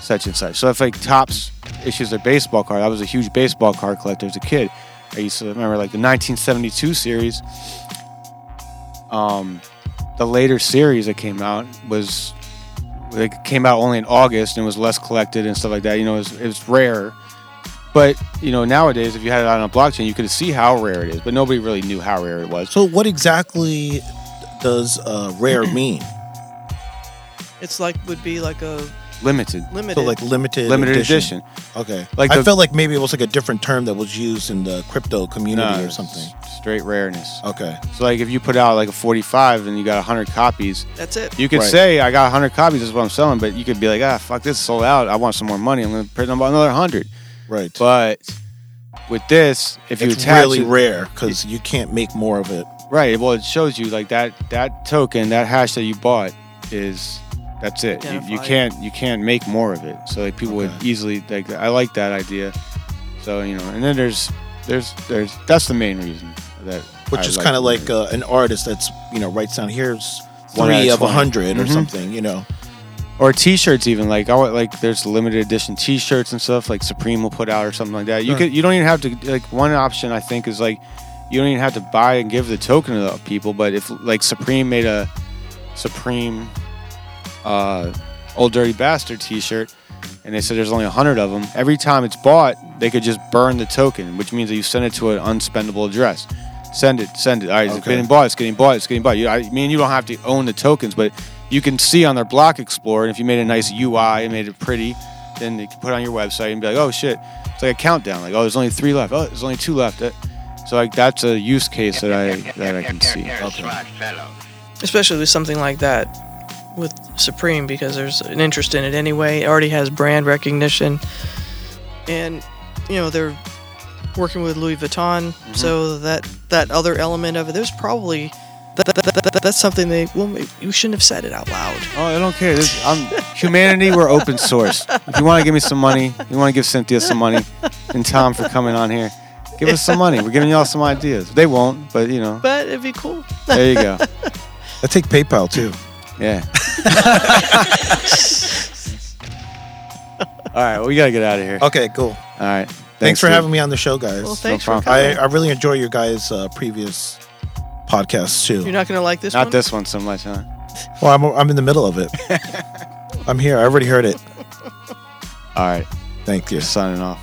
such and such. So if like Topps issues a baseball card, I was a huge baseball card collector as a kid. I used to remember like the 1972 series. Um, the later series that came out was it came out only in August and was less collected and stuff like that. You know, it was, it was rare. But you know, nowadays, if you had it on a blockchain, you could see how rare it is. But nobody really knew how rare it was. So what exactly does uh, rare mean? it's like would be like a Limited. limited So like limited Limited edition. Okay. Like I the- felt like maybe it was like a different term that was used in the crypto community No, or something. Straight rareness. Okay. So like if you put out like a 45 and you got 100 copies, that's it you could Right. say I got 100 copies. This is what I'm selling. But you could be like, ah, fuck this, sold out. I want some more money. I'm gonna print about another 100. Right. But with this, if you it's attach really it, rare because you can't make more of it. Right. Well, it shows you like that that token, that hash that you bought is that's it. You, you can't you can't make more of it. So like people would easily like I like that idea. So you know, and then there's there's there's that's the main reason that Which I is kind of the like uh, an artist that's you know writes down here's One three of of a hundred or Mhm. something. You know. or t-shirts even like I want like there's limited edition t-shirts and stuff like Supreme will put out or something like that. You Sure. could you don't even have to like one option I think is like you don't even have to buy and give the token to the people, but if like Supreme made a Supreme uh old dirty bastard t-shirt and they said there's only 100 of them every time it's bought they could just burn the token which means that you send it to an unspendable address. Send it send it. All right it's Okay. getting bought? It's getting bought it's getting bought. You, I mean you don't have to own the tokens but you can see on their block explorer and if you made a nice ui and made it pretty then you can put it on your website and be like oh shit. It's like a countdown like oh there's only three left. Oh there's only two left. Uh, so like that's a use case that i that i can see. Especially with something like that with Supreme because there's an interest in it anyway. It already has brand recognition, and you know they're working with Louis Vuitton, mm-hmm. so that that other element of it, there's probably that, that, that, that- that's something they well you shouldn't have said it out loud. Oh, I don't care. This, I'm humanity. We're open source. If you want to give me some money, you want to give Cynthia some money, and Tom for coming on here, give us some money. We're giving y'all some ideas. They won't, but you know, But it'd be cool. there you go. [LAUGHS] I take PayPal too. Yeah. [LAUGHS] All right, we gotta get out of here. Okay, cool. All right. Thanks, for dude. having me on the show, guys. Well, thanks No for problem. coming. I, I really enjoy your guys' uh, previous podcasts too. You're not gonna like this Not one. this one so much, huh? Well, I'm, I'm in the middle of it. [LAUGHS] I'm here. I already heard it. All right. Thank you. Signing off.